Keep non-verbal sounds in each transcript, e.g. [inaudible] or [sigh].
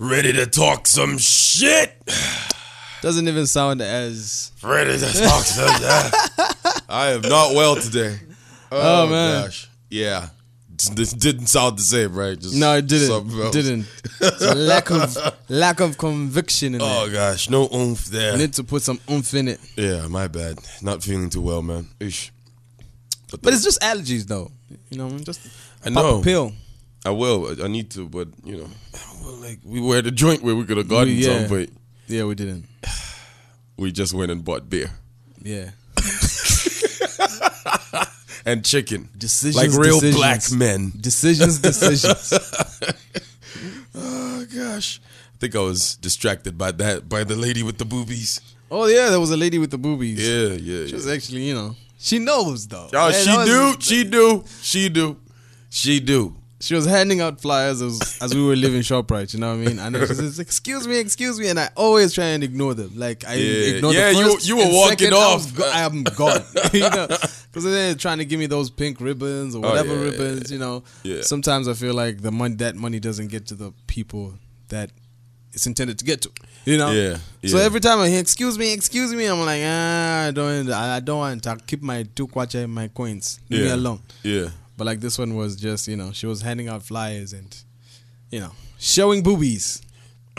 ready to talk some shit. Doesn't even sound as. Ready to talk some shit. I am not well today. Oh, oh man. gosh. Yeah. This didn't sound the same, right? Just No, it didn't. something else. Didn't. Lack of lack of conviction in it. Oh there. gosh, no oomph there. Need to put some oomph in it. Yeah, my bad. Not feeling too well, man. Ish. But, But it's just allergies, though. You know, just I pop know. a pill. I will. I need to, but you know, well, like we were at a joint where we could have gotten We- some, but Yeah, we didn't. we just went and bought beer Yeah. [laughs] and chicken, Decisions. like real decisions. black men. Decisions. Decisions. [laughs] Oh gosh, I think I was distracted by that by the lady with the boobies. oh yeah, there was a lady with the boobies. Yeah, yeah. She yeah. was actually, you know, she knows though. Oh, Man, she do, she do, she do, she do. She was handing out flyers as, as we were leaving Shoprite. You know what I mean? And she says, "Excuse me, excuse me," and I always try and ignore them. Like I Yeah. ignore Yeah, the you- first you were walking second, off. I'm, go- I'm gone. [laughs] you know, because they're trying to give me those pink ribbons or Oh, whatever yeah, yeah, ribbons. You know, Yeah. sometimes I feel like the money that money doesn't get to the people that it's intended to get to. You know. Yeah, So every time I hear "excuse me, excuse me," I'm like, ah, I don't, I don't want to keep my two kwacha and my coins. Leave me Yeah. alone. Yeah. But like this one was just, you know, she was handing out flyers and, you know, showing boobies. [laughs]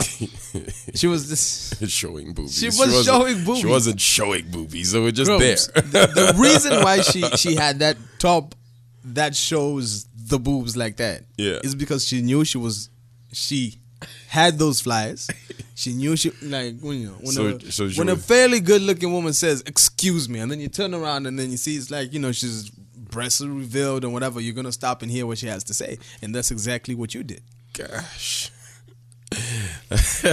she was just. [laughs] showing boobies. She was wasn't- showing boobies. She wasn't showing boobies. They were just Gross. there. The, the [laughs] reason why she she had that top that shows the boobs like that Yeah. is because she knew she was she had those flyers. She knew she like when you know when, So- a, so she when a fairly good looking woman says "excuse me" and then you turn around and then you see it's like you know she's breasts are revealed and whatever you're gonna stop and hear what she has to say and that's exactly what you did. Gosh.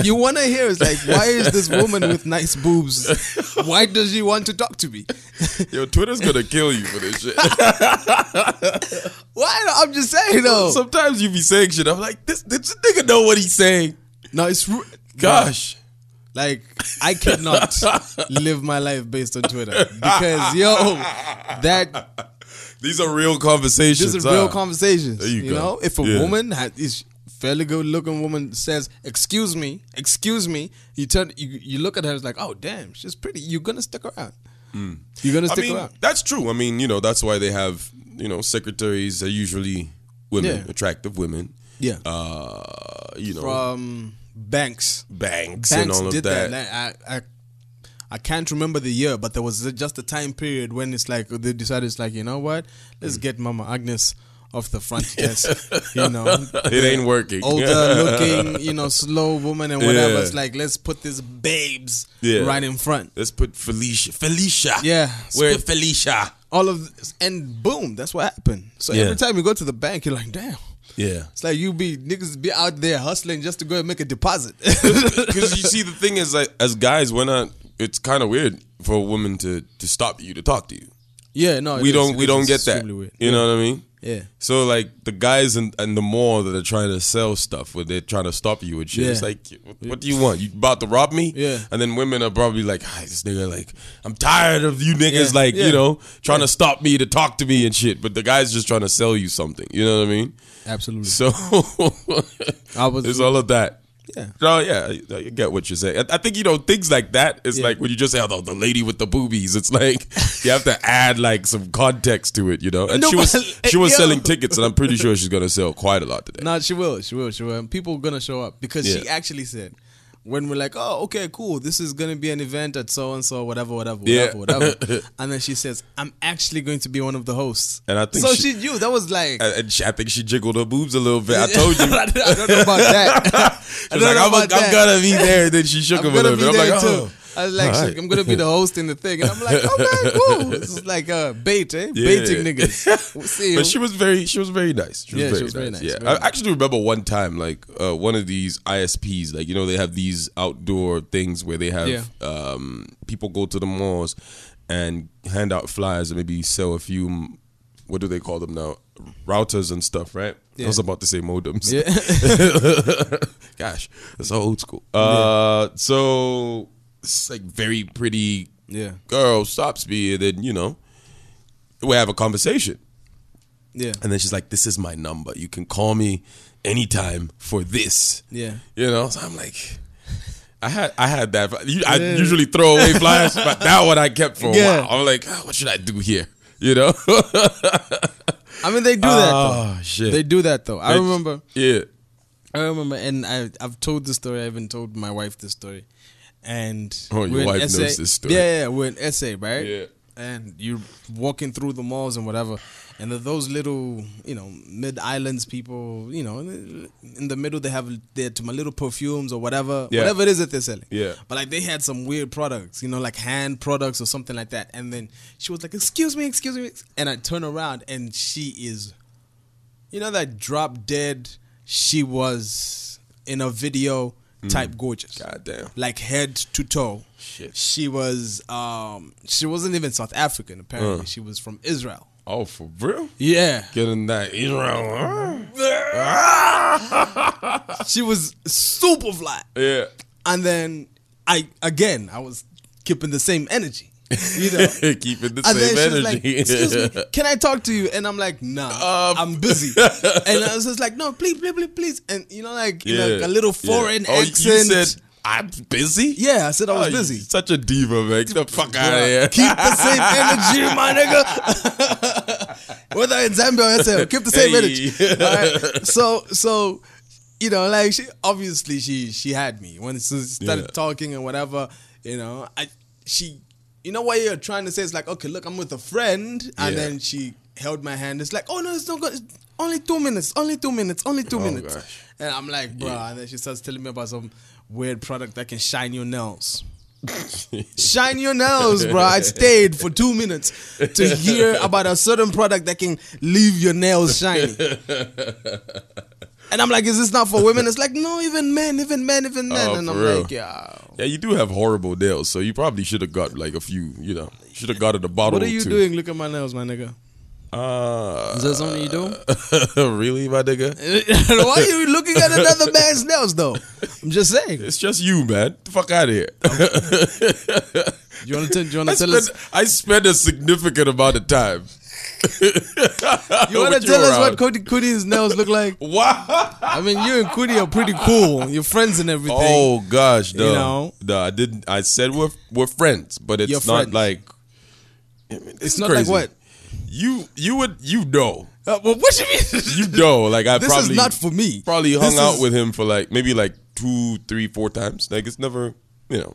You want to hear it's like why is this woman with nice boobs? Why does she want to talk to me? [laughs] Yo, Twitter's gonna kill you for this shit. [laughs] Why? I'm just saying though. Sometimes you be saying shit. I'm like, this, this nigga know what he's saying. No, it's ru- Gosh. Like I cannot [laughs] live my life based on Twitter because yo, that These are real conversations. these are real huh? conversations. There you You, go. know, if a Yeah. woman has, is fairly good looking woman says, "Excuse me, excuse me," you turn you, you look at her it's like, "Oh damn, she's pretty." You're gonna stick around. You're gonna Hmm. I stick mean, around. that's true. I mean, you know, that's why they have, you know, secretaries are usually women, Yeah. attractive women. Yeah. Uh, you know, From Banks. banks, and Banks all of that. that. I, I I can't remember the year, but there was just a time period when it's like they decided it's like you know what, let's Hmm. get Mama Agnes off the front [laughs] desk. you know, [laughs] It ain't working. older looking, [laughs] you know, slow woman and whatever. Yeah. It's like let's put these babes Yeah. right in front. Let's put Felicia. Felicia. Yeah, Where Put Felicia? all of this, and boom, that's what happened. So Yeah. every time you go to the bank, you're like, damn. Yeah. It's like you be niggas be out there hustling just to go and make a deposit. Because you see, the thing is, like, as guys, we're not. It's kind of weird for a woman to to stop you to talk to you. yeah, no, we is. don't we don't get that. weird. You know what I mean? Yeah. So like the guys and and the mall that are trying to sell stuff where they're trying to stop you and shit. It's like, what, do you want? You about to rob me? Yeah. And then women are probably like, "Hi, this nigga, like, I'm tired of you niggas, Yeah. like, Yeah. you know, trying to stop me to talk to me and shit. But the guy's just trying to sell you something. You know what I mean? Absolutely. So [laughs] I was it's all of that. Yeah. No, yeah, I, I get what you're saying. I, I think you know things like that is Yeah. like when you just say, "Oh, the, lady with the boobies." It's like [laughs] you have to add like some context to it, you know. And No, she was she was yo. selling tickets, and I'm pretty sure she's gonna sell quite a lot today. No, she will. She will. She will. People are gonna show up because she actually said when we're like, oh, okay, cool. This is gonna be an event at so and so, whatever, whatever, Yeah. whatever, whatever. [laughs] and then she says, I'm actually going to be one of the hosts. And I think so. she- She, knew that was like. And- she, I think she jiggled her boobs a little bit. I told you. [laughs] I don't know about that. [laughs] I She don't like, know I'm, about I'm gonna be there. And then she shook I'm him a little bit. I'm like, too. Oh. I was like, right. I'm gonna be the [laughs] host in the thing, and I'm like, okay, cool. This is like a bait, eh? Yeah. Baiting niggas. We'll [laughs] see. But she was very, she was very nice. She was, Yeah, very, she was very nice. nice, Yeah, very I actually remember one time, like uh, one of these ISPs, like you know, they have these outdoor things where they have Yeah. um, people go to the malls and hand out flyers and maybe sell a few. What do they call them now? Routers and stuff, right? I was about to say modems. yeah. [laughs] Gosh, that's so old school. Uh, so it's like very pretty yeah. girl stops me, and then you know we have a conversation. Yeah. And then she's like, "This is my number. You can call me anytime for this. Yeah. You know, so I'm like, I had I had that. I Yeah. usually throw away flyers, but that one I kept for a Yeah. while. I'm like, "Ah, what should I do here? You know? [laughs] I mean, they do that though. Oh shit! They do that though. I remember. Yeah. I remember, and I I've told the story. I even told my wife this story, and Oh, your wife SA knows this story. Yeah, yeah, we're in SA, right? Yeah. And you're walking through the malls and whatever, and those little, you know, mid islands people, you know, in the middle they have their to my little perfumes or whatever, Yeah. whatever it is that they're selling. Yeah. But like they had some weird products, you know, like hand products or something like that. And then she was like, "Excuse me, excuse me," and I turn around and she is you know that drop dead she was in a video type gorgeous Mm. God damn. like head to toe Shit. she was um she wasn't even south african apparently Uh. she was from israel Oh, for real? yeah Getting that Israel. she was super flat. Yeah. and then i again i was keeping the same energy you know [laughs] Keeping the And same was like, energy. "Excuse me, [laughs] can I talk to you?" And I'm like, "Nah, Um. I'm busy." [laughs] and I was just like, "No, please, please, please, please." And you know, like in a, a little foreign Oh, accent. you said I'm busy. yeah, I said I was Oh, busy. Such a diva, man. Get the fuck out of here. Keep the same energy, my nigga. Whether in Zambia or SA, keep the same Hey. energy. Right? So, so you know, like she obviously she she had me when she started Yeah. talking and whatever. You know, I she, you know what you're trying to say is like, okay, look, I'm with a friend, and Yeah. then she held my hand. It's like, oh no, it's not good. It's only two minutes. Only two minutes. Only two Oh, minutes. gosh. And I'm like, bro. And then she starts telling me about some weird product that can shine your nails. [laughs] Shine your nails, bro. I stayed for two minutes to hear about a certain product that can leave your nails shiny. [laughs] And I'm like, is this not for women? It's like, no, even men, even men, even men. Oh, and I'm real? like, yeah. Yeah, you do have horrible nails, so you probably should have got like a few. You know, should have got it a bottle. What are you too. doing? Look at my nails, my nigga. Uh, Is that something you do? [laughs] really, my nigga? [laughs] Why are you looking at another man's nails, though? I'm just saying. It's just you, man. The fuck out of here. You want to tell, you want I to tell us? I spend a significant amount of time. [laughs] You want to tell us what Cody Cody's nails look like? [laughs] Wow. I mean, you and Cody are pretty cool. You're friends and everything. Oh gosh, no, You know? no, I didn't. I said we're we're friends, but it's You're not friends. like. I mean, it's this not like what? You you would you know Uh, well, what you mean? [laughs] you know like I this probably is not for me. probably This hung out is- with him for like maybe like two three four times like it's never you know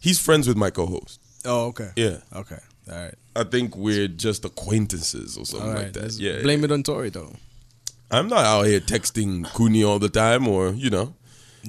he's friends with my co-host Oh, okay. yeah Okay. All right. I think we're just acquaintances or something All like that yeah Blame it on Tori though. I'm not out here texting Cooney all the time or you know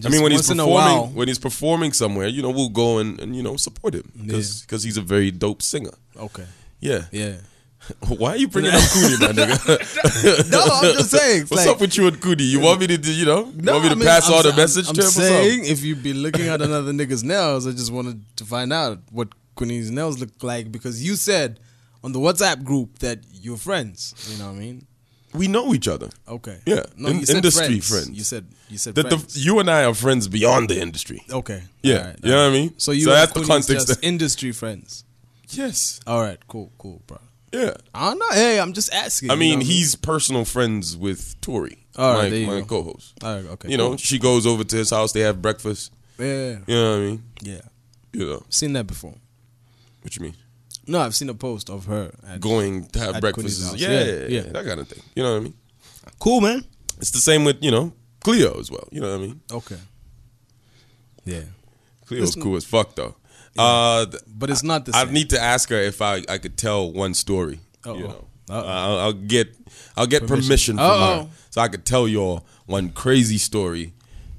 I mean when he's once in a performing when he's performing somewhere you know we'll go and, and you know support him because he's a very dope singer Okay. yeah Yeah. [laughs] why are you bringing up Cooney my nigga [laughs] No, I'm just saying. [laughs] What's like- up with you and Cooney? You want me to, do, you know, No, want me I to mean, pass I'm on the sa- message I'm, to him? I'm saying if you be looking at another nigga's nails, I just wanted to find out what Queenie's nails look like because you said on the WhatsApp group that you're friends. You know what I mean? We know each other. Okay. Yeah, No, in- you said industry friends. friends. You said you said That the, you and I are friends beyond the industry. okay. Yeah, right, you know all what I mean? So you So that's the context just that- industry friends. Yes. All right. Cool. Cool, bro. Yeah. I don't know. Hey, I'm just asking. I you mean, know? he's personal friends with Tori, All right, my, you my go. co-host. All right. Okay. You know, she goes over to his house. They have breakfast. Yeah. You know what I mean? Yeah. You know Seen that before. What you mean? No, I've seen a post of her. At, Going to have breakfast. Yeah, Yeah, yeah, yeah, yeah. that kind of thing. You know what I mean? Cool, man. It's the same with you know Cleo as well. You know what I mean? Okay. Yeah. Cleo's Listen- cool as fuck though. Uh, th- But it's not the I same. need to ask her if I, I could tell one story. Uh-oh. You know, I'll, I'll get I'll get Permission. permission, from Uh-oh. her so I could tell y'all one crazy story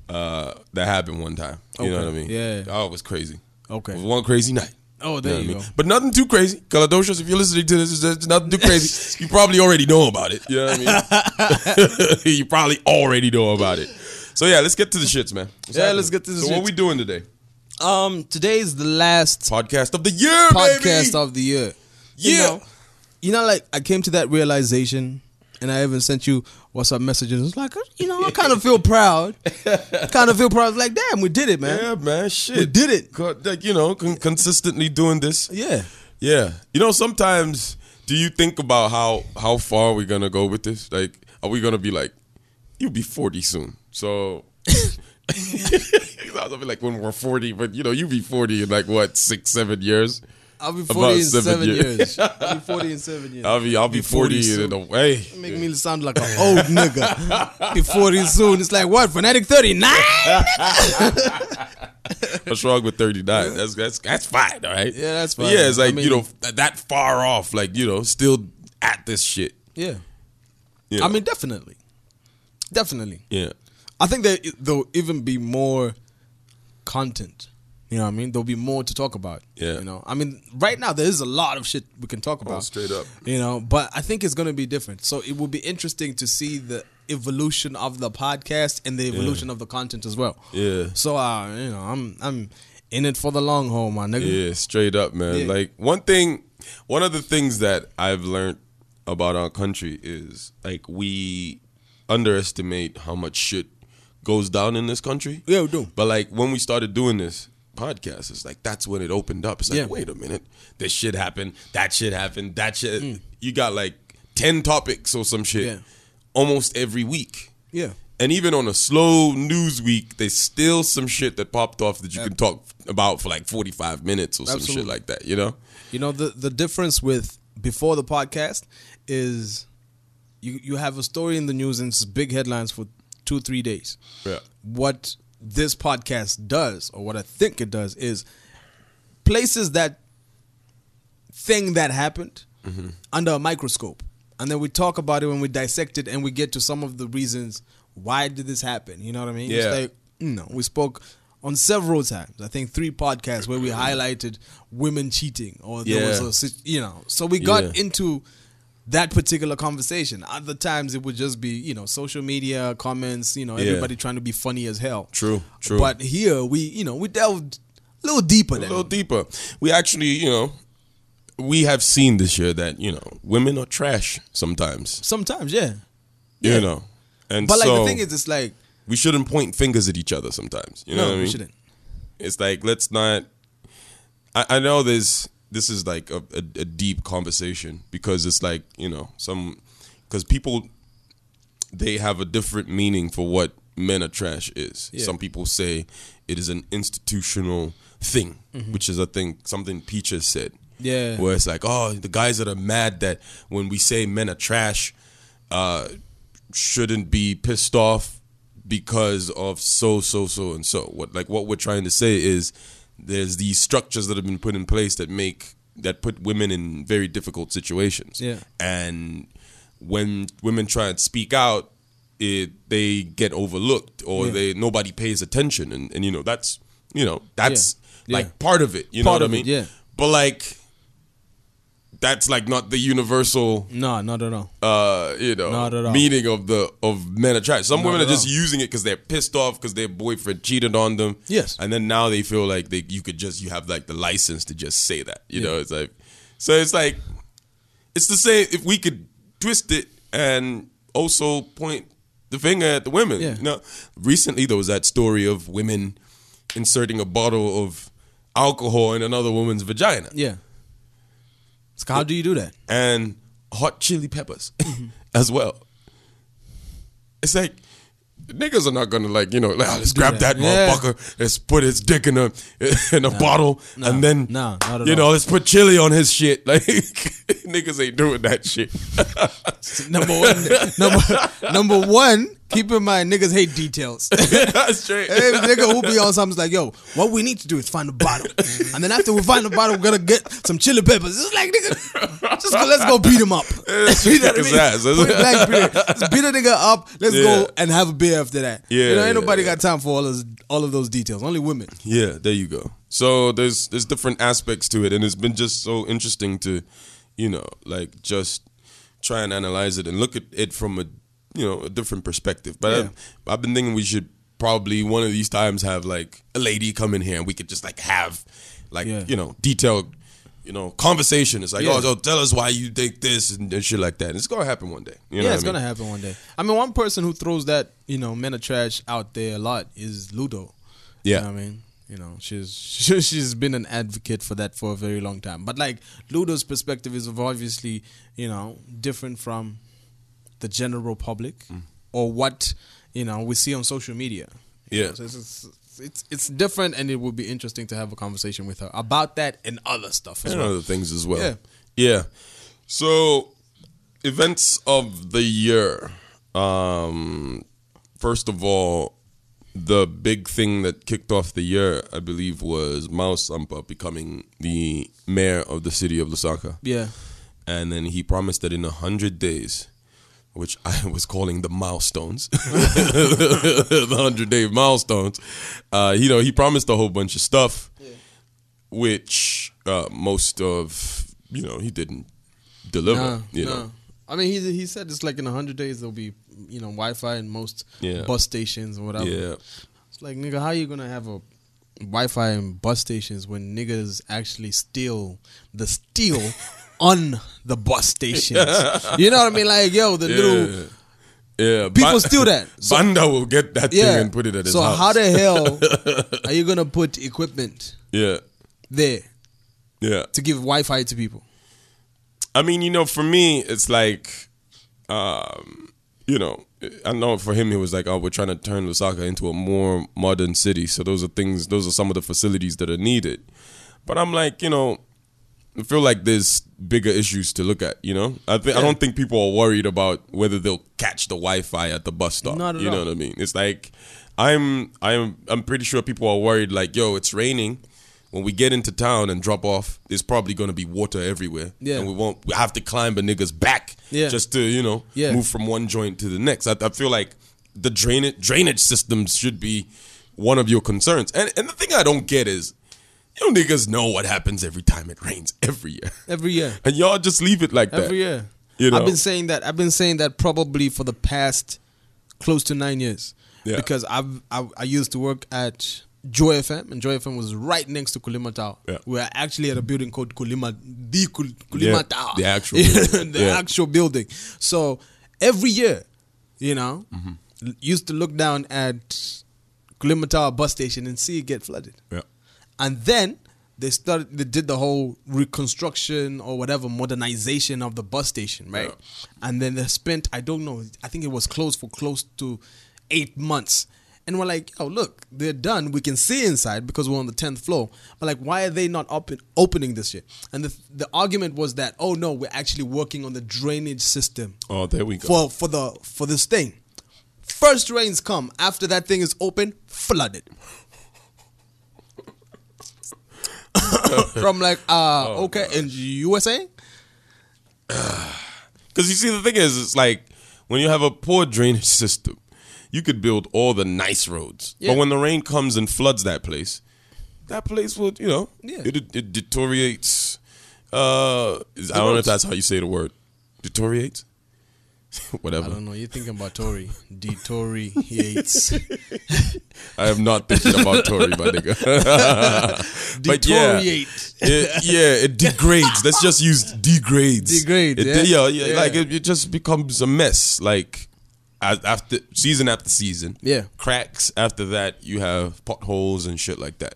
uh, that happened one time. You know what I mean? Yeah. Oh, it was crazy. Okay. It was one crazy night. Oh, You there know you what I go. mean? But nothing too crazy. Caladocious, if you're listening to this, it's nothing too crazy. [laughs] you probably already know about it. You know what I mean? [laughs] you probably already know about it. So yeah, let's get to the shits, man. What's Yeah, happening? let's get to the So what shits. we doing today? Um, today is the last Podcast of the year, podcast baby. of the year. You Yeah. know, you know, like I came to that realization, and I even sent you WhatsApp messages. It's like, you know, I kind of feel proud. [laughs] kind of feel proud. Like, damn, we did it, man. Yeah, man, shit. We did it. Like, you know, con- consistently doing this. Yeah. Yeah. You know, sometimes do you think about how how far we're gonna go with this? Like, are we gonna be like you'll be 40 soon. So [laughs] I'll be like when we're 40, but you know, you'll be 40 in like what, six, seven years? I'll be 40 in seven seven, years. years. I'll be 40 in seven years. I'll be I'll be, 40, soon. in a way. Make me sound like an old nigga. Be 40 soon. It's like, what, Fanatic 39? What's wrong with 39? That's that's that's fine, all right? Yeah, that's But fine. yeah, it's like, I you know, that far off, like, you know, still at this shit. Yeah. you know? I mean, definitely. Definitely. yeah. I think that there'll even be more content. You know what I mean? There'll be more to talk about. Yeah. You know, I mean, right now there is a lot of shit we can talk about. Oh, straight up. You know, but I think it's going to be different. So it will be interesting to see the evolution of the podcast and the evolution of the content as well. Yeah. So, uh, you know, I'm I'm in it for the long haul, my nigga. Yeah, straight up, man. Yeah. Like one thing, one of the things that I've learned about our country is like we underestimate how much shit goes down in this country. Yeah, we do. But like when we started doing this podcast, it's like that's when it opened up. It's like, Yeah. wait a minute, this shit happened, that shit happened, that shit. Mm. You got like ten topics or some shit Yeah. almost every week. Yeah. And even on a slow news week, there's still some shit that popped off that you can talk about for like 45 minutes or some shit like that, you know? You know the the difference with before the podcast is you you have a story in the news and it's big headlines for two three days. Yeah. What this podcast does, or what I think it does, is places that thing that happened mm-hmm. under a microscope, and then we talk about it when we dissect it and we get to some of the reasons why did this happen. You know what I mean? Yeah. It's like you know we spoke on several times. I think three podcasts where we [clears throat] highlighted women cheating, or there was a you know. So we got Yeah. into that particular conversation. Other times it would just be you know social media comments. You know Yeah. everybody trying to be funny as hell. True, true. But here we you know we delved a little deeper A little deeper. We actually, you know, we have seen this year that, you know, women are trash sometimes, sometimes. Yeah. Yeah. you know? And But like so the thing is, it's like we shouldn't point fingers at each other sometimes. You know no, what I mean? we shouldn't. It's like let's not. I, I know there's this is like a, a, a deep conversation because it's like you know some because people they have a different meaning for what men are trash is. Yeah. Some people say it is an institutional thing, Mm-hmm. which is I think something Peaches said. Yeah. where it's like oh the guys that are mad that when we say men are trash, uh, shouldn't be pissed off because of so so so and so what like what we're trying to say is there's these structures that have been put in place that make that put women in very difficult situations Yeah. and when women try and speak out it they get overlooked or Yeah. they nobody pays attention and and you know that's you know that's Yeah. like part of it you know what of i it, mean yeah. but like that's like not the universal No, not at all. uh, you know, Not at all. meaning of the of men attract. Some Not women are just all. using it because they're pissed off because their boyfriend cheated on them. Yes. and then now they feel like they you could just you have like the license to just say that. You Yeah. know, it's like so it's like it's the same. If we could twist it and also point the finger at the women. Yeah. You know, recently there was that story of women inserting a bottle of alcohol in another woman's vagina Yeah. So how do you do that? and hot chili peppers [laughs] as well. It's like niggas are not gonna like you know like, "Oh, let's grab that. that Yeah. motherfucker, let's put his dick in a [laughs] in a bottle, no, and then at you all. know let's put chili on his shit. [laughs] Like niggas ain't doing that shit. Number one, number number one. Keep in mind, niggas hate details. [laughs] Straight. Hey, nigga who be on something's like, yo, what we need to do is find a bottle. Mm-hmm. And then after we find the bottle, we're gonna get some chili peppers. It's like, nigga, just go, let's go beat him up. [laughs] [laughs] you know what I his ass. Blank period. Just beat a nigga up. Let's Yeah. go and have a beer after that. Yeah, You know, ain't nobody yeah. got time for all of, all of those details. Only women. Yeah, there you go. So there's there's different aspects to it, and it's been just so interesting to, you know, like just try and analyze it and look at it from a you know a different perspective. But Yeah. I've, I've been thinking we should probably one of these times have like a lady come in here and we could just like have like Yeah. you know detailed you know conversation. It's like Yeah. oh so tell us why you think this and, and shit like that. And it's gonna happen one day. You know yeah, it's I mean? gonna happen one day. I mean, one person who throws that, you know, men are trash out there a lot is Ludo. Yeah. You know I mean? You know, she's [laughs] she's been an advocate for that for a very long time. But like Ludo's perspective is obviously, you know, different from the general public. or what you know we see on social media. Yeah. know, so it's, it's it's it's different, and it would be interesting to have a conversation with her about that and other stuff as and well. other things as well. Yeah. Yeah. So, events of the year. Um, first of all, the big thing that kicked off the year, I believe, was Miles Sampa becoming the mayor of the city of Lusaka. Yeah, And then he promised that in a hundred days, which I [laughs] was calling the milestones, [laughs] the hundred day milestones. Uh, you know, he promised a whole bunch of stuff, which uh, most of you know he didn't deliver. you no. know, I mean, he he said it's like in hundred days there'll be you know Wi-Fi in most Yeah. bus stations or whatever. yeah, It's like nigga, how you gonna have a Wi-Fi in bus stations when niggas actually steal the steel [laughs] on the bus stations? You know what I mean? Like yo, the little yeah, yeah. people Ba- steal that. So, [laughs] Banda will get that yeah. thing and put it at his so house. So how the hell [laughs] are you gonna put equipment yeah, there yeah. to give Wi-Fi to people? I mean, you know, for me, it's like, um, you know, I know for him, he was like, oh, we're trying to turn Lusaka into a more modern city. So those are things, those are some of the facilities that are needed. But I'm like, you know, I feel like there's bigger issues to look at. You know, I think I don't think people are worried about whether they'll catch the Wi-Fi at the bus stop. Not at you know what I mean? It's like I'm I'm I'm pretty sure people are worried. Like, yo, it's raining. When we get into town and drop off, there's probably going to be water everywhere. Yeah. and we won't. We have to climb a nigga's back. Yeah. just to you know Yeah. move from one joint to the next. I, I feel like the drainage drainage systems should be one of your concerns. And and the thing I don't get is, you niggas know what happens every time it rains every year, Every year. [laughs] and y'all just leave it like that. Every year. You know? I've been saying that. I've been saying that probably for the past close to nine years. Yeah. Because I've I, I used to work at Joy FM, and Joy FM was right next to Kulima Tower. Yeah. We are actually at a building called Kulima, the Kul, Kulima Yeah, Tower, the actual [laughs] building. the Yeah. actual building. So every year, you know, Mm-hmm. used to look down at Kulima Tower bus station and see it get flooded. Yeah. And then they started they did the whole reconstruction or whatever modernization of the bus station, right? Yeah. And then they spent I don't know, I think it was closed for close to eight months. And we're like, oh look, they're done. We can see inside because we're on the tenth floor. But like, why are they not open, opening this shit? And the the argument was that, oh no, we're actually working on the drainage system Oh, there we go. for for the for this thing. First rains come after that thing is open, flooded. [laughs] From like uh Oh, okay in USA, Because [sighs] you see, the thing is, it's like when you have a poor drainage [laughs] system, you could build all the nice roads, Yeah. but when the rain comes and floods that place, that place would, you know, Yeah. it, it deteriorates. Uh, I don't know if that's how you say the word. Deteriorates. [laughs] I Whatever. don't know. You're thinking about Tory, D Tory Yates, [laughs] I am not thinking about Tory, my nigga. [laughs] but yeah, it, yeah, it degrades. Let's just use degrades. Degrades, yeah. yeah, yeah, Yeah. Like it, it just becomes a mess. Like after season after season, Yeah. cracks. After that, you have potholes and shit like that.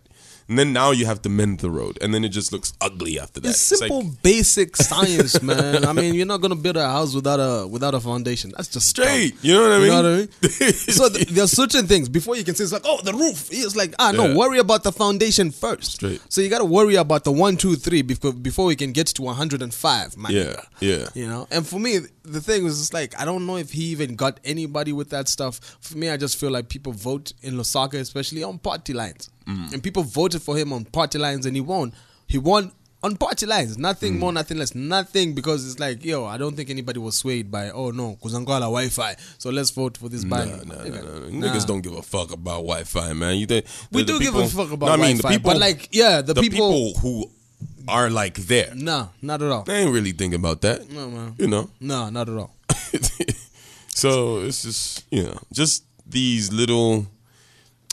And then now you have to mend the road, and then it just looks ugly after that. It's like- simple, basic science, [laughs] man. I mean, you're not gonna build a house without a without a foundation. That's just straight. dumb. You know what I mean? You know what I mean? so th- there's certain things before you can say it's like, oh, the roof. It's like, ah, no, Yeah. worry about the foundation first. Straight. So you got to worry about the one, two, three before before we can get to 105. Man. Yeah, yeah. You know, and for me, the thing was just like I don't know if he even got anybody with that stuff. For me, I just feel like people vote in Lusaka, especially on party lines, Mm. and people voted for him on party lines, and he won. He won on party lines, nothing Mm. more, nothing less, nothing because it's like, yo, I don't think anybody was swayed by, oh no, Kuzangwala Wi-Fi, so let's vote for this Nah, band. nah, nah, nah. Niggas don't give a fuck about Wi-Fi, man. You think We the- do the give a fuck about No, I mean, the Wi-Fi, people, but like, yeah, the, the people, people who are like there, nah, not at all. they ain't really thinking about that. No, man. You know. No, not at all. [laughs] so it's just you know just these little.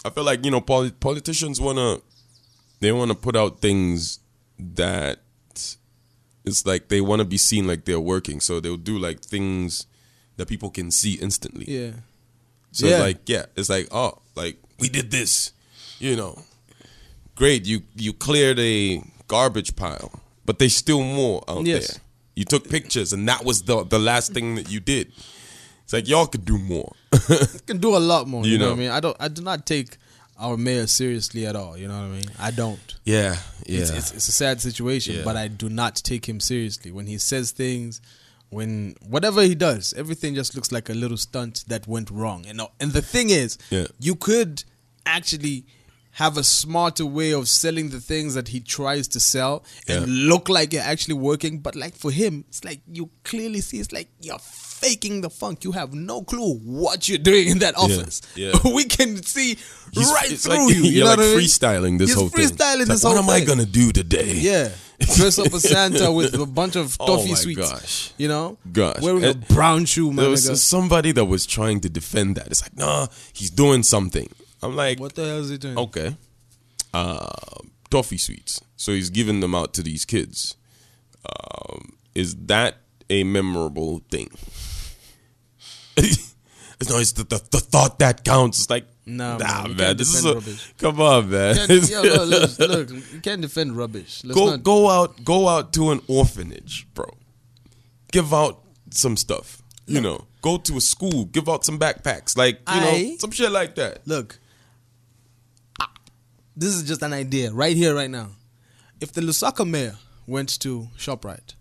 I feel like you know poli- politicians wanna they wanna put out things that it's like they want to be seen like they're working, so they'll do like things that people can see instantly. Yeah. So Yeah. it's like, yeah, it's like, oh, like we did this, you know, great. You you cleared a garbage pile, but there's still more out Yes. there. You took pictures, and that was the the last thing that you did. It's like y'all could do more. [laughs] can do a lot more. You, You know, know. what I mean? I don't. I do not take our mayor seriously at all. You know what I mean? I don't. yeah, yeah. It's, it's, it's a sad situation, Yeah. but I do not take him seriously when he says things. When whatever he does, everything just looks like a little stunt that went wrong. And and the thing is, Yeah. you could actually have a smarter way of selling the things that he tries to sell and look like you're actually working. But like for him, it's like you clearly see it's like you're faking the funk. You have no clue what you're doing in that office. yeah. [laughs] we can see He's- right through like, [laughs] you. You you're know like what I mean? freestyling this He's whole thing. freestyling this like, whole What am I gonna do today? Yeah. [laughs] Dress up as Santa with a bunch of Oh toffee my sweets. gosh. You know? Gosh. Wearing And a brown shoe, man. There was nigga. somebody that was trying to defend that. It's like, nah, he's doing something. I'm like, What the hell is he doing? okay, uh, toffee sweets. So he's giving them out to these kids. Um, is that a memorable thing? [laughs] it's no, it's the, the, the thought that counts. It's like, Nah, nah, man, man. This is a, rubbish. come on, man. Yo, [laughs] look, look, you can't defend rubbish. Let's go not, go out go out to an orphanage, bro. Give out some stuff. You know, go to a school, give out some backpacks, like you know, some shit like that. Look, this is just an idea right here, right now. If the Lusaka mayor went to ShopRite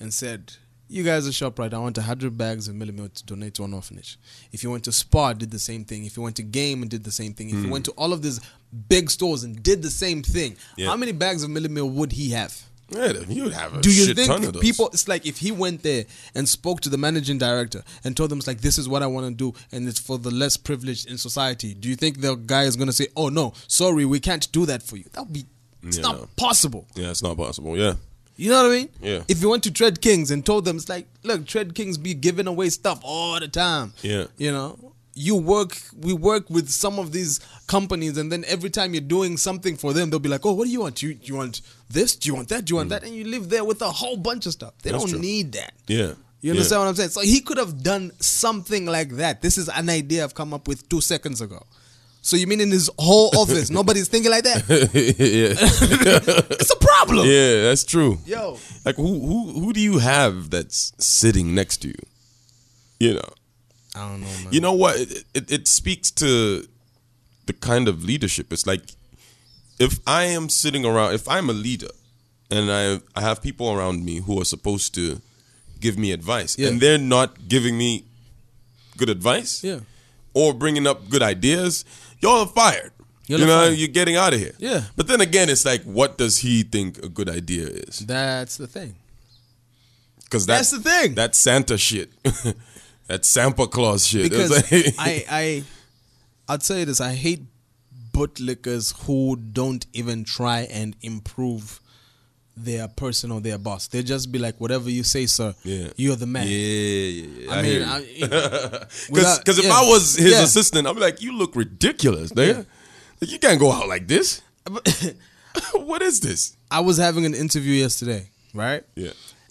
and said, You guys at ShopRite, I want 100 bags of mealie meal to donate to an orphanage. If you went to Spar, did the same thing. If you went to Game and did the same thing. If you hmm. went to all of these big stores and did the same thing, Yeah. how many bags of mealie meal would he have? Yeah, you would have a Do you shit ton of think those. people? It's like if he went there and spoke to the managing director and told them it's like this is what I want to do and it's for the less privileged in society. Do you think the guy is gonna say, "Oh no, sorry, we can't do that for you"? That would be. It's Yeah. not possible. Yeah, it's not possible. Yeah, You know what I mean? Yeah. If you went to Tread Kings and told them it's like, look, Tread Kings be giving away stuff all the time. Yeah. You know, you work, we work with some of these companies, and then every time you're doing something for them, they'll be like, oh, what do you want? You, you want this? Do you want that? Do you want that? And you live there with a whole bunch of stuff. They Mm. That's don't true. need that. yeah. You understand what I'm saying? So he could have done something like that. This is an idea I've come up with two seconds ago. So you mean in his whole [laughs] office, nobody's thinking like that? [laughs] yeah, [laughs] It's a problem. yeah, that's true. Yo. Like who who who do you have that's sitting next to you? You know, I don't know, man. you know what? It, it, it speaks to the kind of leadership. It's like if I am sitting around, if I'm a leader, and I I have people around me who are supposed to give me advice, Yeah. and they're not giving me good advice, Yeah. or bringing up good ideas, y'all are fired. Y'all you know, fired. you're getting out of here. Yeah. But then again, it's like, what does he think a good idea is? That's the thing. Because That's the thing. That's Santa shit. [laughs] that's Santa Claus shit. Because like- [laughs] I, I, I'd say this: I hate bootlickers who don't even try and improve their person or their boss. They just be like, "Whatever you say, sir. yeah. you're the man." Yeah, yeah, yeah. I, mean. I, you know, [laughs] Because if yeah. I was his Yeah. assistant, I'd be like, you look ridiculous, nigga. Like, you can't go out like this. [laughs] what is this? I was having an interview yesterday, right? Yeah.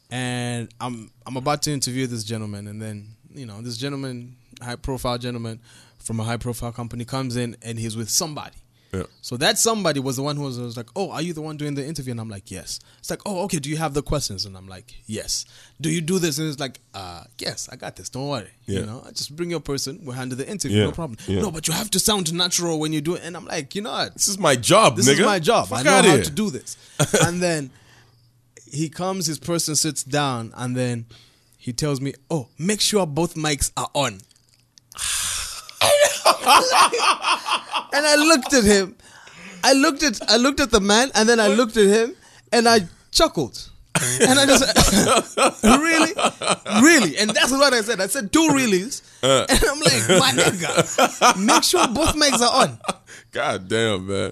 and I'm I'm about to interview this gentleman, and then you know this gentleman, high profile gentleman from a high profile company, comes in and he's with somebody. Yeah. So that somebody was the one who was, was like, "Oh, are you the one doing the interview?" And I'm like, "Yes." It's like, "Oh, okay. Do you have the questions?" And I'm like, "Yes." Do you do this? And it's like, "Uh, yes, I got this. Don't worry. Yeah. You know, I just bring your person. We'll handle the interview. Yeah. No problem. No, but you have to sound natural when you do it." And I'm like, "You know what? This is my job, This nigga. is my job. Fuck I know how here. to do this. and then he comes, his person sits down, and then he tells me, "Oh, make sure both mics are on." [laughs] and I looked at him. I looked at I looked at the man, and then I looked at him, and I chuckled. And I just [laughs] really, really, and that's what I said. I said two reallys, Uh. and I'm like, my nigga, make sure both mics are on. God damn, man.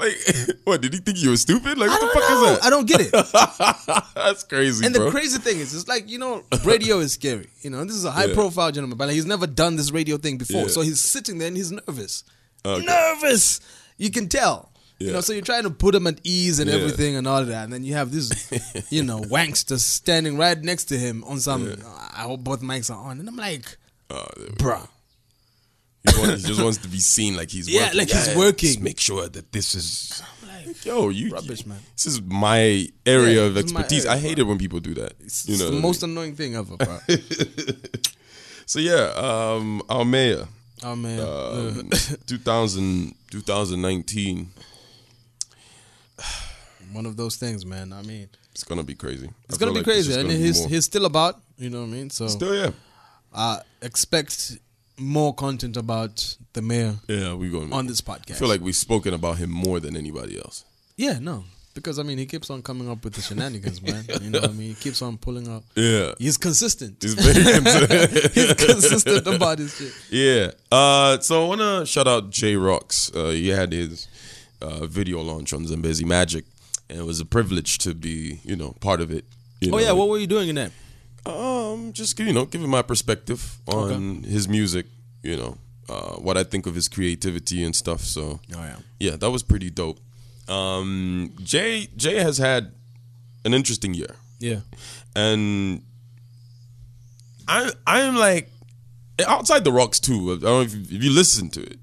Like, [laughs] what, did he think you were stupid? Like, what the fuck know. is that? I don't get it. [laughs] That's crazy, And bro. the crazy thing is, it's like you know, radio is scary. You know, this is a high Yeah. profile gentleman, but he's never done this radio thing before. Yeah. So he's sitting there and he's nervous, Okay. nervous. You can tell. You know, so you're trying to put him at ease and Yeah. everything and all of that, and then you have this, [laughs] you know, wankster standing right next to him on some. I hope both mics are on, and I'm like, Oh, bruh. He, wants, he just wants to be seen like he's Yeah, working. like he's working. Just make sure that this is. Yo, you Rubbish, man. This is my area Yeah, of this is my expertise. area, I hate it when people do that. It's, you it's know, the most annoying thing ever, bro. [laughs] so yeah, um, our mayor, Oh man, um, [laughs] 2000, 2019, [sighs] one of those things, man. I mean, it's gonna be crazy. it's gonna be like crazy, is and he's more. he's still about. You know what I mean? So still yeah, uh, expect more content about the mayor yeah. We going on this podcast. I feel like we've spoken about him more than anybody else. yeah, no, because I mean, he keeps on coming up with the shenanigans, man. [laughs] You know what I mean? He keeps on pulling up. Yeah, He's consistent. he's very. [laughs] He's consistent about his shit. Yeah. Uh, so I want to shout out Jay Rox. Uh, he had his uh, video launch on Zambezi Magic, and it was a privilege to be, you know, part of it. You Oh know, yeah, what were you doing in that? Um, just you know, giving my perspective on his music. You know, uh, what I think of his creativity and stuff. So Oh yeah. yeah, that was pretty dope. Um, Jay Jay has had an interesting year Yeah. and I I'm like outside the Rox too. I don't know if you, if you listen to it.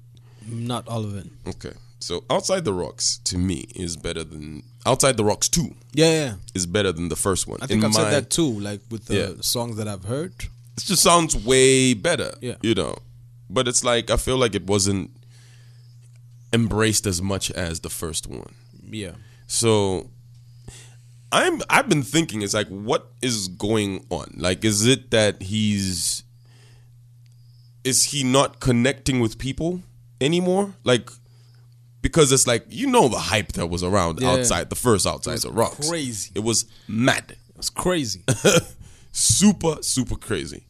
Not all of it. Okay, so outside the Rox to me is better than outside the Rox two Yeah, yeah. is better than the first one. I think In I've said that too. Like with the Yeah. songs that I've heard. It just sounds way better. Yeah. you know, but it's like I feel like it wasn't embraced as much as the first one. Yeah. So I'm I've been thinking it's like what is going on? Like is it that he's is he not connecting with people anymore? Like because it's like you know the hype that was around Yeah. outside the first outside the Rox. crazy. It was mad. It was crazy. [laughs] super super crazy.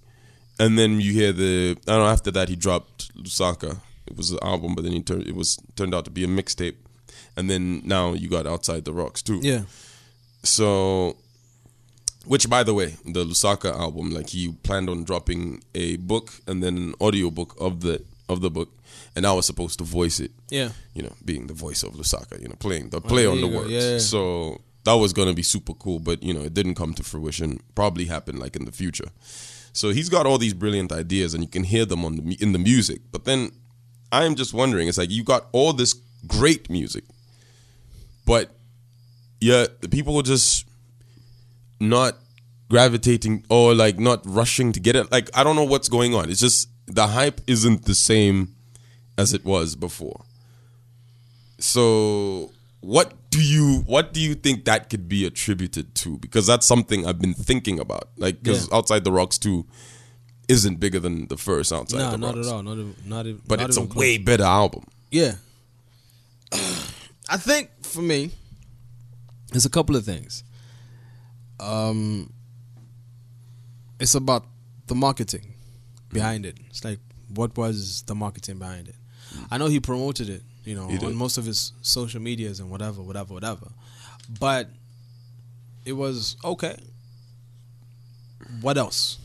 And then you hear the I don't know after that he dropped Lusaka. It was an album but then he turned it was turned out to be a mixtape. And then now you got Outside the Rox too. yeah. So, which by the way, the Lusaka album, like he planned on dropping a book and then an audio book of the of the book, and I was supposed to voice it. Yeah. You know, being the voice of Lusaka, you know, playing the oh, play there on the go, words. yeah. So that was gonna be super cool, but you know, it didn't come to fruition. Probably happen like in the future. So he's got all these brilliant ideas, and you can hear them on the in the music. But then I'm just wondering, it's like you got all this great music, but yeah, the people are just not gravitating or like not rushing to get it. Like I don't know what's going on. It's just the hype isn't the same as it was before. So what do you what do you think that could be attributed to? Because that's something I've been thinking about. Like because Yeah. outside the Rox too isn't bigger than the first outside the Rox. No, the not rocks. at all. Not even, not. But not it's a close. way better album. Yeah. [sighs] I think for me, there's a couple of things. Um, it's about the marketing behind it. It's like, what was the marketing behind it? I know he promoted it, you know, on most of his social medias and whatever, whatever, whatever. But it was okay. What else?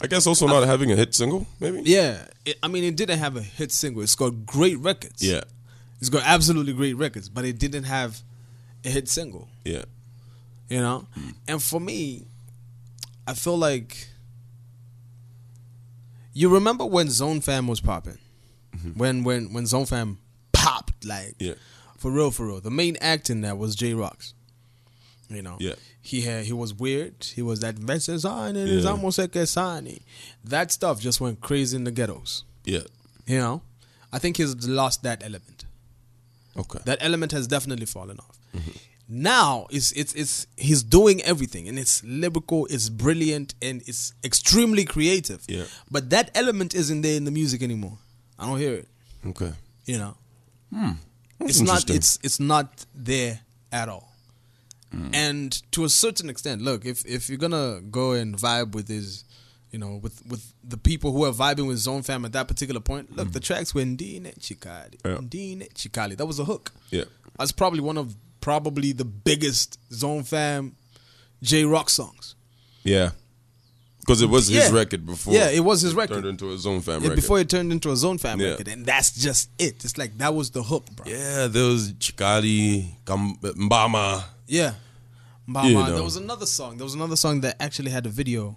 I guess also not having a hit single, maybe. Yeah, it, I mean, it didn't have a hit single. It's got great records. Yeah, It's got absolutely great records, but it didn't have a hit single, yeah, you know? And for me, I feel like you remember when Zone Fam was popping? Mm-hmm. When when when Zone Fam popped like yeah, for real for real. The main act in that was Jay Rox. You know. Yeah. He had he was weird. He was that Vesazani and it's Yeah. almost like a Sani. That stuff just went crazy in the ghettos. yeah. You know? I think he's lost that element. Okay. That element has definitely fallen off. Mm-hmm. Now it's it's it's he's doing everything and it's lyrical, it's brilliant, and it's extremely creative. Yeah. But that element isn't there in the music anymore. I don't hear it. okay. You know. That's It's not it's it's not there at all. Hmm. And to a certain extent, look, if if you're gonna go and vibe with his you know, with with the people who are vibing with Zone Fam at that particular point, look, the tracks were Ndine Chikali. Hmm. Yeah. Ndine Chikali. That was a hook. Yeah. That's probably one of probably the biggest Zone Fam J Rock songs. Yeah. Because it was his Yeah. record before. Yeah, it was his it record. Turned into a Zone Fam Yeah, record. before it turned into a Zone Fam Yeah. record, and that's just it. It's like that was the hook, bro. yeah, there was Chikali, Kam- Mbama. Yeah. Mbama. You know. There was another song. There was another song that actually had a video.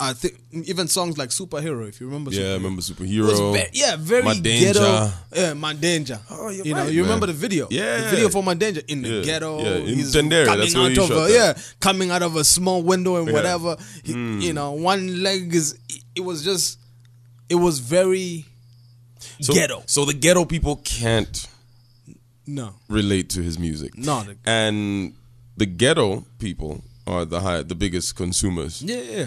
I think even songs like Superhero, if you remember. Yeah, I remember Superhero. was ve- yeah, very My ghetto. Danger. Yeah, My Danger. Oh, you're you know, you man. remember the video? Yeah. the video for My Danger in the Yeah, ghetto. yeah, in he's Tendere, coming that's where out of shot a, that. yeah, coming out of a small window and Yeah. whatever. He, Mm. You know, one leg is. It was just it was very So, ghetto. So the ghetto people can't No, relate to his music. no, the- And the ghetto people are the high, the biggest consumers yeah, yeah,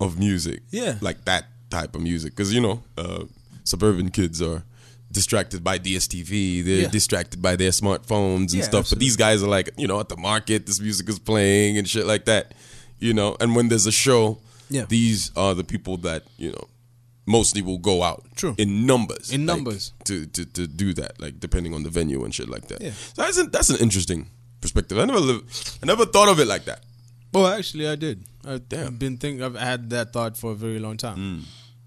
of music. Yeah. Like that type of music. Because, you know, uh, suburban kids are distracted by DSTV. They're Yeah. distracted by their smartphones and Yeah, stuff. But these guys are like, you know, at the market, this music is playing and shit like that. You know, and when there's a show, Yeah. these are the people that, you know, mostly will go out True. in numbers. In like, numbers. to, to to do that, like depending on the venue and shit like that. Yeah. So that's an, that's an interesting perspective. I never live, I never thought of it like that. Well, actually, I did. I've been thinking. I've had that thought for a very long time. Mm.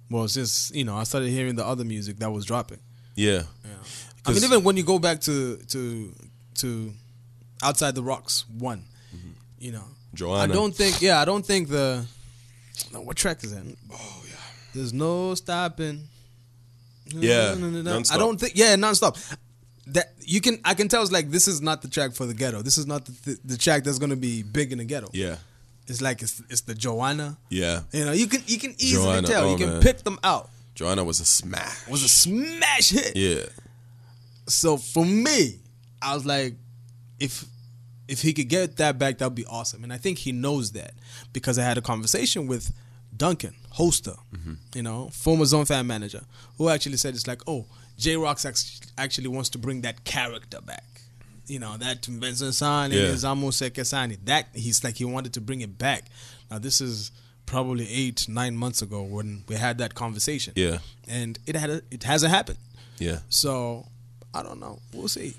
Well, since you know, I started hearing the other music that was dropping. Yeah. Yeah. I mean, even when you go back to to to outside the Rox one, you know, Mm-hmm. Joanna. I don't think. Yeah, I don't think the. No, what track is that? Oh yeah. There's no stopping. Yeah, No, no, no, I don't think. Yeah, nonstop. That you can, I can tell. It's like this is not the track for the ghetto. This is not the, the, the track that's gonna be big in the ghetto. Yeah. It's like it's it's the Joanna. Yeah. You know, you can you can easily Joanna, tell. oh, you can man. pick them out. Joanna was a smash. Was a smash hit. yeah. So for me, I was like, if if he could get that back, that would be awesome. And I think he knows that because I had a conversation with Duncan Hoster, mm-hmm. you know, former Zone Fam manager, who actually said it's like, oh, Jay Rox actually wants to bring that character back. You know, that Benzosani, Yeah. Zamu that he's like he wanted to bring it back. Now this is probably eight, nine months ago when we had that conversation. Yeah. And it had a, it hasn't happened. Yeah. So I don't know. We'll see.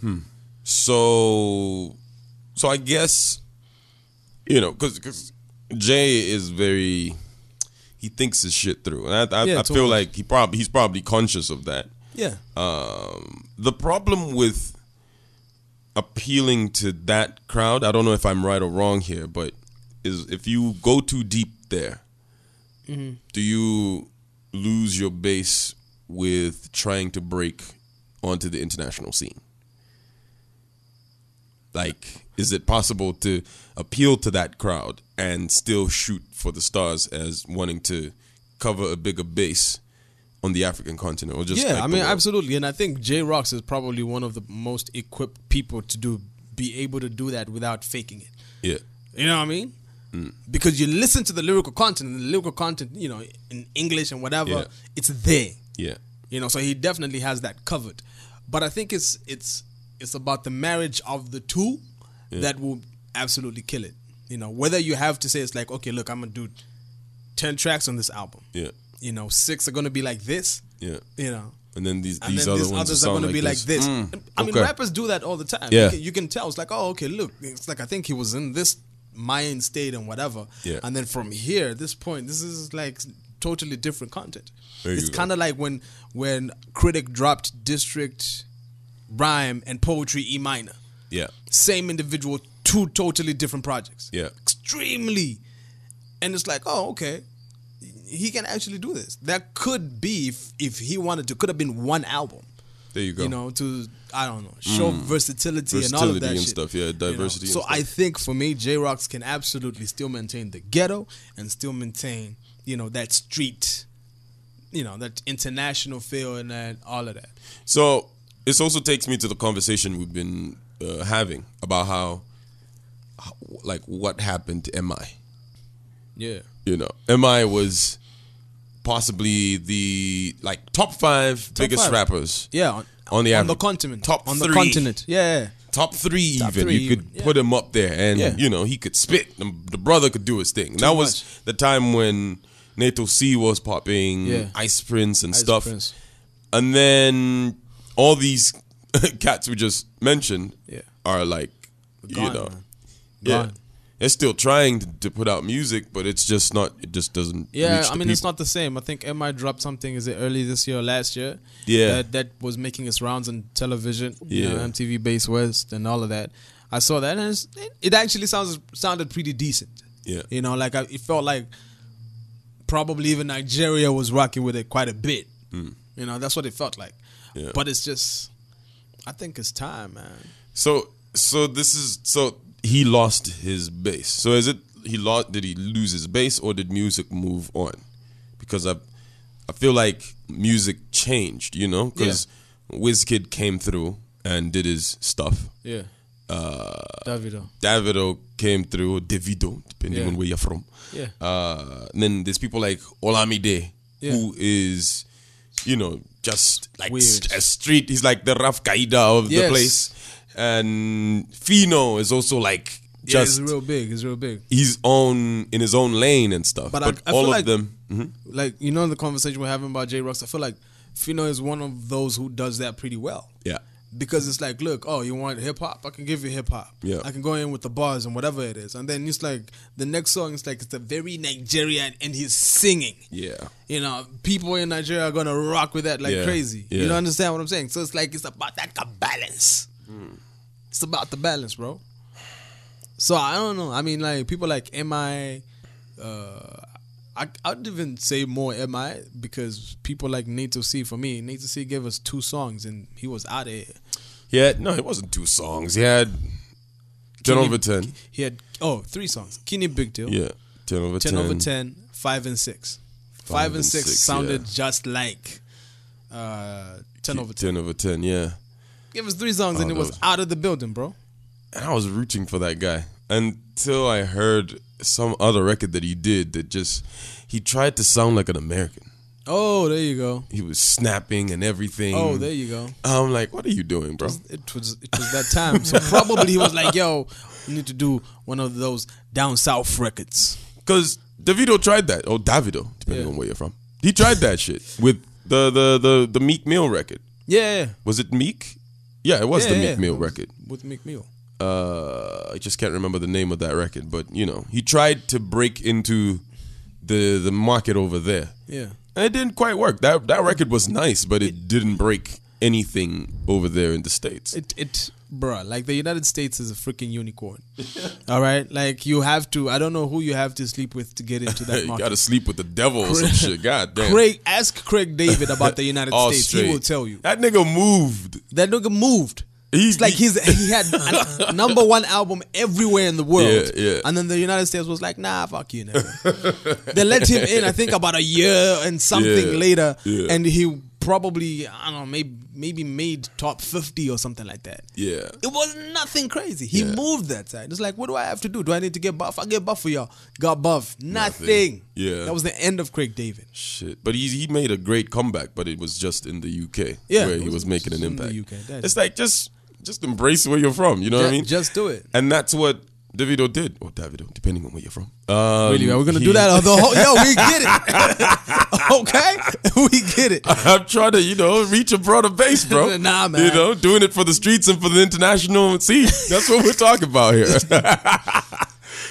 Hmm. So, so I guess, you know, because Jay is very, he thinks his shit through, and I, I, Yeah, I feel like he probably he's probably conscious of that. Yeah. Um, the problem with appealing to that crowd, I don't know if I'm right or wrong here, but is if you go too deep there, do you lose your base with trying to break onto the international scene? Like, is it possible to appeal to that crowd and still shoot for the stars as wanting to cover a bigger base on the African continent or just yeah, like I mean, absolutely. And I think Jay Rox is probably one of the most equipped people to do be able to do that without faking it. Yeah. You know what I mean? Mm. Because you listen to the lyrical content, and the lyrical content, you know, in English and whatever, Yeah. it's there. Yeah. You know, so he definitely has that covered. But I think it's it's it's about the marriage of the two that will absolutely kill it. You know, whether you have to say it's like, okay, look, I'm gonna do ten tracks on this album. Yeah. You know, six are gonna be like this. Yeah. You know, And then these and these then other these ones others are going to be like this. Mm, I mean, okay. rappers do that all the time. Yeah. You can, you can tell. It's like, oh, okay, look. It's like I think he was in this mind state and whatever. Yeah. And then from here, this point, this is like totally different content. There it's kind of like when when Critic dropped District, Rhyme, and Poetry E minor. Yeah. Same individual, two totally different projects. Yeah. Extremely. And it's like, oh, okay. He can actually do this. That could be, if, if he wanted to, could have been one album There you go. you know, to I don't know, show versatility, and all of Mm. That and shit, stuff, yeah, you know. diversity So. I think for me, Jay Rox can absolutely still maintain the ghetto and still maintain, you know, that street, you know, that international feel and that all of that. So this also takes me to the conversation we've been uh, having about how, how, like, what happened to MI. Yeah, You know, MI was possibly the like top five biggest five. rappers. yeah, on, On the on the continent, Top on three. the continent, yeah, Top three, Top even three you could even, yeah. put him up there, and Yeah. you know he could spit. The, the brother could do his thing. And that was much. the time when Naeto C was popping, Yeah. Ice Prince and Ice stuff. Prince. And then all these [laughs] cats we just mentioned Yeah. are like, Gone, you know, man. yeah, Gone. they're still trying to, to put out music, but it's just not. It just doesn't. Yeah, I mean it's not the same. I think MI dropped something. Is it early this year or last year? Yeah. that, that was making its rounds on television. you know, Yeah. MTV Base West and all of that. I saw that, and it's, it, it actually sounds sounded pretty decent. Yeah. you know, like I, it felt like probably even Nigeria was rocking with it quite a bit. Hmm. You know, that's what it felt like. Yeah. But it's just, I think it's time, man. So so this is so he lost his base. So is it he lost? Did he lose his base, or did music move on? Because I I feel like music changed, you know, because Wizkid came through and did his stuff. Yeah. Uh, Davido. Davido came through, Davido, depending Yeah. on where you're from. Yeah. Uh, and then there's people like Olamide, Yeah. who is, you know, just like Weird. a street. He's like the Raf Qaida of the place. And Phyno is also like Yeah, just it's real big. He's real big. He's own in his own lane and stuff. But But, I- I all of like- them, mhm. Like you know the conversation we're having about Jay Rox. I feel like Phyno is one of those who does that pretty well. Because it's like, look, oh, you want hip hop? I can give you hip hop. Yeah. I can go in with the bars and whatever it is. And then it's like the next song is like it's a very Nigerian and he's singing. yeah, You know, people in Nigeria are gonna rock with that like Yeah. crazy. Yeah. You don't understand what I'm saying? So it's like it's about that balance. It's about the balance, bro. So I don't know. I mean, like people like MI, uh, I I'd even say more MI because people like Naeto C for me. Naeto C gave us two songs and he was out of here. yeah. No, it wasn't two songs. He had ten over ten. He had oh three songs. Kini Big Deal. Yeah, ten over 10 ten. over 10, 5 and 6. 5, and and 6, six, sounded yeah. just like uh, 10 over 10. Ten over ten. Yeah. Give us three songs and Oh, it was those- out of the building, bro. and I was rooting for that guy until I heard some other record that he did that just he tried to sound like an American. Oh, there you go. He was snapping and everything. Oh, there you go. I'm like, what are you doing, bro? It was it was that time. So [laughs] probably he was like, "Yo, we need to do one of those down south records." Because Davido tried that. Oh, Davido, depending Yeah. on where you're from. He tried that shit with the the the the Meek Mill record. Yeah, Was it Meek? Yeah, it was yeah, the yeah. Meek Mill record. with Meek Mill. Uh, I just can't remember the name of that record, but you know, he tried to break into the the market over there, Yeah, and it didn't quite work. That that record was nice, but it didn't break anything over there in the states. it it bruh, like the United States is a freaking unicorn. [laughs] All right, like you have to. I don't know who you have to sleep with to get into that [laughs] you market. gotta sleep with the devil or some [laughs] shit. God damn. Craig, ask Craig David about the United States. straight. He will tell you that nigga moved. that nigga moved. He- It's like he- he's he had [laughs] a number one album everywhere in the world. Yeah, yeah. And then the United States was like, nah, fuck you, they let him in, I think, about a year and something Yeah, later, and he probably I don't know, maybe maybe made top fifty or something like that. Yeah, It was nothing crazy. He moved that side. It's like, what do I have to do? Do I need to get buff? I get buff for y'all. Got buff. Nothing. Yeah. That was the end of Craig David. shit. But he he made a great comeback, but it was just in the UK Yeah, where it he was was making an impact. UK, It's like just just embrace where you're from. You know what I mean? Just do it. And that's what Davido did, or Davido, depending on where you're from. Um, Really, are we gonna he- do that? The whole, yo, we get it. [laughs] okay, [laughs] we get it. I'm trying to, you know, reach a broader base, bro. [laughs] Nah, man. You know, doing it for the streets and for the international scene. That's what we're talking about here.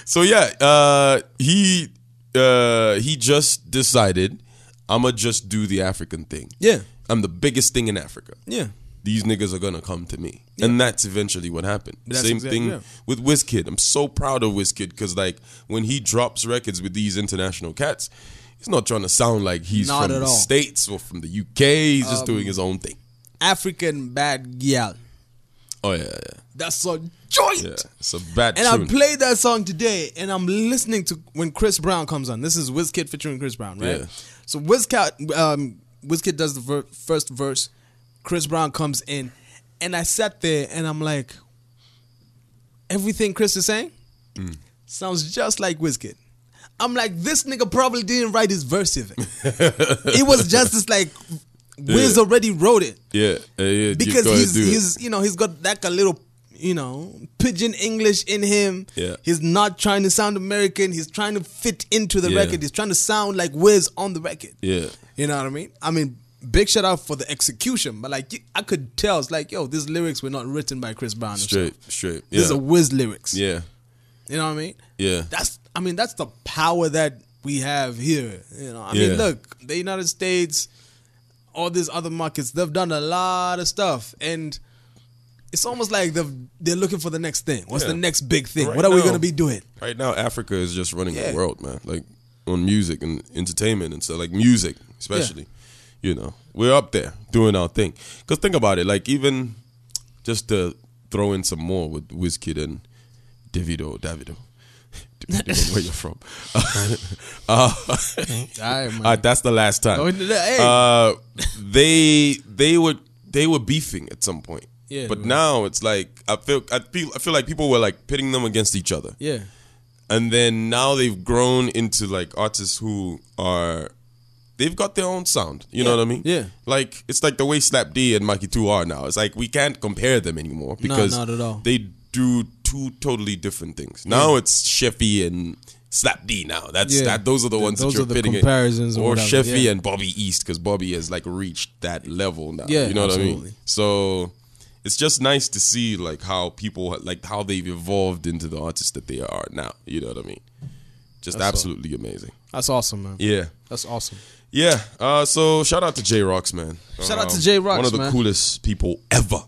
so yeah, uh, he uh, he just decided I'ma just do the African thing. Yeah, I'm the biggest thing in Africa. yeah, These niggas are gonna come to me, and that's eventually what happened. Same thing yeah. with Wizkid. I'm so proud of Wizkid because like when he drops records with these international cats, he's not trying to sound like he's Not from the all. Um, states or from the UK. He's just doing his own thing. African bad gal. Oh yeah, yeah, That's a joint. yeah. It's a bad And I played that song today, and I'm listening to when Chris Brown comes on. This is Wizkid featuring Chris Brown, right? Yeah. So Wizkid, um, Wizkid does the ver- first verse. Chris Brown comes in, and I sat there and I'm like, everything Chris is saying Mm. sounds just like Wizkid. I'm like, this nigga probably didn't write his verse even. [laughs] it was just this like, Wiz Yeah. already wrote it yeah, uh, yeah. because ahead, he's it. he's you know he's got like a little you know pigeon English in him. Yeah. He's not trying to sound American. He's trying to fit into the Yeah. record. He's trying to sound like Wiz on the record. yeah, You know what I mean? I mean, big shout out for the execution, but like I could tell, it's like yo, these lyrics were not written by Chris Brown. himself. straight, straight. Yeah, These are Wiz lyrics. yeah, You know what I mean? yeah. That's I mean that's the power that we have here. You know, I mean, look, the United States, all these other markets, they've done a lot of stuff, and it's almost like they've they're looking for the next thing. What's Yeah. the next big thing? Right what are we gonna be doing? Right now, Africa is just running Yeah. the world, man. Like on music and entertainment and stuff. Like music, especially. You know, we're up there doing our thing. Because think about it. Like even just to throw in some more with Wizkid and Davido, Davido. [laughs] depending on where you're from. [laughs] uh, All right, man. [laughs] that's the last time. Oh, hey. Uh, they they were they were beefing at some point. Yeah, but now it's like I feel I feel I feel like people were like pitting them against each other, yeah, and then now they've grown into like artists who are they've got their own sound. You know what I mean? yeah. Like it's like the way Slap Dee and Macky 2 are now. It's like we can't compare them anymore because all. they do two totally different things. Now it's Sheffy and Slap Dee. Now that's Yeah. that. Those are the Th- ones that you're are the pitting it- comparisons or or Sheffy yeah. and Bobby East because Bobby has like reached that level now. Yeah, you know what I mean. So it's just nice to see like how people like how they've evolved into the artists that they are now. You know what I mean? Just That's absolutely amazing. that's awesome, man. Yeah. That's awesome. Yeah. Uh, so shout out to Jay Rox, man. Shout out to Um, Jay Rox, man. One of the man. coolest people ever.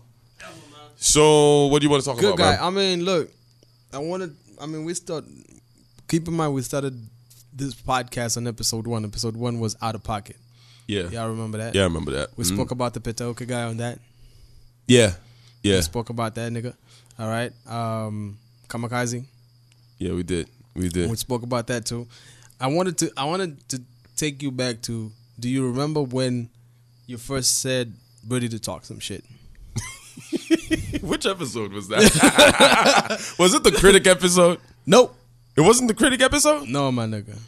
So what do you want to talk Good guy. about, I mean, look, I wanted. I mean, we start. Keep in mind, we started this podcast on episode one. Episode one was out of pocket. Yeah. Y'all remember that? Yeah, I remember that. We Mhm. spoke about the Petoka guy on that. Yeah. Yeah. We spoke about that nigga. All right. Um, Kamikaze. Yeah, we did. We did. We spoke about that too. I wanted to. I wanted to take you back to. Do you remember when you first said ready to talk some shit? [laughs] Which episode was that? [laughs] was it the critic episode? Nope. It wasn't the critic episode? No, my nigga.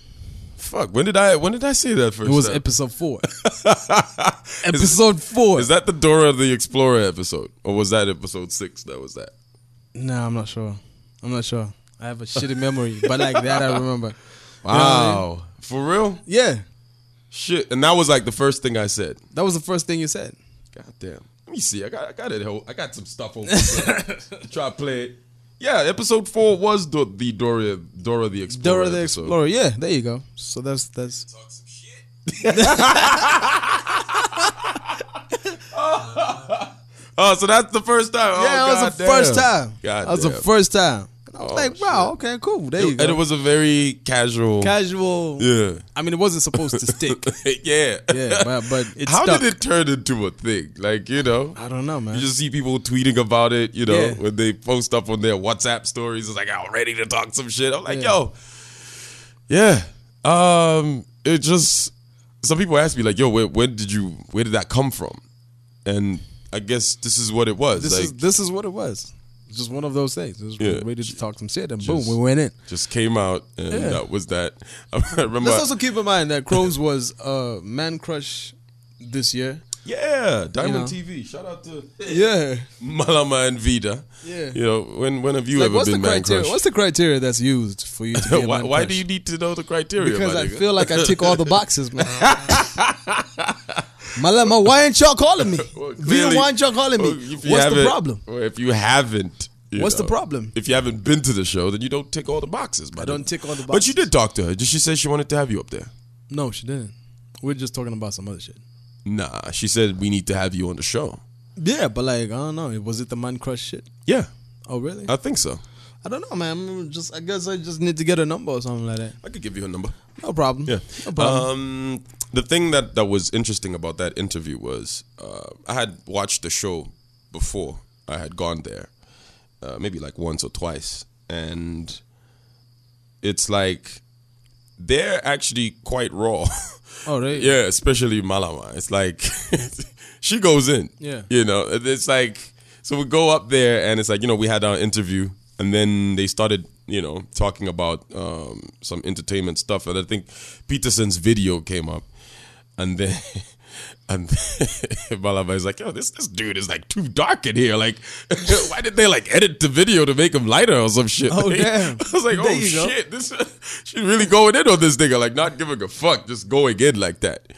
Fuck. When did I when did I say that first? It was time? episode four. [laughs] episode four. Is that the Dora the Explorer episode? Or was that episode six that was that? Nah, I'm not sure. I'm not sure. I have a shitty memory, but like that, I remember. You know what I Wow. mean? For real? Yeah, Shit. And that was like the first thing I said. that was the first thing you said. God damn. Let me see. I got I got it. I got some stuff over here. [laughs] Try to play it. Yeah, episode four was the, the Dora Dora the Explorer. Dora the episode. Explorer. Yeah, there you go. So that's that's. Talk some shit. [laughs] [laughs] oh, so that's the first time. Oh, Yeah, that was the goddamn. first time. God that was the first time. I was Oh, like, wow, shit. okay, cool. There you go. And it was a very casual. casual. yeah. I mean, it wasn't supposed to stick. [laughs] yeah. yeah, but but it How stuck. did it turn into a thing? Like, you know, I don't know, man. you just see people tweeting about it, you know, Yeah. when they post up on their WhatsApp stories. It's like, I'm ready to talk some shit. I'm like, Yeah. yo, yeah. Um, it just some people ask me like, yo, where, where did you, where did that come from? And I guess this is what it was. this like, is this is what it was. It's just one of those things. It was Yeah. ready to talk some shit, and Just- boom, we went in. just came out, and Yeah. that was that. [laughs] I remember. Let's also keep in mind that Crows was uh, Man Crush this year. yeah, Diamond know. TV. Shout out to Yeah. Malama and Vida. Yeah. You know, when when have you Like, ever what's the been man criteria? crush? What's the criteria that's used for you to be [laughs] why man why do you need to know the criteria? Because I nigga? feel like I tick all the boxes, man. [laughs] Malama, [laughs] why ain't y'all calling me? Well, clearly- why ain't y'all calling me? you What's the problem? Well, if you haven't, you What's the problem? If you haven't been to the show, then you don't tick all the boxes. my I don't tick all the boxes. But you did talk to her. Did she say she wanted to have you up there? No, she didn't. We're just talking about some other shit. Nah, she said we need to have you on the show. Yeah, but like I don't know. Was it the man crush shit? Yeah, Oh really? I think so. I don't know, man. Just I guess I just need to get a number or something like that. I could give you a number. No problem. Yeah. No problem. Um, the thing that, that was interesting about that interview was uh, I had watched the show before. I had gone there, uh, maybe like once or twice, and it's like they're actually quite raw. [laughs] oh really? yeah, especially Malama. It's like [laughs] she goes in. Yeah. You know, it's like so we go up there and it's like you know we had our interview and then they started you know talking about um, some entertainment stuff and I think Peterson's video came up and then. [laughs] And [laughs] Malama is like, yo, this this dude is like too dark in here. Like, [laughs] why did they like edit the video to make him lighter or some shit? Oh, Like, damn. I was like, There oh you go. shit, this she's really going in on this nigga, like not giving a fuck, just going in like that.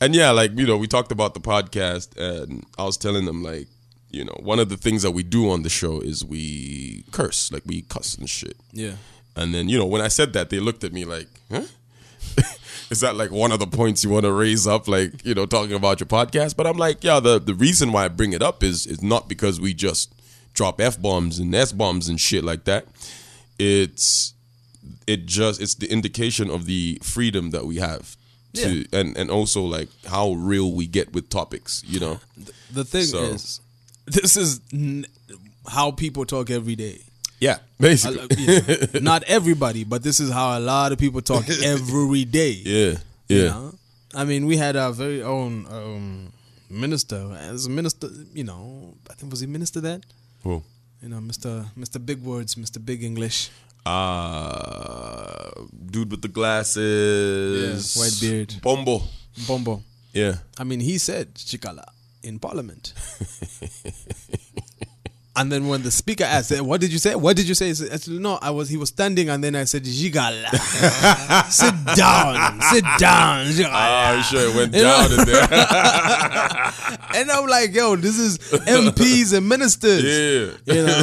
And yeah, like you know, we talked about the podcast, and I was telling them like, you know, one of the things that we do on the show is we curse, like we cuss and shit. Yeah. And then you know, when I said that, they looked at me like, huh? [laughs] Is that like one of the points you want to raise up, like you know, talking about your podcast? But I'm like, yeah, the the reason why I bring it up is is not because we just drop f bombs and s bombs and shit like that. It's it just it's the indication of the freedom that we have to and and also like how real we get with topics, you know. The thing So- is, this is n- how people talk every day. Yeah, I- basically. yeah. [laughs] Not everybody, but this is how a lot of people talk [laughs] every day. yeah, yeah. You know? I mean, we had our very own um, minister. As a minister, you know, I think was he minister then? Who? You know, Mr. Mr. Big Words, Mr. Big English. Uh, dude with the glasses, Yeah, white beard. Bombo. Bombo. Yeah, I mean, he said Chikala in Parliament. [laughs] and then when the speaker asked, eh, "What did you say? What did you say?" I said, "No, I was." He was standing, and then I said, "Jigala, [laughs] sit down, sit down." Jigala." Ah, I'm sure it went You know? down in there. [laughs] and I'm like, "Yo, this is MPs and ministers." yeah, You know,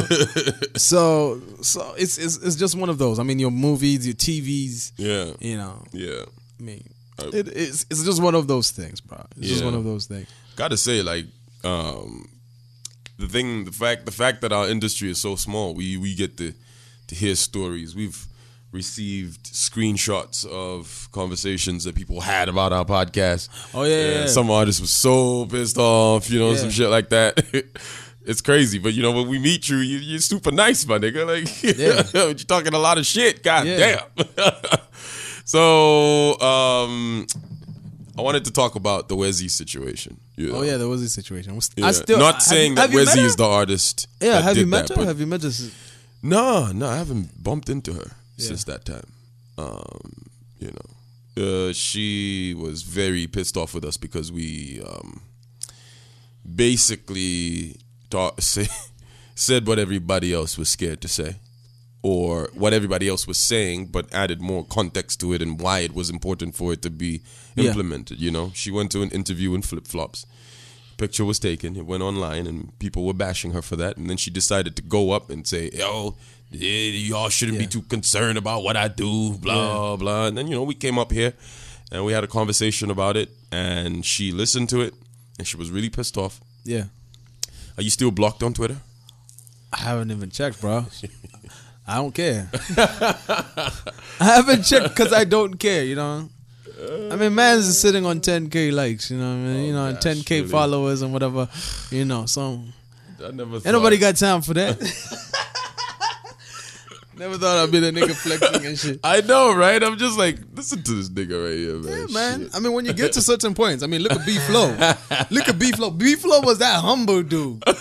so so it's, it's it's just one of those. I mean, your movies, your TVs. yeah, You know, yeah. I mean, it, it's it's just one of those things, bro. It's just one of those things. Gotta say, like, um, the thing, the fact, the fact that our industry is so small, we we get to to hear stories. We've received screenshots of conversations that people had about our podcast. Oh, yeah, yeah. Some artists were so pissed off, you know, Yeah. some shit like that. [laughs] It's crazy, but you know when we meet you, you you're super nice, my nigga. Like [laughs] Yeah. you're talking a lot of shit. God damn. [laughs] so um, I wanted to talk about the Wezi situation. Oh yeah, there was a situation. Yeah. I still not have- saying have that met is the artist. Yeah, have you met that, her? Have you met us? No, no, I haven't bumped into her Yeah. since that time. Um, you know, uh, she was very pissed off with us because we um, basically say, [laughs] said what everybody else was scared to say, or what everybody else was saying, but added more context to it and why it was important for it to be Yeah. implemented. You know, she went to an interview in flip flops picture was taken. It went online, and people were bashing her for that. And then she decided to go up and say, "Yo, eh, y'all shouldn't be too concerned about what I do." Blah blah. And then you know we came up here, and we had a conversation about it, and she listened to it, and she was really pissed off. Yeah, Are you still blocked on Twitter? I haven't even checked, bro. [laughs] I don't care. I haven't checked because I don't care. You know. I mean, man's is sitting on 10k likes, you know, what I mean, you oh, know, Oh, gosh, 10k really? followers and whatever, you know. So I never. ain't nobody got time for that. [laughs] Never thought I'd be the nigga flexing and shit. I know, right? I'm just like, listen to this nigga right here, man. Yeah, man. Shit. I mean, when you get to certain points, I mean, look at B Flow. look at B Flow. B Flow was that humble dude. [laughs]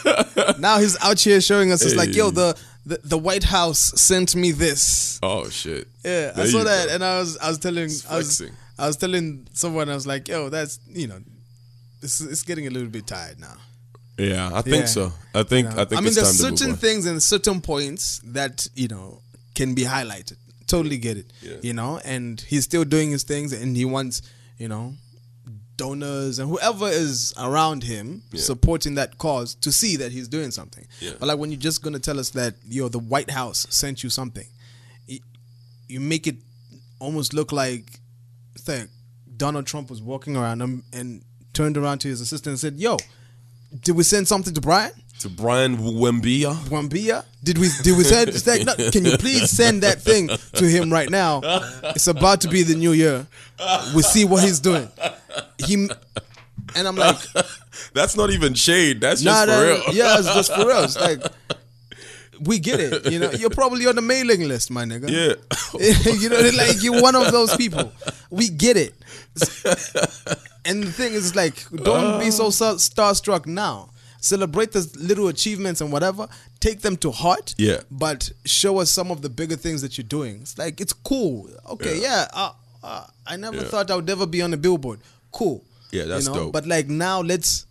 Now he's out here showing us. It's like, yo, the, the the White House sent me this. Oh shit. Yeah, I saw that, go. and I was I was telling I was. I was telling someone I was like, yo, that's you know, it's it's getting a little bit tired now. Yeah, I think Yeah. so. I think. You know? I think. I mean, it's there's time to move certain things and certain points that you know can be highlighted. Totally get it. Yeah. You know, and he's still doing his things, and he wants you know donors and whoever is around him Yeah. supporting that cause to see that he's doing something. Yeah. But like when you're just gonna tell us that yo the White House sent you something, you make it almost look like like Donald Trump was walking around and, and turned around to his assistant and said, "Yo, did we send something to Brian?" to Brian Bwembya. Wambia? Did we did we send? Like, no, can you please send that thing to him right now? It's about to be the new year. We see what he's doing. He and I'm like, [laughs] That's not even shade. That's nah, just nah, for real. yeah, it's just for real. It's like [laughs] we get it. You know, you're probably on the mailing list, my nigga. Yeah. [laughs] you know, like you're one of those people. We get it. And the thing is, like, don't be so starstruck now. Celebrate the little achievements and whatever. Take them to heart. Yeah. But show us some of the bigger things that you're doing. It's like it's cool. Okay, yeah. uh, uh, I never Yeah. thought I would ever be on a billboard. Cool. Yeah, that's you know? dope. But like now, let's.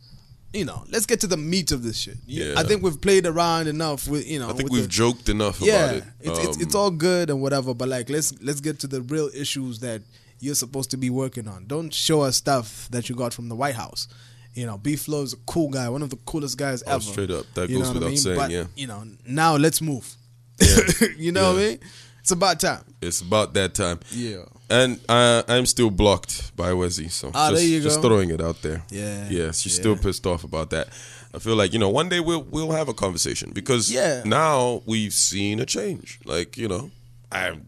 You know, let's get to the meat of this shit. Yeah. I think we've played around enough with you know. I think we've the- joked enough yeah, about it. it's, it's it's Um, all good and whatever, but like let's let's get to the real issues that you're supposed to be working on. Don't show us stuff that you got from the White House. You know, B Flow's a cool guy, one of the coolest guys Oh, ever. straight up. That You goes what I without mean? saying, But, yeah. You know, now let's move. Yeah. [laughs] you know what I mean? It's about time. It's about that time. Yeah. And uh, I'm still blocked by Wezi, so Ah, just, just throwing it out there. Yeah, yeah, she's yeah. still pissed off about that. I feel like you know one day we'll we'll have a conversation because Yeah. now we've seen a change. Like you know, I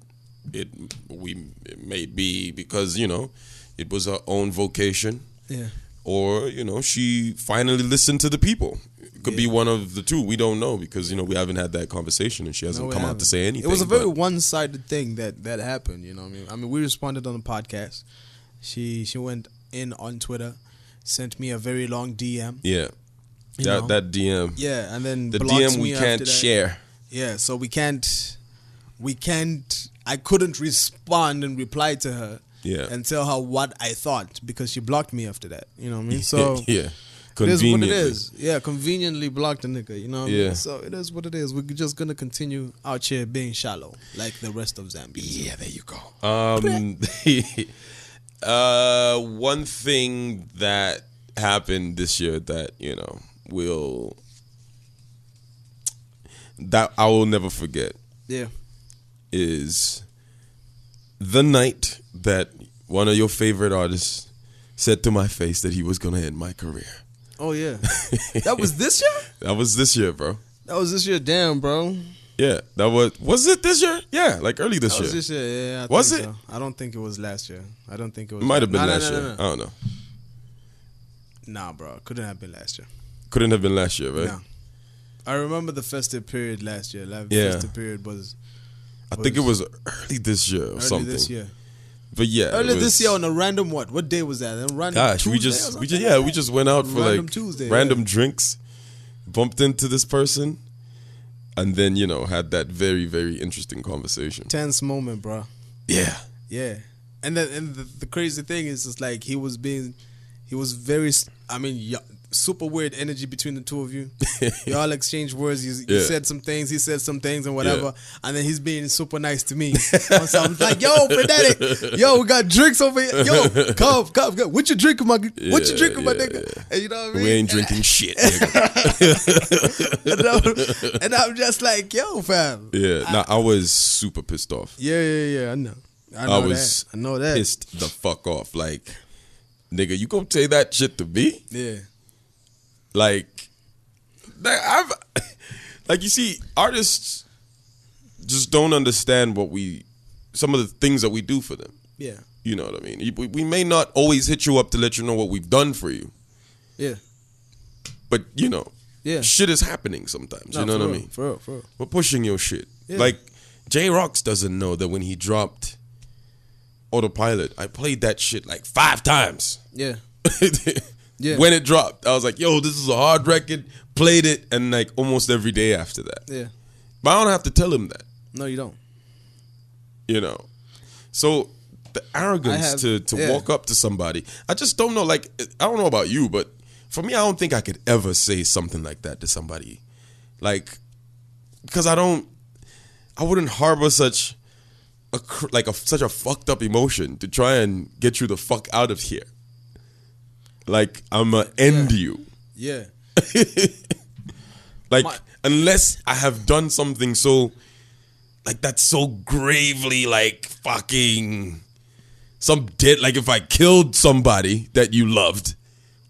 it we it may be because you know it was her own vocation, Yeah. or you know she finally listened to the people. Could be one of the two. We don't know because you know we haven't had that conversation, and she hasn't No, we come out haven't. to say anything. It was a very but- one-sided thing that that happened. You know, what I mean, I mean, we responded on the podcast. She she went in on Twitter, sent me a very long DM. yeah. You That know? that DM, Yeah, and then the blocked DM me we after can't that. share. Yeah, so we can't, we can't. I couldn't respond and reply to her. Yeah. And tell her what I thought because she blocked me after that. You know what I mean? [laughs] So yeah, It is what it is. Yeah, conveniently blocked a nigga. You know. What I mean? Yeah. So it is what it is. We're just gonna continue out here being shallow, like the rest of Zambia. Yeah, there you go. Um, [laughs] uh, one thing that happened this year that you know will that I will never forget Yeah. is the night that one of your favorite artists said to my face that he was going to end my career. Oh yeah. [laughs] that was this year. That was this year, bro. That was this year. Damn, bro. Yeah, that was was it this year? Yeah, like early this year. was this year. Yeah. I Was it? so. I don't think it was last year. I don't think it was. Might have been No, last no, year. I don't know. Nah, bro. Couldn't have been last year. Couldn't have been last year, right? No. I remember the festive period last year. Like, Yeah. Festive period was I think it was early this year or early something. this year. But yeah, Earlier was- this year on a random what? What day was that? A random Gosh, we Tuesday or just we just yeah we just went out for Random like Tuesday, random yeah. drinks, bumped into this person, and then you know had that very very interesting conversation. tense moment, bro. Yeah, Yeah, and then and the, the crazy thing is, it's like he was being, he was very. I mean, super weird energy between the two of you. [laughs] Y'all exchange words. You, you Yeah. said some things. He said some things and whatever. And then he's being super nice to me. [laughs] so I'm like, yo, Frenetic, yo, we got drinks over here. Yo, come, come, come. What you drinking, my? What you Yeah, drinking, my yeah, nigga? And you know what I mean? we ain't drinking [laughs] shit. nigga. and, I'm, and I'm just like, yo, fam. yeah, nah, I was super pissed off. Yeah, yeah, yeah. I know. I I, know was that. I know that. pissed the fuck off. Like, nigga, you gonna say that shit to me? Yeah. Like, I've [laughs] like you see, artists just don't understand what we some of the things that we do for them. Yeah. You know what I mean? We, we may not always hit you up to let you know what we've done for you, Yeah. but you know, Yeah. shit is happening sometimes. No, you know what I mean? For real, for real. We're pushing your shit. Yeah. Like Jay Rox doesn't know that when he dropped Autopilot, I played that shit like five times. Yeah. [laughs] Yeah. When it dropped, I was like, "Yo, this is a hard record." Played it, and like almost every day after that. Yeah. But I don't have to tell him that, No, you don't. you know. So the arrogance have- to to yeah. walk up to somebody, I just don't know. Like I don't know about you, but for me, I don't think I could ever say something like that to somebody, like because I don't, I wouldn't harbor such a like a such a fucked up emotion to try and get you the fuck out of here. Like I'ma end you. Yeah. [laughs] Like My- unless I have done something so like that's so gravely like fucking some dead like if I killed somebody that you loved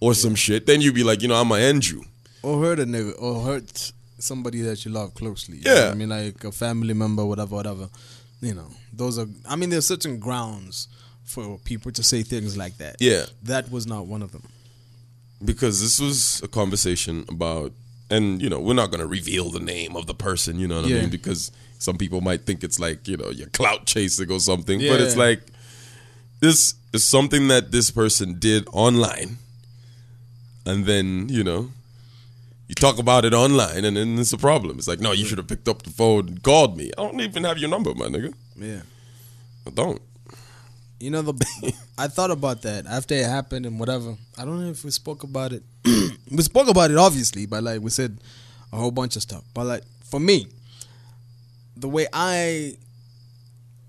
or some shit, then you'd be like, you know, I'ma end you. Or hurt a nigga, or hurt somebody that you love closely. you Yeah. I mean, like a family member, whatever, whatever. You know, those are. I mean, there's certain grounds for people to say things like that. Yeah. That was not one of them. Because this was a conversation about and you know, we're not gonna reveal the name of the person, you know what I mean? Because some people might think it's like, you know, you're clout chasing or something. But it's like this is something that this person did online. And then, you know, you talk about it online and then it's a problem. It's like, no, you should have picked up the phone and called me. I don't even have your number, my nigga. Yeah. I don't. You know the. [laughs] I thought about that after it happened and whatever. I don't know if we spoke about it. [clears throat] we spoke about it obviously, but like we said a whole bunch of stuff. But like for me, the way I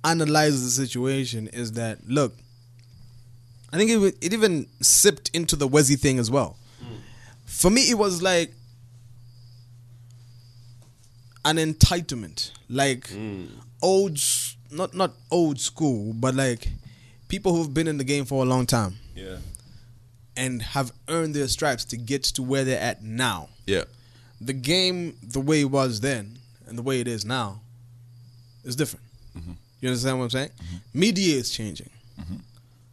analyze the situation is that look, I think it it even sipped into the Wezi thing as well. Mm. For me, it was like an entitlement, like mm. old, not not old school, but like people who've been in the game for a long time Yeah. and have earned their stripes to get to where they're at now. Yeah. The game, the way it was then and the way it is now, is different. Mm-hmm. You understand what I'm saying? Mm-hmm. Media is changing. Mm-hmm.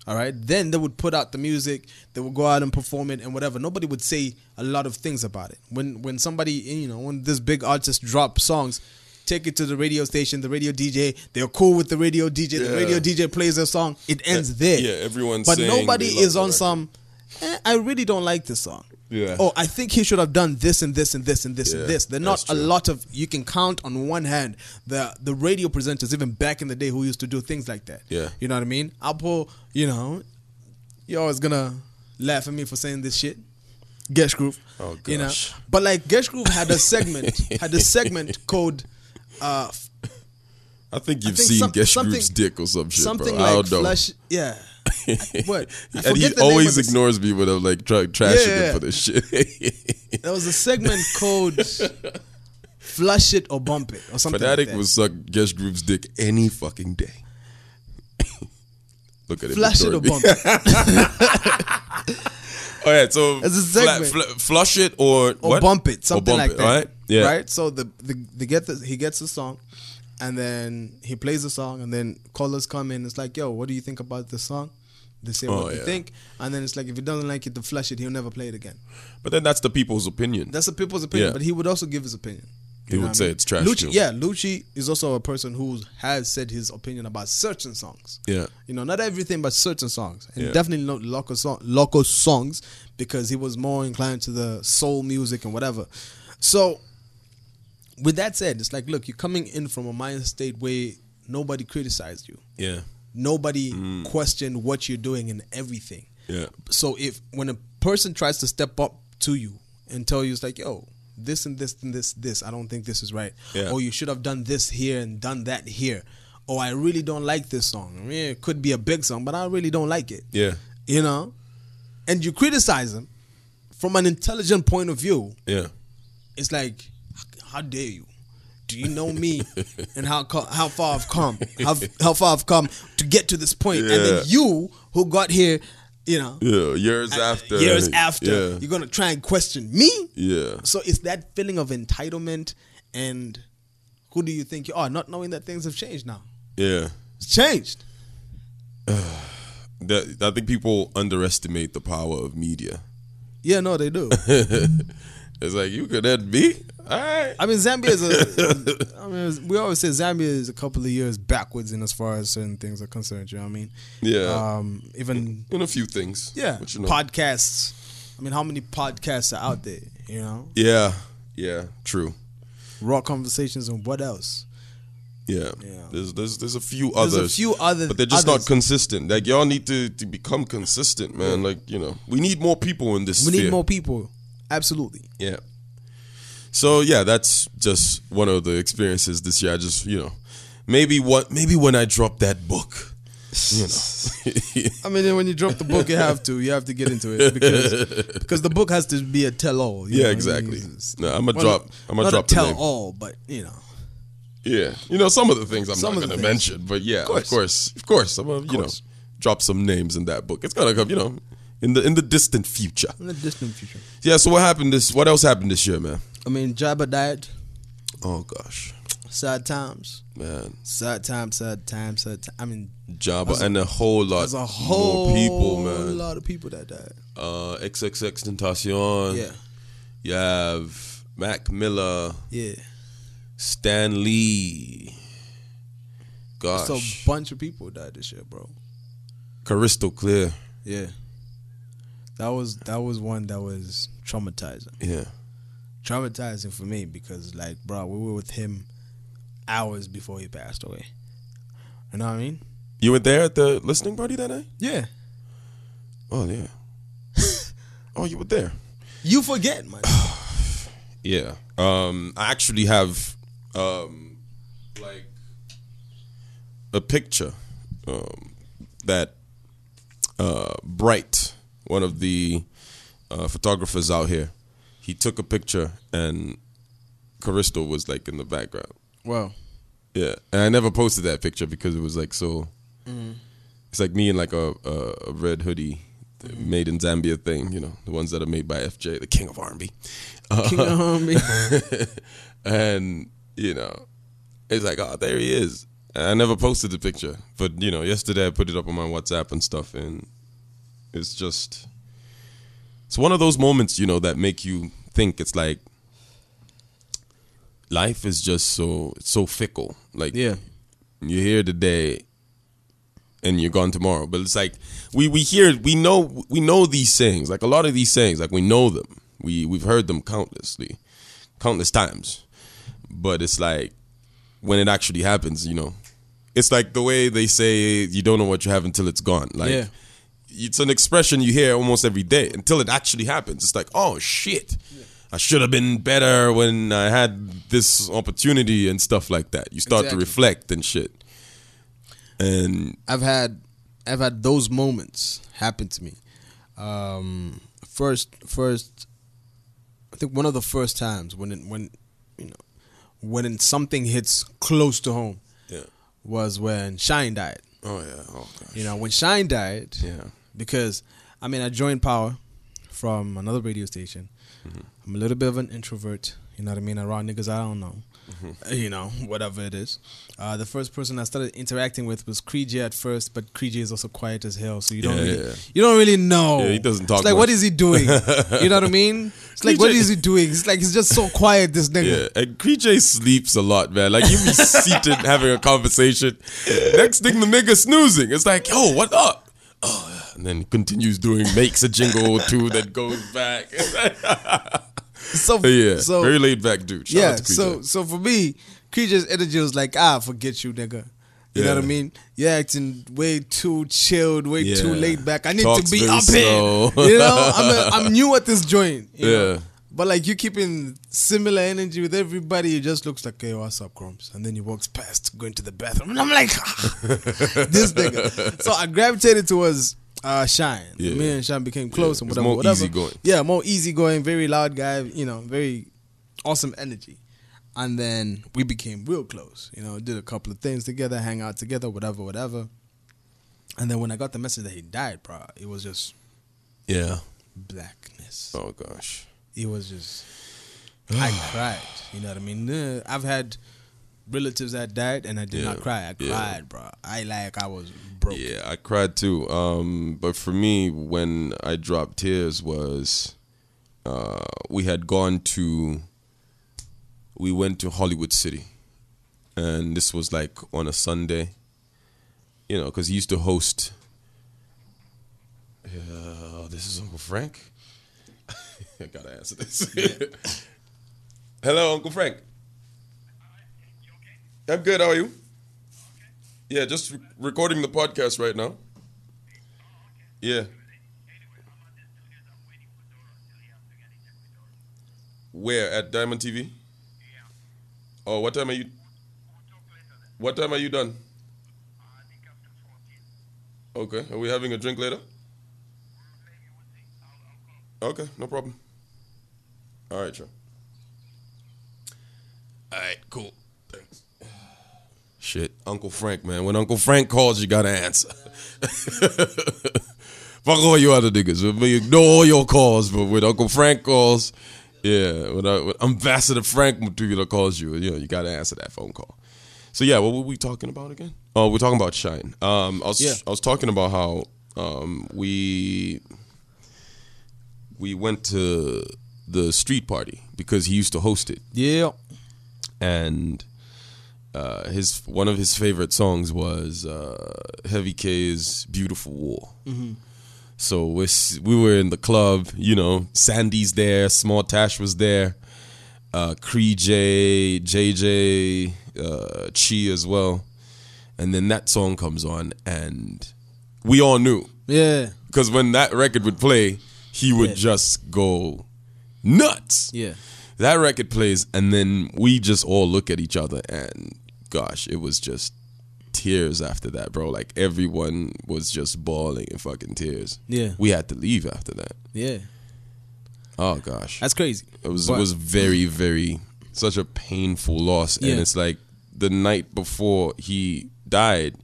All right. Then they would put out the music. They would go out and perform it and whatever. Nobody would say a lot of things about it. When when somebody you know when this big artist drop songs, take it to the radio station. The radio DJ they're cool with the radio DJ. The radio DJ plays their song. It ends there. yeah, everyone's But saying nobody is on some. Eh, I really don't like this song. Yeah. Oh, I think he should have done this and this and this and this Yeah, and this. They're not a lot of. You can count on one hand the the radio presenters even back in the day who used to do things like that. Yeah. You know what I mean? Apple, you know, you're always gonna laugh at me for saying this shit. Gesh Groove. Oh, gosh. You know? But like Gesh Groove had a segment, [laughs] had a segment called uh I think you've think seen some- Gesh something- Groove's dick or some shit, something bro. I don't know. flesh yeah. [laughs] what? I and he always ignores me when I'm like try, trashing Yeah, yeah. him for this shit. [laughs] There was a segment called Flush It or Bump It or something. Fanatic like that. will suck Gesh Groove's dick any fucking day. Look at it. Flush It or Bump. It. [laughs] Oh yeah, so fla- segment. fl- flush it or or bump it, something or bump like it, that. Right? Yeah. Right. So the, the they get the he gets the song, and then he plays the song, and then callers come in. It's like, yo, what do you think about the song? They say Oh, what they yeah. think, and then it's like if he doesn't like it, to flush it, he'll never play it again. But then that's the people's opinion. That's the people's opinion, Yeah. but he would also give his opinion. He would what I say mean? it's trash, Lucci, too. yeah, Lucci is also a person who has said his opinion about certain songs. yeah. You know, not everything, but certain songs, and Yeah. definitely not local song, local songs, because he was more inclined to the soul music and whatever. So, with that said, it's like, look, you're coming in from a mind state where nobody criticized you, Yeah. nobody mm. questioned what you're doing and everything. Yeah. So, if when a person tries to step up to you and tell you, it's like, yo, this and this and this, this, I don't think this is right, Yeah. or you should have done this here and done that here. Or I really don't like this song. I mean, it could be a big song, but I really don't like it Yeah. you know, and you criticize them from an intelligent point of view, Yeah. it's like, how dare you? Do you know me [laughs] and how how far I've come? How how far I've come to get to this point? point, and then you who got here, you know, Yeah. Years uh, after. years after, Yeah. you're gonna try and question me. Yeah. So it's that feeling of entitlement, and who do you think you are? Not knowing that things have changed now. Yeah. It's changed. [sighs] That, I think people underestimate the power of media. Yeah, no, they do. [laughs] It's like you could end me. All right. I mean, Zambia is a. [laughs] I mean, we always say Zambia is a couple of years backwards in as far as certain things are concerned. You know what I mean? Yeah. Um, even In a few things. yeah, you know. podcasts. I mean, how many podcasts are out there? You know, Yeah. Yeah. True. raw conversations and what else? Yeah. Yeah. There's there's there's a few There's others. a few other, but they're just others. not consistent. Like y'all need to, to become consistent, man. Like you know, we need more people in this. We need more people. Absolutely. Yeah. So yeah, that's just one of the experiences this year. I just you know, maybe what maybe when I drop that book, you know, [laughs] I mean, when you drop the book, you have to. You have to get into it because because the book has to be a tell-all. you Yeah, know? exactly. It's- No, I'ma well, drop- I'ma drop a tell-all, but you know. yeah, you know some of the things I'm Some not going to things. mention, but yeah, of course. of course, of course, I'm gonna you know drop some names in that book. It's gonna come, you know, in the in the distant future. In the distant future. Yeah. So what happened this? What else happened this year, man? I mean, Jabba died. Oh gosh, Sad times. man, Sad times, sad times, sad times. I mean, Jabba and a whole lot there's a whole more people, man. lot of people that died. Uh, XXXTentacion. Yeah, You have Mac Miller, yeah. Stan Lee. Gosh, So a bunch of people died this year, bro. Crystal Clear. Yeah. That was that was one that was traumatizing. Yeah, Traumatizing for me because like, bro, we were with him hours before he passed away. You know what I mean? you were there at the listening party that night. Yeah. Oh yeah. [laughs] oh, you were there. You forget, man. [sighs] Yeah. Um, I actually have um, like a picture um, that uh, Bright, one of the uh, photographers out here, he took a picture and Caristo was like in the background. well, Yeah, and I never posted that picture because it was like so. It's like me in like a, a, a red hoodie, the made in Zambia thing. You know, the ones that are made by FJ, the king of R&B. Uh, [laughs] King of R&B. [laughs] and you know, it's like, oh, there he is. I never posted the picture, but you know, yesterday I put it up on my WhatsApp and stuff, and it's just it's one of those moments, you know, that make you think. It's like life is just so it's so fickle. Like Yeah. you're here today and you're gone tomorrow. But it's like we we hear we know we know these things. Like a lot of these things, like we know them. We we've heard them countlessly, countless times. But it's like when it actually happens, you know. It's like the way they say you don't know what you have until it's gone. Like Yeah. It's an expression you hear almost every day until it actually happens. It's like, oh shit. I should have been better when I had this opportunity and stuff like that. You start to reflect and shit. And I've had I've had those moments happen to me. Um, first, first, I think one of the first times when it, when you know when something hits close to home yeah. was when Shine died. Oh yeah. Oh gosh. You know, when Shine died, Yeah. Because I mean I joined Power from another radio station. I'm a little bit of an introvert. You know what I mean? I Around niggas I don't know. Uh, You know, [laughs] whatever it is. Uh, the first person I started interacting with was Creej at first, but Creej is also quiet as hell, so you don't Yeah, really, yeah. you don't really know. Yeah, he doesn't talk It's like, what much. is he doing? [laughs] you know what I mean? It's like, what is he doing? It's like he's just so quiet. This nigga. Yeah, and Creej sleeps a lot, man. Like you be seated [laughs] having a conversation. Next thing, the nigga snoozing. It's like, yo, what up? Oh, yeah. And then continues doing, makes a jingle or two that goes back. [laughs] So yeah, so very laid back dude. Shout yeah, so so for me, Creature's energy was like, ah, forget you, nigga. You know what I mean? You're acting way too chilled, way too Yeah. laid back. I need Talks to be up slow. here. [laughs] You know, I'm a, I'm new at this joint. you know? Yeah. But like you keeping similar energy with everybody, it just looks like, hey, what's up, Chromes? And then he walks past, going to the bathroom, and I'm like, [laughs] this nigga. So I gravitated towards uh, Shine. Yeah. Me and Shine became close Yeah, and whatever. more whatever. easygoing. Yeah, more easygoing, very loud guy. You know, very awesome energy. And then we became real close. You know, did a couple of things together, hang out together, whatever, whatever. And then when I got the message that he died, bro, it was just yeah. blackness. Oh gosh. It was just, [sighs] I cried. You know what I mean? Uh, I've had relatives that died, and I did not cry. I yeah. cried, bro. I like I was broke. Yeah, I cried too. Um, but for me, when I dropped tears was uh, we had gone to we went to Hollywood City, and this was like on a Sunday. You know, because he used to host. Yeah, this is Uncle Frank. [laughs] I gotta answer this. [laughs] Hello, Uncle Frank. I'm good. How are you? Yeah, just re- recording the podcast right now. Yeah. Where at Diamond TV? Oh, what time are you? What time are you done? Okay, are we having a drink later? Okay, no problem. All right, sure. All right, cool. Shit, Uncle Frank, man. When Uncle Frank calls, you gotta answer. [laughs] Fuck all you other niggas. We ignore all your calls, but when Uncle Frank calls, yeah, when, uh, when Ambassador Frank Matula calls you, you know, you gotta answer that phone call. So yeah, what were we talking about again? Oh, we're talking about Shine. Um, I was Yeah. I was talking about how um we we went to the street party because he used to host it Yeah. and uh, his one of his favorite songs was uh, Heavy K's "Beautiful War." So we we were in the club, you know. Sandy's there, Small Tash was there, uh, Cree J, JJ, uh, Chi as well, and then that song comes on, and we all knew Yeah. because when that record would play, he would Yeah. just go nuts Yeah. that record plays and then we just all look at each other and gosh it was just tears after that bro like everyone was just bawling in fucking tears Yeah. we had to leave after that Yeah. oh gosh That's crazy. it was But- it was very very such a painful loss Yeah. and it's like the night before he died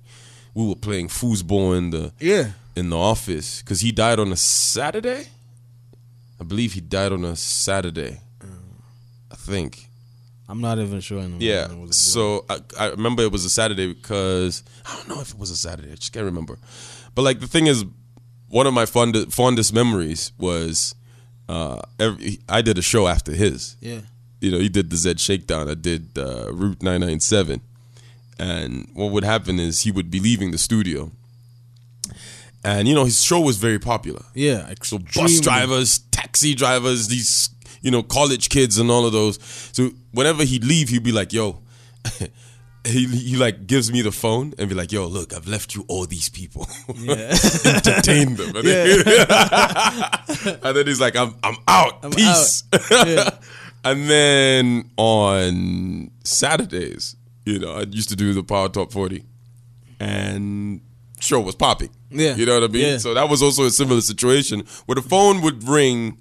we were playing foosball in the Yeah. in the office because he died on a Saturday. I believe he died on a Saturday. Mm. I think. I'm not even sure anymore. Yeah. It was a blur. So I, I remember it was a Saturday because I don't know if it was a Saturday. I just can't remember. But like the thing is, one of my fondest, fondest memories was uh, every, I did a show after his. yeah, You know, he did the Z Shakedown. I did uh, Route 997. And what would happen is he would be leaving the studio. And, you know, his show was very popular. yeah. So bus drivers, taxi drivers, these you know college kids and all of those. So whenever he'd leave, he'd be like, "Yo," [laughs] he he like gives me the phone and be like, "Yo, look, I've left you all these people. [laughs] Yeah. Entertain them." And, then, [laughs] and then he's like, "I'm I'm out. I'm Peace." out. Yeah. and then on Saturdays, you know, I used to do the Power Top 40, and show was popping. Yeah. you know what I mean. Yeah. So that was also a similar situation where the phone would ring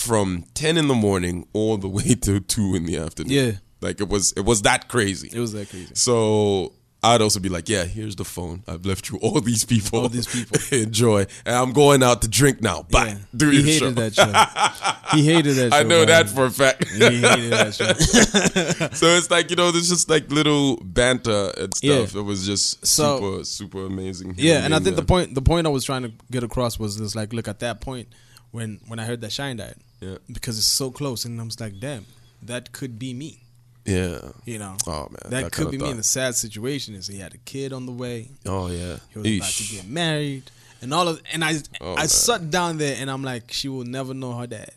from ten in the morning all the [laughs] way to two in the afternoon. Yeah. like it was it was that crazy. It was that crazy. So I'd also be like, yeah, here's the phone. I've left you all these people. All these people. [laughs] Enjoy. And I'm going out to drink now. Bye. Yeah. Do he hated show. that show. [laughs] He hated that show. I know man. that for a fact. He hated that show. so it's like, you know, there's just like little banter and stuff. Yeah. It was just So- super, super amazing. Yeah, and I think the point the point I was trying to get across was this like, look at that point when when I heard that Shine died, Yeah. because it's so close, and I was like, damn, that could be me. Yeah. You know, Oh, man. that, that could be me. And the sad situation is he had a kid on the way. Oh, yeah. He was about to get married, and all of and I Oh, I man. sat down there and I'm like, she will never know her dad.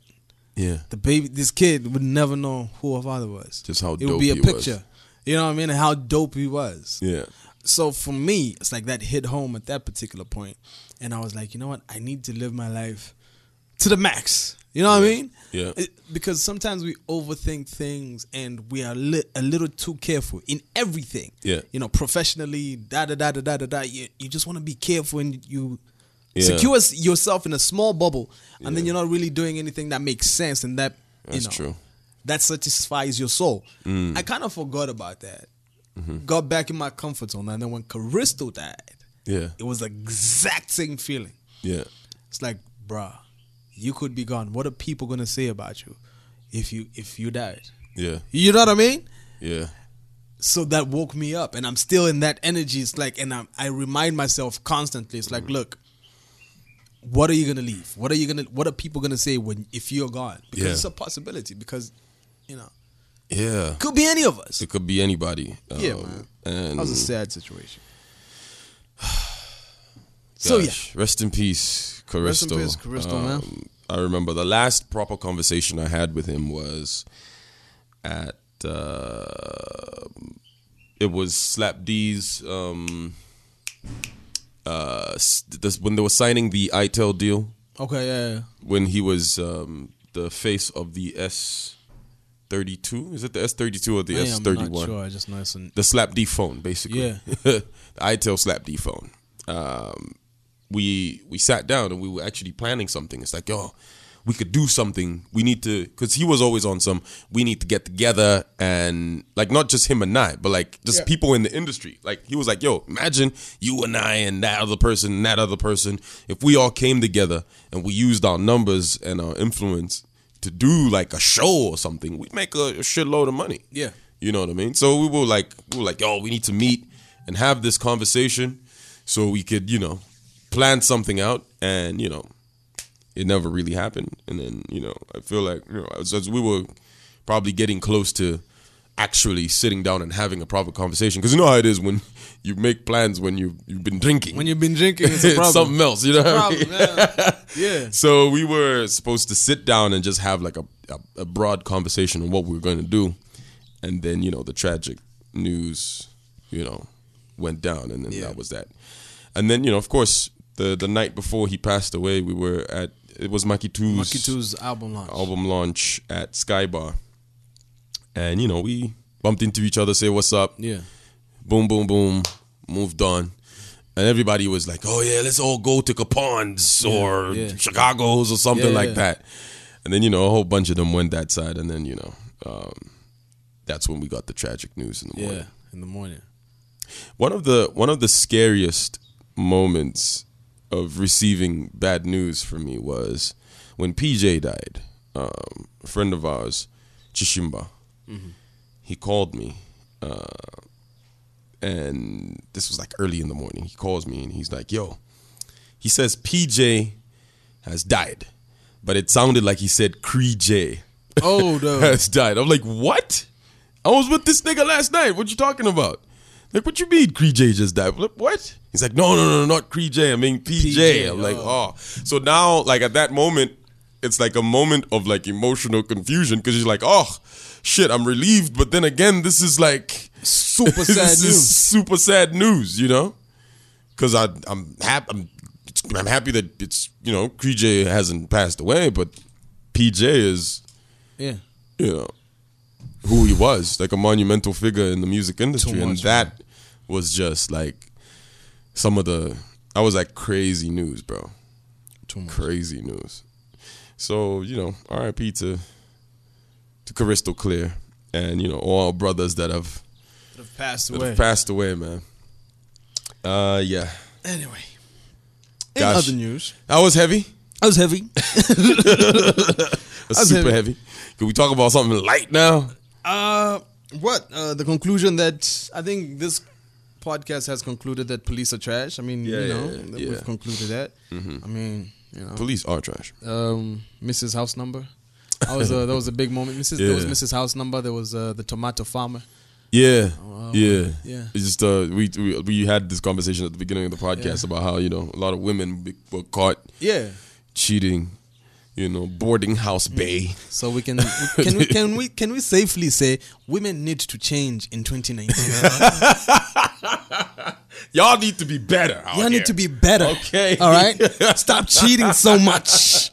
Yeah. The baby, this kid would never know who her father was. Just how it dope would be a he was. picture. You know what I mean? And how dope he was. Yeah. So for me, it's like that hit home at that particular point, and I was like, you know what? I need to live my life to the max. You know what I mean? Yeah. It- because sometimes we overthink things and we are li- a little too careful in everything. Yeah. You know, professionally, da da da da da da da. You, you just want to be careful and you Yeah. secure s- yourself in a small bubble, and then you're not really doing anything that makes sense and that you That's know, true. that satisfies your soul. Mm. I kind of forgot about that. Mm-hmm. Got back in my comfort zone, and then when Caristo died, Yeah. it was the exact same feeling. Yeah. It's like, bruh, you could be gone. What are people gonna say about you if you if you died? Yeah. You know what I mean? Yeah. So that woke me up, and I'm still in that energy. It's like, and I'm, I remind myself constantly. It's Mm. like, look, what are you gonna leave? What are you gonna? What are people gonna say when if you're gone? Because Yeah. it's a possibility. Because you know, Yeah. could be any of us. It could be anybody. Yeah, Um, man. And That was a sad situation. [sighs] So yeah, Gosh, Rest in peace, Caristo. Peace, Caristo, man. Um, I remember the last proper conversation I had with him was at uh, it was Slap Dee's um, uh, this, when they were signing the ITEL deal okay, yeah, yeah. when he was um, the face of the S thirty two. Is it the S thirty two or the S thirty not sure. I just know it's an, the Slap Dee phone, basically. Yeah. [laughs] the ITEL Slap D phone. Um, we we sat down and we were actually planning something. It's like, yo, we could do something. We need to, because he was always on some. We need to get together and like not just him and I, but like just Yeah. people in the industry. Like he was like, yo, imagine you and I and that other person and that other person. If we all came together and we used our numbers and our influence to do like a show or something, we'd make a, a shitload of money. Yeah. You know what I mean? So we were like, we were like, yo, we need to meet and have this conversation so we could, you know, plan something out. And, you know, it never really happened. And then, you know, I feel like, you know, as, as we were probably getting close to actually sitting down and having a proper conversation. Because you know how it is when [laughs] you make plans when you, you've been drinking. when you've been drinking, it's [laughs] a it's something else, you know what I mean? yeah. [laughs] yeah. So we were supposed to sit down and just have like a, a, a broad conversation on what we were going to do, and then you know the tragic news, you know, went down, and then Yeah. that was that. And then you know, of course, the the night before he passed away, we were at it was Macky 2's Macky 2's album launch. album launch at Sky Bar, and you know we bumped into each other, say what's up, Yeah. boom, boom, boom, moved on. And everybody was like, oh, yeah, let's all go to Capone's or yeah. Chicago's or something Yeah, like yeah. that. And then, you know, a whole bunch of them went that side. And then, you know, um, that's when we got the tragic news in the morning. Yeah. In the morning. One of the one of the scariest moments of receiving bad news for me was when PJ died. Um, a friend of ours, Chishimba. he called me, uh, and this was like early in the morning. He calls me and he's like, "Yo," he says, "PJ has died," but it sounded like he said Cree J Oh, no. [laughs] has died. I'm like, what? I was with this nigga last night. What you talking about? Like, what you mean Cree J just died? What? He's like, no, no, no, not Cree J. I mean PJ. PJ, I'm like, oh. oh. So now, like at that moment, it's like a moment of like emotional confusion because you're like, oh, shit, I'm relieved, but then again, this is like Super [laughs] sad this is news. super sad news, you know? Because I I'm happy I'm, I'm happy that it's you know Cree J hasn't passed away, but PJ is Yeah. you know who he was, like a monumental figure in the music industry, and that was just like some of the. I was like crazy news, bro. Too much. Crazy news. So you know, R.I.P. to to Crystal Clear, and you know all our brothers that have That have passed that away. have passed away, man. Uh, yeah, anyway. In other news. that was heavy. I was heavy. [laughs] Was super heavy. heavy. Can we talk about something light now? Uh, what? Uh, the conclusion that I think this podcast has concluded that police are trash. I mean, Yeah, you know, yeah, yeah. Mm-hmm. we've concluded that. I mean, you know, Police are trash. um, Mrs. House Number. That was a, that was a big moment. Mrs. There was Mrs. House Number. There was uh, the tomato farmer. Yeah, wow. yeah, Yeah. It's just uh, we, we we had this conversation at the beginning of the podcast about how you know a lot of women were caught Yeah. cheating, you know, boarding house bay. So we can [laughs] can we can we can we safely say women need to change in 2019? [laughs] Y'all need to be better. Y'all here. need to be better. Okay. All right. [laughs] Stop cheating so much.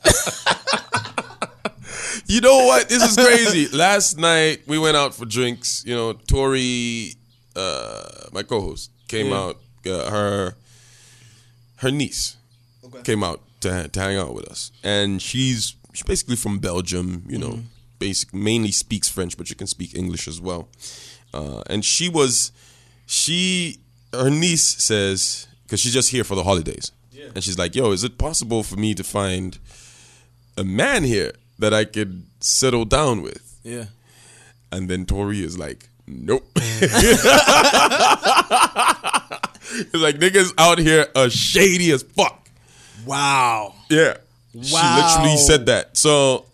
You know what? This is crazy. Last night we went out for drinks. You know, Tori, uh, my co-host, came Yeah. out. Uh, her her niece Okay. came out to to hang out with us, and she's she's basically from Belgium. You know, basic mainly speaks French, but she can speak English as well. Uh, and she was she her niece says because she's just here for the holidays, and she's like, "Yo, is it possible for me to find a man here that I could settle down with?" Yeah. And then Tori is like, nope. [laughs] [laughs] He's like, niggas out here are shady as fuck. Wow. Yeah. She literally said that. So,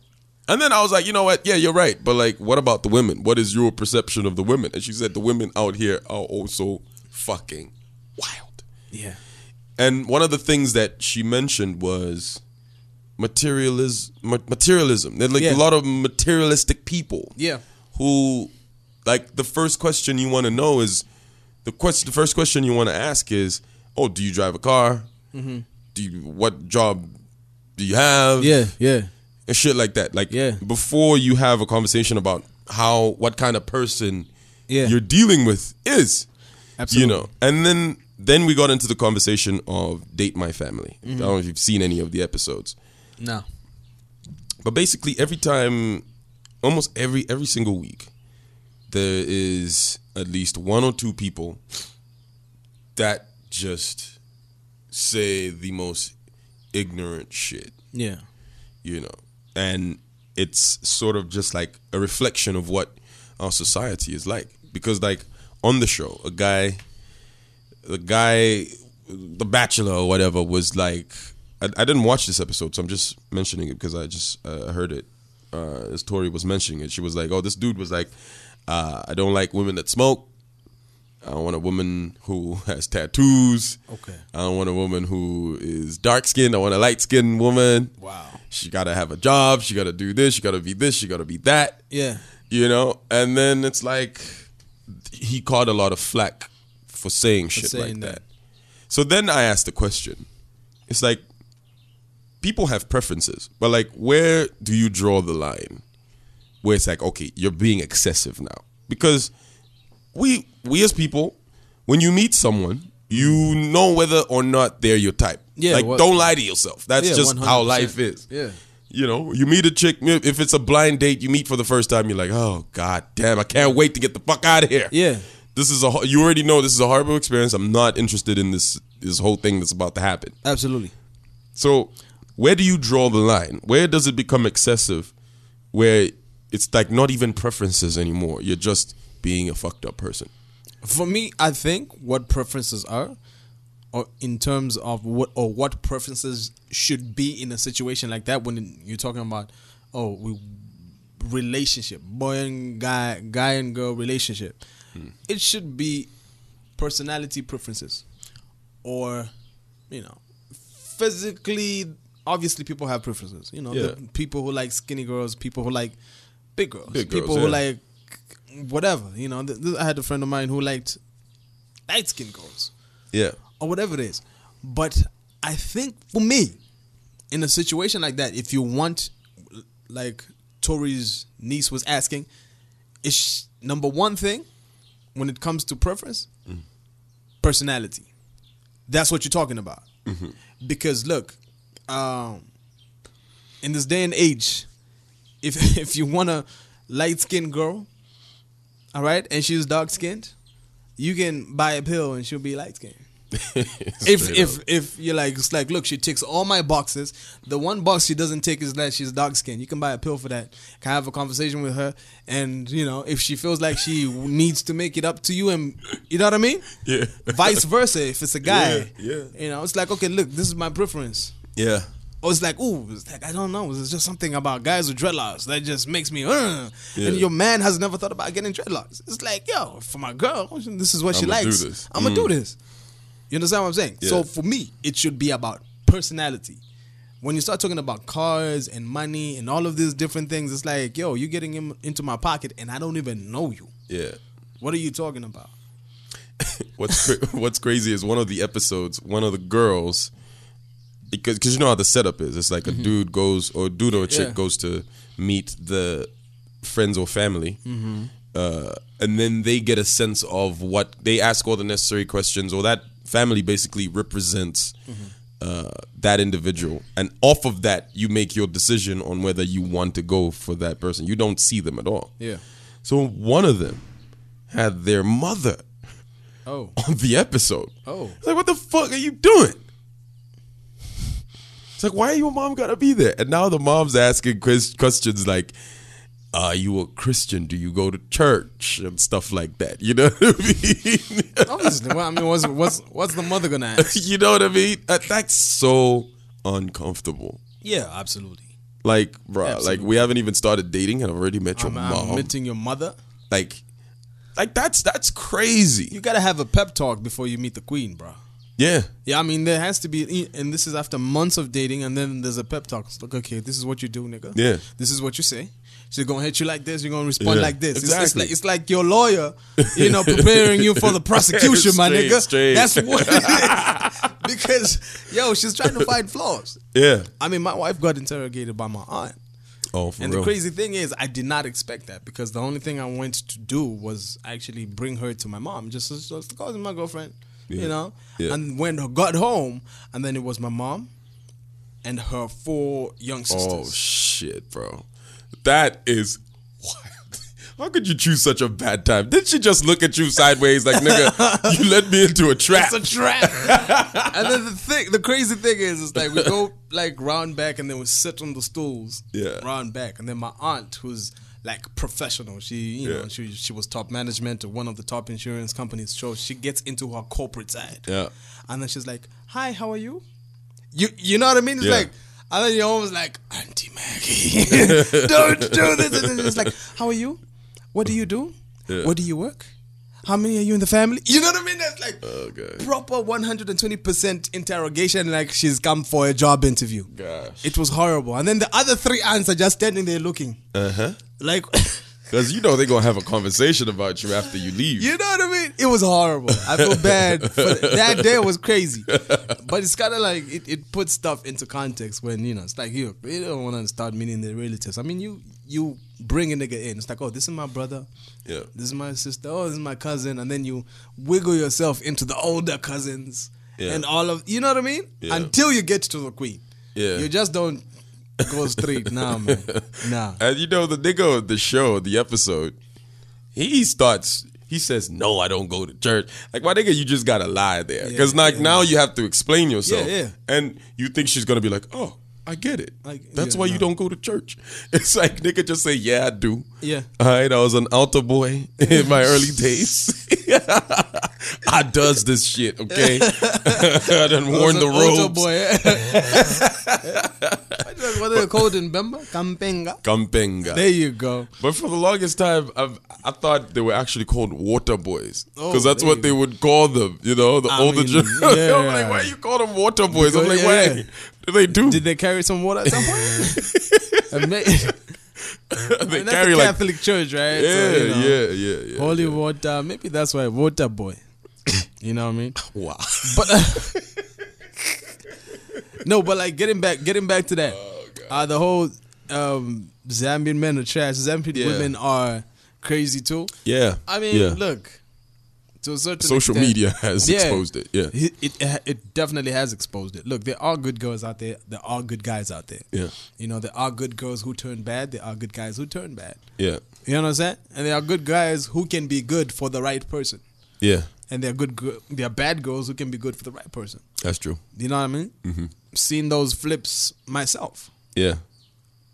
and then I was like, you know what? Yeah, you're right. But like, what about the women? What is your perception of the women? And she said, the women out here are also fucking wild. Yeah. And one of the things that she mentioned was materialism. Materialism. They're like Yeah. a lot of materialistic people Yeah. who like the first question you want to know is the question the first question you want to ask is oh do you drive a car Mm-hmm. Do you what job do you have Yeah. Yeah. and shit like that like Yeah. before you have a conversation about how what kind of person Yeah. you're dealing with is Absolutely. you know and then then we got into the conversation of date my family Mm-hmm. i don't know if you've seen any of the episodes No. but basically, every time, almost every every single week, there is at least one or two people that just say the most ignorant shit, Yeah. you know, and it's sort of just like a reflection of what our society is like. Because, like on the show, a guy, the guy, the Bachelor or whatever, was like, I, I didn't watch this episode, so I'm just mentioning it because I just uh, heard it. Uh, as Tori was mentioning it, she was like, "Oh, this dude was like, uh, I don't like women that smoke. I don't want a woman who [laughs] has tattoos. Okay. I don't want a woman who is dark skinned. I want a light skinned woman. Wow. She got to have a job. She got to do this. She got to be this. She got to be that. Yeah. You know? And then it's like he caught a lot of flack for saying shit saying like that. that. So then I asked the question. It's like people have preferences, but like where do you draw the line? Where it's like, okay, you're being excessive now. Because we we as people, when you meet someone, you know whether or not they're your type. Yeah, Like what- don't lie to yourself. That's Yeah, just how 100%. life is. Yeah. You know, you meet a chick. If it's a blind date, you meet for the first time. You're like, oh god damn, I can't wait to get the fuck out of here. Yeah. This is a. You already know this is a horrible experience. I'm not interested in this this whole thing that's about to happen. Absolutely. So, where do you draw the line? Where does it become excessive? Where it's like not even preferences anymore. You're just being a fucked up person. For me, I think what preferences are, or in terms of what or what preferences should be in a situation like that when you're talking about, oh, we relationship, boy and guy, guy and girl relationship, hmm. it should be personality preferences, or you know, physically. Obviously, people have preferences. You know, Yeah. the people who like skinny girls, people who like big girls, Big girls, people who yeah. like whatever. You know, th- th- I had a friend of mine who liked light skin girls Yeah. or whatever it is. But I think for me, in a situation like that, if you want, like Tori's niece was asking, is number one thing when it comes to preference, personality. That's what you're talking about. Because look, um, in this day and age, if [laughs] if you want a light skinned girl, all right, and she's dark skinned, you can buy a pill and she'll be light skinned. [laughs] if Straight if if you're like it's like look she ticks all my boxes. The one box she doesn't tick is that she's dark skinned. You can buy a pill for that. Can have a conversation with her? And you know if she feels like she needs to make it up to you and you know what i mean? [laughs] Yeah. vice versa if it's a guy. Yeah, yeah. you know it's like okay look this is my preference. Yeah. Or it's like, ooh, it's like I don't know. It's just something about guys with dreadlocks that just makes me. Uh. Yeah. And your man has never thought about getting dreadlocks. It's like, yo, for my girl, this is what she I'ma likes. I'm gonna Mm. do this. You understand what I'm saying? So for me, it should be about personality. When you start talking about cars and money and all of these different things, it's like, yo, you're getting him into my pocket and I don't even know you. Yeah. What are you talking about? [laughs] What's cra- [laughs] what's crazy is one of the episodes, one of the girls, because cause you know how the setup is. It's like a dude goes or dude or a chick Yeah. goes to meet the friends or family, uh, and then they get a sense of what they ask all the necessary questions, or that family basically represents uh, that individual, and off of that you make your decision on whether you want to go for that person. You don't see them at all. Yeah. So one of them had their mother Oh. [laughs] on the episode. Oh. It's like, what the fuck are you doing? It's like, why are your mom gotta be there? And now the mom's asking questions like, are you a Christian? Do you go to church? And stuff like that. You know [laughs] what I mean? Obviously. Well, I mean, what's, what's, what's the mother gonna ask? [laughs] you know what I mean? Uh, that's so uncomfortable. Yeah, absolutely. Like, bruh, like we haven't even started dating and I've already met your I'm, mom. I'm meeting your mother. like, like that's that's crazy. You gotta have a pep talk before you meet the queen, bro. Yeah. Yeah, I mean there has to be, and this is after months of dating, and then there's a pep talk. It's like, okay, this is what you do, nigga. Yeah. This is what you say. She's gonna hit you like this. You're gonna respond Yeah, like this. It's- It's, like it's like your lawyer, you know, preparing you for the [laughs] prosecution, my nigga. straight. That's what it is. [laughs] because yo, she's trying to find flaws. Yeah. I mean, my wife got interrogated by my aunt. Oh, for real. And real. the crazy thing is, I did not expect that because the only thing I went to do was actually bring her to my mom, just as just because my girlfriend, Yeah. you know. Yeah. And when I got home, and then it was my mom and her four young oh, sisters. Oh shit, bro. That is wild. [laughs] How could you choose such a bad time? Didn't she just look at you sideways like, nigga, [laughs] you led me into a trap? it's a trap. [laughs] and then the thing, the crazy thing is, it's like we go like round back, and then we sit on the stools, Yeah. round back, and then my aunt, who's like professional, she you know she she was top management at one of the top insurance companies. So she gets into her corporate side, Yeah. and then she's like, "Hi, how are you?" You you know what I mean? It's Yeah. like. And then you're almost like, Auntie Maggie, [laughs] don't do this. And then it's like, how are you? What do you do? Yeah. Where do you work? How many are you in the family? You know what I mean? That's like Okay. proper 120% interrogation, like she's come for a job interview. Gosh. It was horrible. And then the other three aunts are just standing there looking. Uh huh. Like, [laughs] Because you know they're going to have a conversation about you after you leave. you know what I mean? It was horrible. I feel [laughs] bad. That day was crazy. But it's kind of like, it, it puts stuff into context when, you know, it's like, you, you don't want to start meeting the relatives. I mean, you you bring a nigga in. It's like, oh, this is my brother. Yeah. This is my sister. Oh, this is my cousin. And then you wiggle yourself into the older cousins. Yeah. And all of, you know what I mean? Yeah. Until you get to the queen. Yeah. You just don't go straight. nah, man. [laughs] Nah. And you know the nigga of the show, the episode, he starts. He says, "No, I don't go to church." Like, my nigga, you just gotta lie there, because Yeah, like yeah. now you have to explain yourself. Yeah, yeah. And you think she's gonna be like, "Oh, I get it. Like, That's yeah, why no. you don't go to church. [laughs] It's like nigga just say, "Yeah, I do." Yeah. All right, I was an altar boy [laughs] in my early days. I does this shit, okay? I done worn the boy. What are they called in Bemba? Campenga. Campenga. There you go. But for the longest time, I've, I thought they were actually called water boys because Oh, that's what you they would call them. You know, the I older mean, generation. [laughs] yeah. I'm like, why you call them water boys? I'm like, yeah. why? Do they do? Did they carry some water at some point? And [laughs] ma- they that's carry a like Catholic church, right? yeah, So, you know, yeah, yeah, yeah. Holy yeah. water. Maybe that's why water boy. [coughs] You know what I mean? [coughs] Wow. But uh, [laughs] no, but like getting back, getting back to that, Oh, uh, the whole um, Zambian men are trash. Zambian Yeah. women are crazy too. Yeah. I mean, yeah. look, to a certain social extent, media has Yeah. exposed it. Yeah. It, it it definitely has exposed it. Look, there are good girls out there. There are good guys out there. Yeah. You know, there are good girls who turn bad. There are good guys who turn bad. Yeah. You know what I'm saying? And there are good guys who can be good for the right person. Yeah. And there are good, are bad girls who can be good for the right person. That's true. You know what I mean? Mm-hmm. Seen those flips myself. Yeah.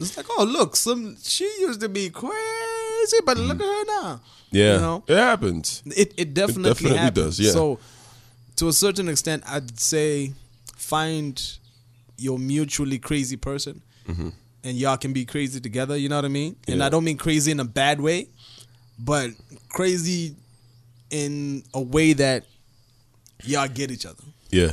It's like, oh look, some she used to be crazy, but look at her now. Yeah. You know? It happens. It it definitely, definitely happens. does, yeah. So to a certain extent, I'd say find your mutually crazy person, mm-hmm. and y'all can be crazy together. You know what I mean? And Yeah. I don't mean crazy in a bad way, but crazy in a way that y'all get each other. Yeah.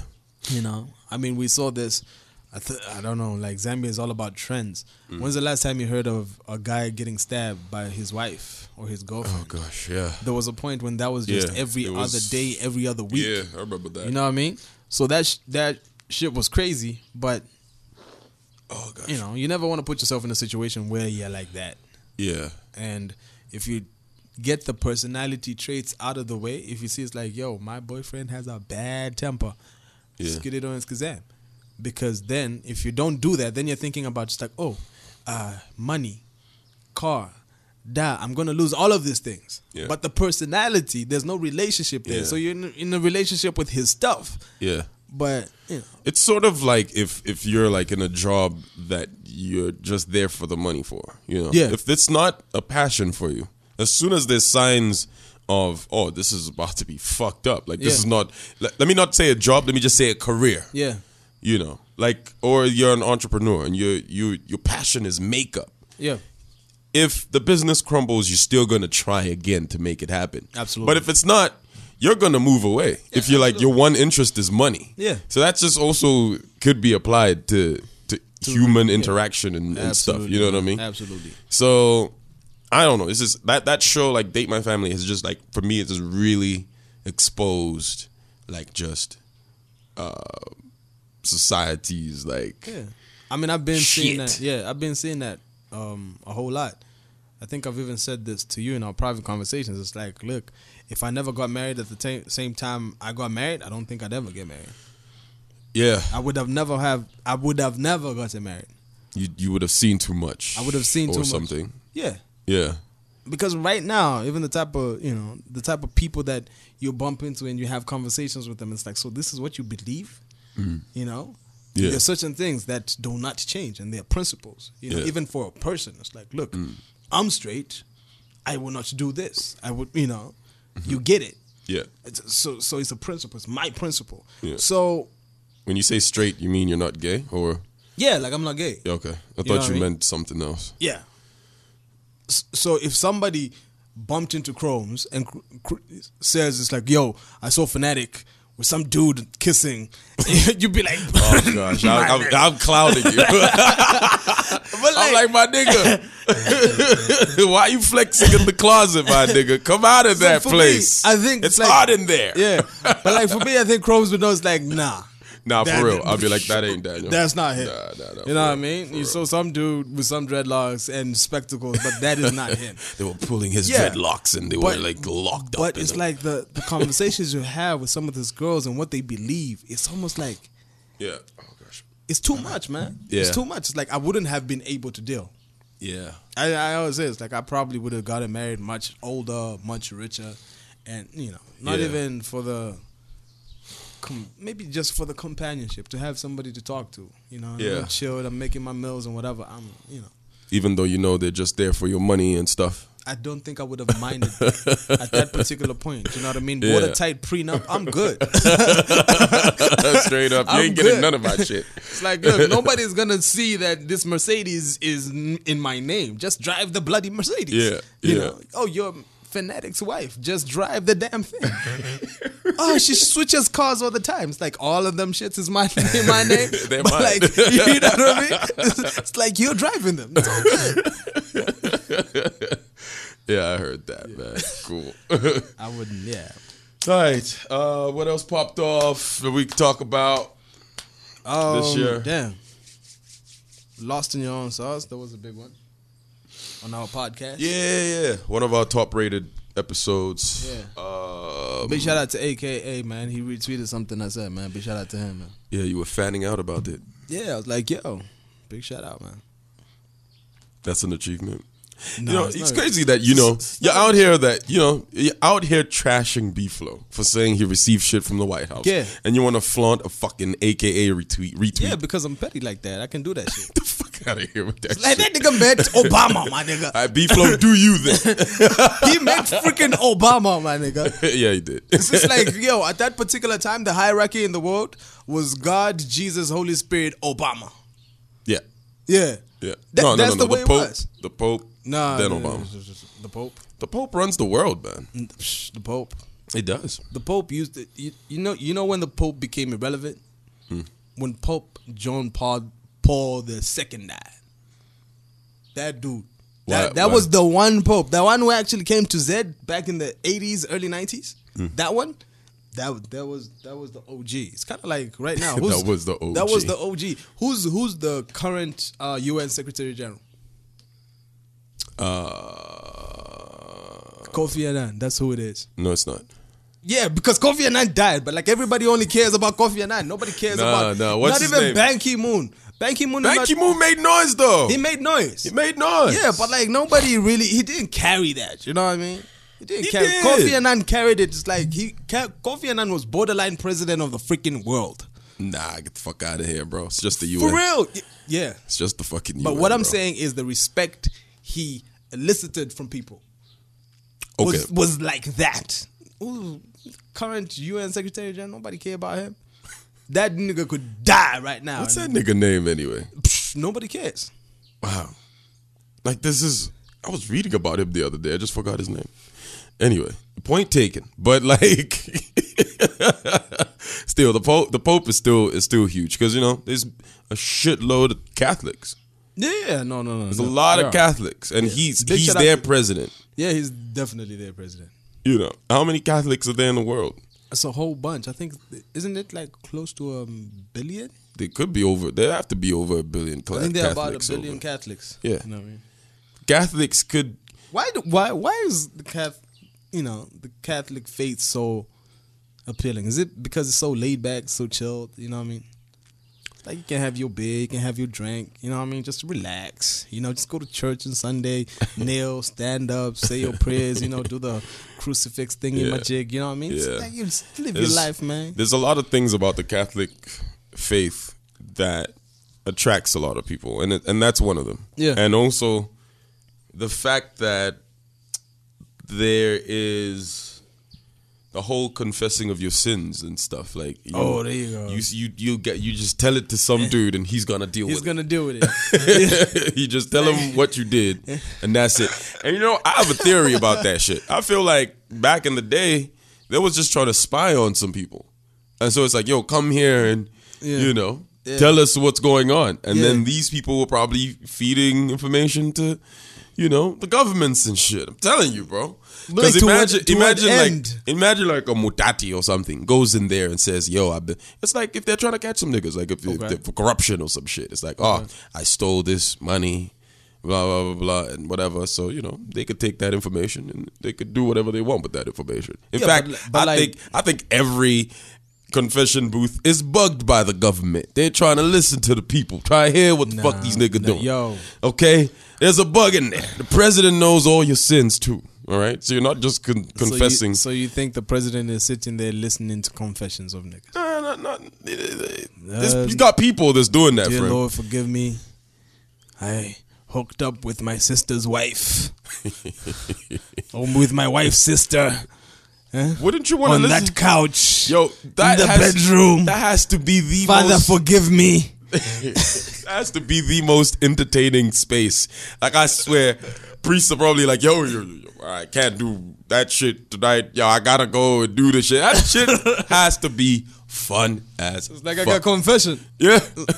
You know, I mean, we saw this. I, th- I don't know. Like Zambia is all about trends. Mm. When's the last time you heard of a guy getting stabbed by his wife or his girlfriend? Oh gosh. Yeah. There was a point when that was just Yeah, every it other day, every other week. Yeah. I remember that. You know what I mean? So that sh- that shit was crazy, but Oh gosh. you know, you never want to put yourself in a situation where you're like that. Yeah. And if you get the personality traits out of the way, if you see it's like, yo, my boyfriend has a bad temper, Yeah. just get it on his kazam. Because then, if you don't do that, then you're thinking about just like, oh, uh, money, car, da, I'm gonna lose all of these things. Yeah. But the personality, there's no relationship there. Yeah. So you're in, in a relationship with his stuff. Yeah. But you know, It's sort of like if if you're like in a job that you're just there for the money for, you know. Yeah. If it's not a passion for you, as soon as there's signs of oh this is about to be fucked up, like this is not. Let, let me not say a job. Let me just say a career. yeah, You know, like or you're an entrepreneur and your you your passion is makeup. yeah, If the business crumbles, you're still gonna try again to make it happen. Absolutely. But if it's not, you're gonna move away. if you're like your one interest is money. Yeah. So that's just also could be applied to to, human interaction and, and stuff. You know what I mean? Absolutely. So I don't know. It's just that that show like Date My Family has just like for me it's just really exposed like just uh societies like Yeah. I mean, I've been seeing that. Yeah, I've been seeing that um, a whole lot. I think I've even said this to you in our private conversations. It's like, look, if I never got married at the ta- same time I got married, I don't think I'd ever get married. yeah, I would have never have. I would have never gotten married. you you would have seen too much. I would have seen or too much. something. Yeah, Yeah. because right now, even the type of you know the type of people that you bump into and you have conversations with them, it's like, so this is what you believe, you know. Mm. Yeah. There's certain things that do not change, and they're principles. You know, Yeah. Mm. even for a person, it's like, look, I'm straight. I will not do this. I would, you know, Mm-hmm. you get it. Yeah. It's, so, so it's a principle. It's my principle. Yeah. So, When you say straight, you mean you're not gay or yeah, like I'm not gay. Yeah, okay. I know thought you I mean? meant something else. Yeah. So if somebody bumped into Chromes and cr- cr- says it's like, "Yo, I saw Fanatic with some dude kissing," [laughs] you'd be like, Oh [laughs] gosh, I, I'm, I'm clouding you. [laughs] I'm like my nigga. Why you flexing in the closet, my nigga? Come out of that for me, place. I think it's like- hot in there. "Yeah," but like for me, I think Chromes would know it's like, "Nah." Nah, for real. [laughs] I'll be like, that ain't Daniel. That's not him. Nah, nah, nah, you know what I mean? You saw some dude with some dreadlocks and spectacles, but that is not him. [laughs] They were pulling his Yeah. dreadlocks and they But- were like locked up. But it's them. like the, the conversations you have with some of these girls and what they believe. It's almost like yeah. Oh gosh. it's too much, man. Yeah. It's too much. It's like I wouldn't have been able to deal. Yeah. I, I always say it's like I probably would have gotten married much older, much richer, and you know, not Yeah. even for the com- maybe just for the companionship to have somebody to talk to. You know, Yeah. I'm chilled. I'm making my meals and whatever. I'm, you know. Even though you know they're just there for your money and stuff. I don't think I would have minded [laughs] at that particular point. You know what I mean? Yeah. Watertight prenup. I'm good. [laughs] Straight up, you I'm ain't getting none of my shit. [laughs] It's like, look, nobody's gonna see that this Mercedes is in my name. Just drive the bloody Mercedes. Yeah, You yeah. know, oh, you're Fanatic's wife. Just drive the damn thing. [laughs] oh, she switches cars all the time. It's like all of them shits is my [laughs] name, my name. [laughs] They're but mine. like, you know what I mean? It's, it's like you're driving them. It's all good. Yeah, I heard that, man. Cool. I wouldn't. Yeah. All right. Uh, what else popped off that we could talk about? Um, This year. Damn. Lost in Your Own Sauce. That was a big one on our podcast. Yeah, yeah, yeah. One of our top rated episodes. Yeah. Uh, Big shout out to AKA, man. He retweeted something I said, man. Big shout out to him, man. yeah, you were fanning out about it. Yeah, I was like, yo, big shout out, man. That's an achievement. No, you know, it's it's, crazy that you know you're out here that you know you're out here trashing B-Flow for saying he received shit from the White House. Yeah. and you want to flaunt a fucking AKA retweet retweet. Yeah, because I'm petty like that. I can do that [laughs] shit. The fuck out of here with that like shit. that nigga met [laughs] Obama, my nigga. All right, B-Flow, do you then? [laughs] He met freaking Obama, my nigga. [laughs] yeah, he did. It's just like, yo, at that particular time, the hierarchy in the world was God, Jesus, Holy Spirit, Obama. yeah, Yeah. yeah. That- no, no, that's no, no. the it Pope, the Pope, Nah, then no, Obama. no, no, The Pope. The Pope runs the world, man. The Pope. It does. The Pope used it. You, you know. You know when the Pope became irrelevant. Hmm. When Pope John Paul Paul the Second died. That dude. That, Why- that why? was the one Pope. The one who actually came to Z back in the eighties, early nineties. Hmm. That one. That was that was that was the OG. It's kind of like right now. [laughs] That was the OG. That was the OG. Who's who's the current uh, UN Secretary General? Uh, Kofi Annan. That's who it is. no, it's not. Yeah, because Kofi Annan died, but like everybody only cares about Kofi Annan. Nobody cares Nah, about nah, what's not even name? Ban Ki Moon. Ban Ki Moon. Ban Ki Moon made noise though. He made noise. He made noise. yeah, but like nobody really. He didn't carry that. You know what I mean? He didn't He carry. did. Kofi Annan carried it. It's like he. Kofi Annan was borderline president of the freaking world. Nah, get the fuck out of here, bro. It's just the UN. For real. Yeah. It's just the fucking But UN. what I'm bro. saying is the respect he elicited from people okay, was was like that. Ooh, current UN Secretary General, nobody care about him. That nigga could die right now. what's that nigga name anyway? Psh, nobody cares. Wow, like this is. I was reading about him the other day. I just forgot his name. Anyway, point taken. But [laughs] like, still, the pope, the pope is still is still huge because you know there's a shitload of Catholics. Yeah, yeah, no, no, no. There's a lot of Catholics, and he's Big he's out their president. Yeah, he's definitely their president. You know how many Catholics are there in the world? It's a whole bunch. I think isn't it like close to a billion? They could be over. They have to be over a billion. I think they're about a billion over. Catholics. Yeah. you know what I mean. Catholics could. Why? Do, why? Why is the Catholic, you know, the Catholic faith so appealing? Is it because it's so laid back, so chilled? You know what I mean? Like you can have your beer, you can have your drink. You know what I mean? Just relax. You know, just go to church on Sunday, [laughs] kneel, stand up, say your prayers. You know, do the crucifix thing in my jig. You know what I mean? Yeah. like you just live There's- your life, man. There's a lot of things about the Catholic faith that attracts a lot of people, and it, and that's one of them. Yeah. And also, the fact that there is the whole confessing of your sins and stuff. Like, you Oh, there you go. You you you get you just tell it to some dude, and he's gonna deal He's with gonna deal with it. it. [laughs] you just tell him what you did, and that's it. And you know, I have a theory about that shit. I feel like back in the day, they was just trying to spy on some people, and so it's like, yo, come here and Yeah. you know. Yeah. Tell us what's going on, and Yeah. then these people were probably feeding information to, you know, the governments and shit. I'm telling you, bro. But like, Because imagine, what imagine like, end? imagine like a mutati or something goes in there and says, "Yo, I've been." It's like if they're trying to catch some niggas, like if, if Okay. they're for corruption or some shit. It's like, oh, I stole this money, blah blah blah blah, and whatever. So you know, they could take that information and they could do whatever they want with that information. In Yeah, fact, but- but I like- think I think every confession booth is bugged by the government. They're trying to listen to the people, try to hear what the fuck these niggas doing. yo. okay, there's a bug in there. The president knows all your sins too. All right, so you're not just con- So you- confessing. So you, think the president is sitting there listening to confessions of niggas? No, no, not, not, there's- you got people that's doing that, Dear friend. Lord, forgive me. I hooked up with my sister's wife. [laughs] or with my wife's sister. eh, Wouldn't you want to listen? On listen? that couch. Yo, that in the has, bedroom. That has to be the Father, most. forgive me. That has to be the most entertaining space. Like I swear, priests are probably like, yo, yo, yo, I can't do that shit tonight. Yo, I gotta go and do the shit. That shit [laughs] has to be fun as It's like I got confession. Yeah. I-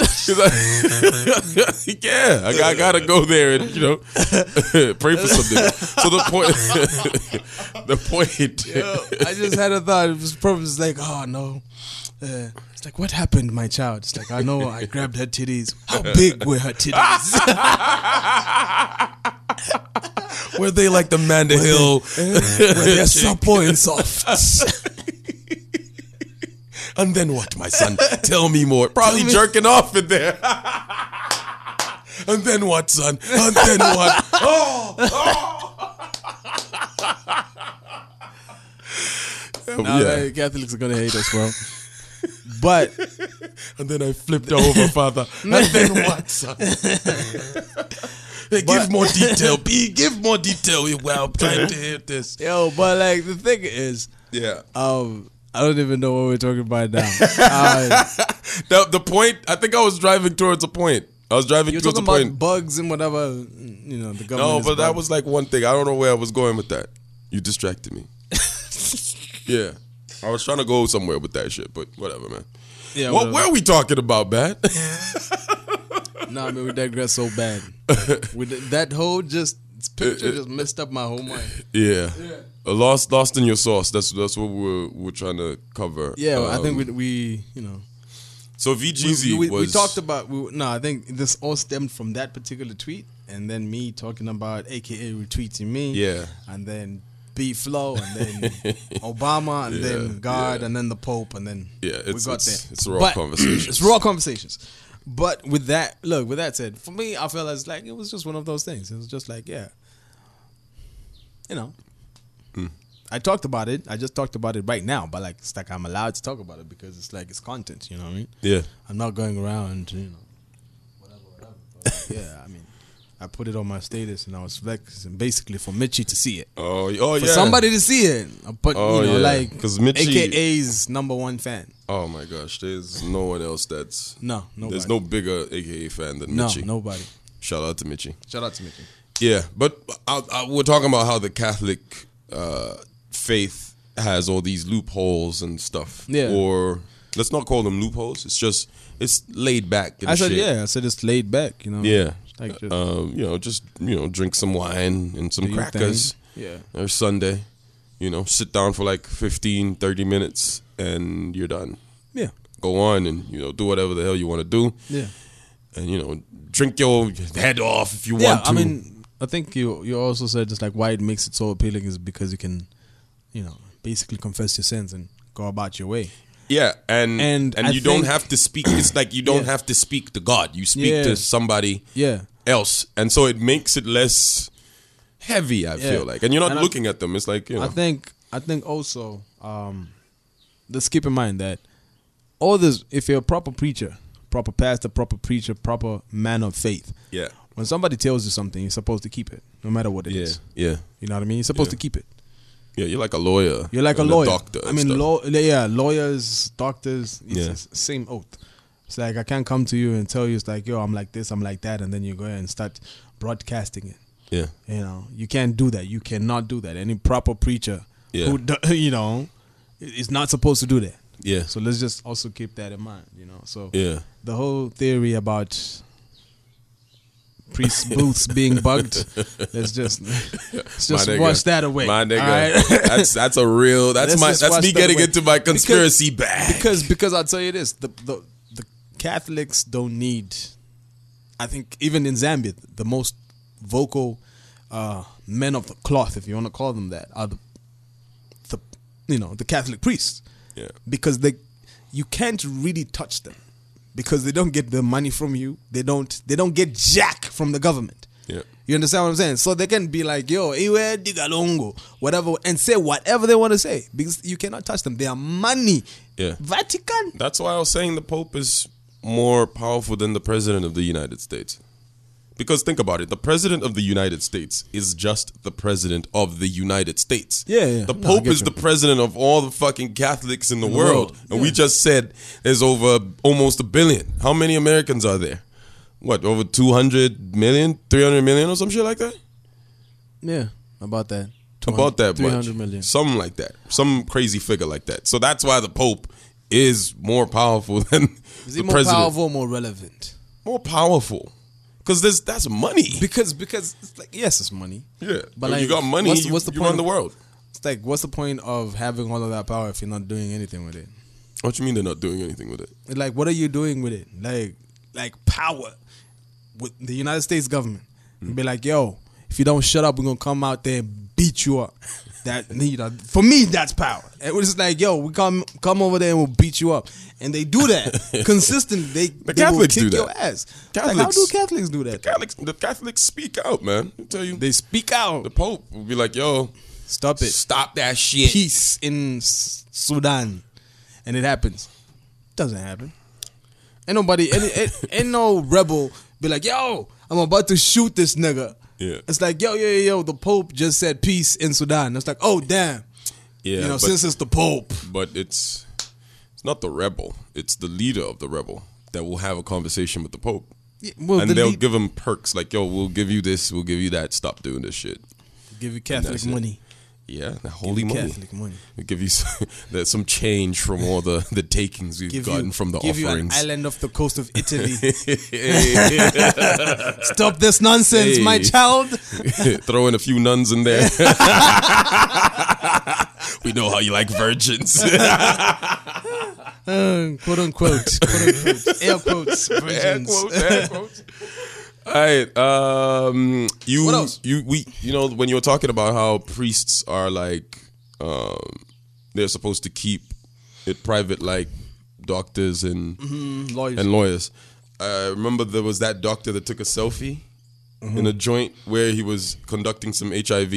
[laughs] yeah, I, I gotta go there and you know [laughs] pray for something. So the point, the point, I just had a thought. It was probably just like, oh no. Uh, it's like, what happened, my child? It's like, I know I grabbed her titties. How big were her titties? [laughs] were they like the Manda Hill? were they [laughs] supple and soft? [laughs] And then what, my son? Tell me more. Probably me- jerking off in there. and then what, son? And then what? Oh, oh. Nah, yeah. Catholics are gonna hate us, bro. But [laughs] And then I flipped over, father. And then [laughs] what, son? Give more detail. B, give more detail. Well, I'm trying to hear this. yo, but like the thing is, Yeah. um, I don't even know what we're talking about now. Uh, [laughs] The, the point, I think I was driving towards a point. I was driving you're towards a point. bugs and whatever. You know, the government. No, but that was like one thing. I don't know where I was going with that. You distracted me. yeah. I was trying to go somewhere with that shit, but whatever, man. yeah. What whatever. were we talking about, man? [laughs] Nah, man, we digress so bad. With that whole just picture just messed up my whole mind. yeah. Uh, Lost lost in your sauce. That's that's what we're we're trying to cover. Yeah, I think Um, we we you know so we, VGZ we, we was talked about we, no, I think this all stemmed from that particular tweet, and then me talking about AKA retweeting me, Yeah. and then B Flow, and then [laughs] Obama, and Yeah, then God, yeah. and then the Pope, and then Yeah, we it's- got it's- there. it's raw But- conversations. It's raw conversations. But with that, look, with that said, for me, I feel as like it was just one of those things. It was just like, yeah, you know. Hmm. I talked about it. I just talked about it right now, but like it's like I'm allowed to talk about it because it's like it's content. You know what I mean? Yeah. I'm not going around, you know, whatever, whatever. But [laughs] yeah, I mean, I put it on my status and I was flexing basically for Mitchie to see it. Oh, oh For yeah. somebody to see it. But, Oh, you know, yeah. like, 'Cause Mitchie- AKA's number one fan. Oh my gosh, there's no one else that's No, nobody. there's no bigger AKA fan than no, Mitchie. nobody. Shout out to Mitchie. Shout out to Mitchie. Yeah, but I, I, we're talking about how the Catholic uh, faith has all these loopholes and stuff. Yeah. Or let's not call them loopholes. It's just it's laid back. I said, shit. yeah, I said it's laid back, you know. Yeah. Like just Um, you know, just you know, drink some wine and some crackers. thing. Yeah. Or Sunday, you know, sit down for like 15, 30 minutes and you're done. Yeah. Go on and you know do whatever the hell you want to do, Yeah. and you know drink your head off if you Yeah, want to. I mean, I think you you also said just like why it makes it so appealing is because you can, you know, basically confess your sins and go about your way. Yeah, and And and, you don't have to speak. It's like you don't Yeah. have to speak to God. You speak Yeah. to somebody Yeah. else, and so it makes it less heavy. I feel like, and you're not And looking at them. It's like you know, I think I think also um let's keep in mind that all this if you're a proper preacher, proper pastor, proper preacher, proper man of faith, yeah, when somebody tells you something, you're supposed to keep it, no matter what it is. yeah, yeah, You know what I mean? You're supposed to keep it. Yeah. You're like a lawyer. You're like a lawyer. doctor. I mean, law, yeah, lawyers, doctors, it's Yeah. same oath. It's like I can't come to you and tell you it's like, yo, I'm like this, I'm like that, and then you go ahead and start broadcasting it. yeah, You know, you can't do that. You cannot do that. Any proper preacher Yeah. who, [laughs] you know, is not supposed to do that. yeah, So let's just also keep that in mind. You know, so yeah. the whole theory about priest booths being bugged, let's just let's just nigga. wash that away. My nigga, right? that's that's a real. That's Let's my. That's me that getting away. into my Because- conspiracy bag. because because I'll tell you this: the the the Catholics don't need. I think even in Zambia, the most vocal uh, men of the cloth, if you want to call them that, are the the you know the Catholic priests yeah, because they you can't really touch them because they don't get the money from you. They don't they don't get jack from the government. Yeah. You understand what I'm saying? So they can be like, yo, iwe digalongo, whatever, and say whatever they want to say because you cannot touch them. They are money. Yeah. Vatican. That's why I was saying the Pope is more powerful than the President of the United States. Because think about it, the President of the United States is just the President of the United States. Yeah, yeah. The Pope get is you. the President of all the fucking Catholics in the, the world. world, And we just said there's over almost a billion. How many Americans are there? What, over 200 million, 300 million or some shit like that? Yeah, about that. about that Three much. hundred million. Something like that. Some crazy figure like that. So that's why the Pope is more powerful [laughs] than Is the he more president. powerful, or more relevant? More powerful. Because there's that's money. Because because it's like yes, it's money. Yeah. But like, you got money, what's- you, what's the you point run the world. It's like what's the point of having all of that power if you're not doing anything with it? What do you mean they're not doing anything with it? Like what are you doing with it? Like like power with the United States government. And be like, yo, if you don't shut up, we're gonna come out there and beat you up. That you know, for me, that's power. It was just like, yo, we come come over there and we'll beat you up, and they do that [laughs] consistently. They the they Catholics will do kick that. your ass. Like, how do Catholics do that? Catholics, the Catholics speak out, man. I tell you, They speak out. the Pope will be like, "Yo, Stop it. stop that shit." Peace in Sudan, and it happens. Doesn't happen. Ain't nobody, ain't, ain't, ain't no rebel be like, yo, I'm about to shoot this nigga. Yeah. It's like, yo, yo, yo, yo, the Pope just said peace in Sudan. It's like, oh, damn. Yeah, you know, but, since it's the Pope. but it's it's not the rebel. It's the leader of the rebel that will have a conversation with the Pope, Yeah, well, and the they'll lead- give him perks like, "Yo, we'll give you this, we'll give you that. Stop doing this shit." give you Catholic money. Yeah, the holy money. Catholic money. We'll give you some, [laughs] some change from all the the takings we've Give gotten you, from the give you an offerings. island off the coast of [laughs] Italy. [laughs] Stop this nonsense, my child. Throw in a few nuns in there. we know how you like virgins. Uh, quote unquote, quote unquote, air quotes, Air virgins. quotes, air quotes. All right. Um, you, What else? you, we, you know, when you were talking about how priests are like, um, they're supposed to keep it private, like doctors and Mm, lawyers. and lawyers. I remember there was that doctor that took a selfie in a joint where he was conducting some HIV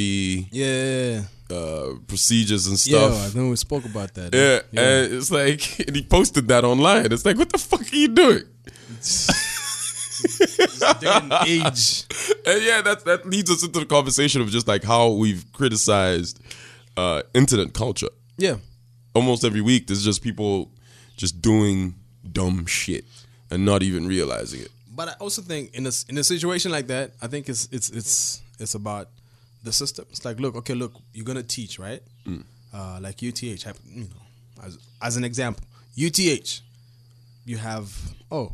yeah, uh, procedures and yeah. stuff. I think we spoke about that. Yeah, and it's like, [laughs] and he posted that online. It's like, what the fuck are you doing? [laughs] [laughs] Age. And yeah, that that leads us into the conversation of just like how we've criticized uh, internet culture. Yeah, Almost every week, there's just people just doing dumb shit and not even realizing it. but I also think in a in a situation like that, I think it's it's it's it's about the system. It's like, look, okay, look, you're gonna teach, right? Uh, like UTH, you know, as as an example, UTH, you have oh,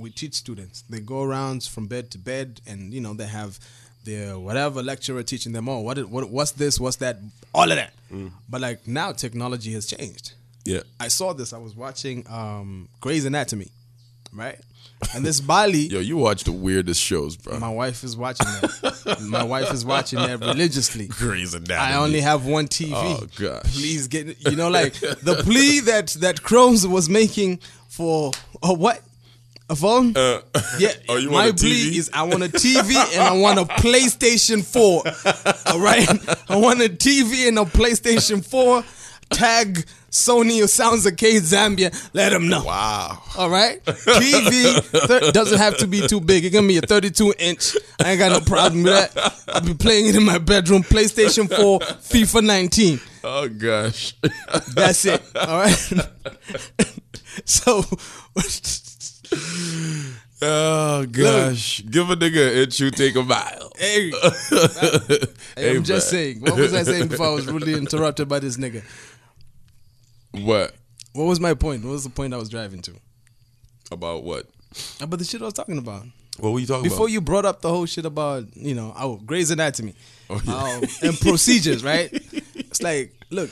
we teach students. They go around from bed to bed, and you know they have their whatever lecturer teaching them. Oh, what what what's this? What's that? All of that. But like now, technology has changed. Yeah, I saw this. I was watching um, Grey's Anatomy, right? [laughs] And this Bali, yo, you watch the weirdest shows, bro. my wife is watching that. my wife is watching that religiously. Grey's Anatomy. I only have one TV. Oh, gosh. Please get you know like the plea that that Chromes was making for a what a phone. Uh, yeah, [laughs] oh, you my want a plea TV? is I want a TV and I want a [laughs] PlayStation Four. All right, I want a TV and a PlayStation Four. Tag Sony or Sounds Arcade Zambia. Let them know. wow. All right, [laughs] TV thir- doesn't have to be too big. It can be a 32 inch. I ain't got no problem with that. I'll be playing it in my bedroom. PlayStation 4, FIFA 19. Oh gosh. That's it. All right. so, [laughs] oh gosh. Give a nigga an inch, you take a mile. hey, [laughs] Hey, I'm just saying. What was I saying before I was rudely [laughs] interrupted by this nigga? What What was my point? What was the point I was driving to? about what? About the shit I was talking about. What were you talking about? Before about? you brought up the whole shit about, you know, our Grey's Anatomy Oh, yeah. um, and procedures, right? It's like, look,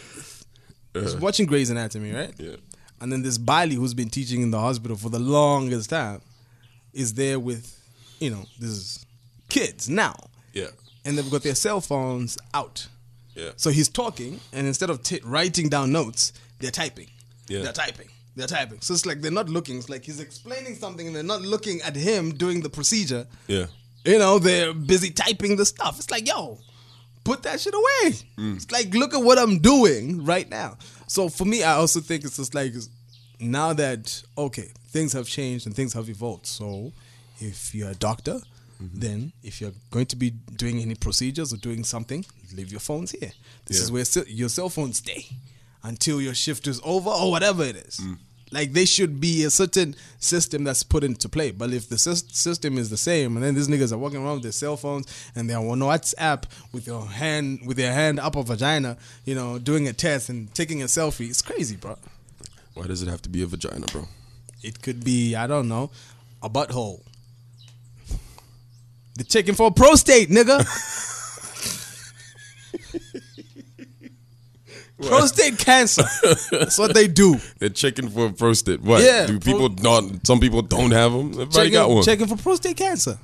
I Uh-huh. watching Grey's Anatomy, right? Yeah. And then this Bali, who's been teaching in the hospital for the longest time, is there with, you know, these kids now. Yeah. And they've got their cell phones out. Yeah. So he's talking, and instead of t- writing down notes, they're typing. Yeah. They're typing. They're typing. So it's like they're not looking. It's like he's explaining something, and they're not looking at him doing the procedure. Yeah. You know, they're busy typing the stuff. It's like, yo, put that shit away. Mm. It's like, look at what I'm doing right now. So for me, I also think it's just like now that okay, things have changed and things have evolved. So if you're a doctor, mm-hmm. then if you're going to be doing any procedures or doing something, leave your phones here. This Yeah. is where your cell phones stay until your shift is over or whatever it is. Mm. Like there should be a certain system that's put into play. But if the system is the same, and then these niggas are walking around with their cell phones and they're on WhatsApp with your hand with their hand up a vagina, you know, doing a test and taking a selfie, it's crazy, bro. Why does it have to be a vagina, bro? It could be I don't know, a butthole. They're checking for a prostate, nigga. [laughs] prostate cancer. That's what they do. [laughs] They're checking for prostate. What? Yeah, Do people not? Some people don't have them. Everybody Checking, got one. checking for prostate cancer.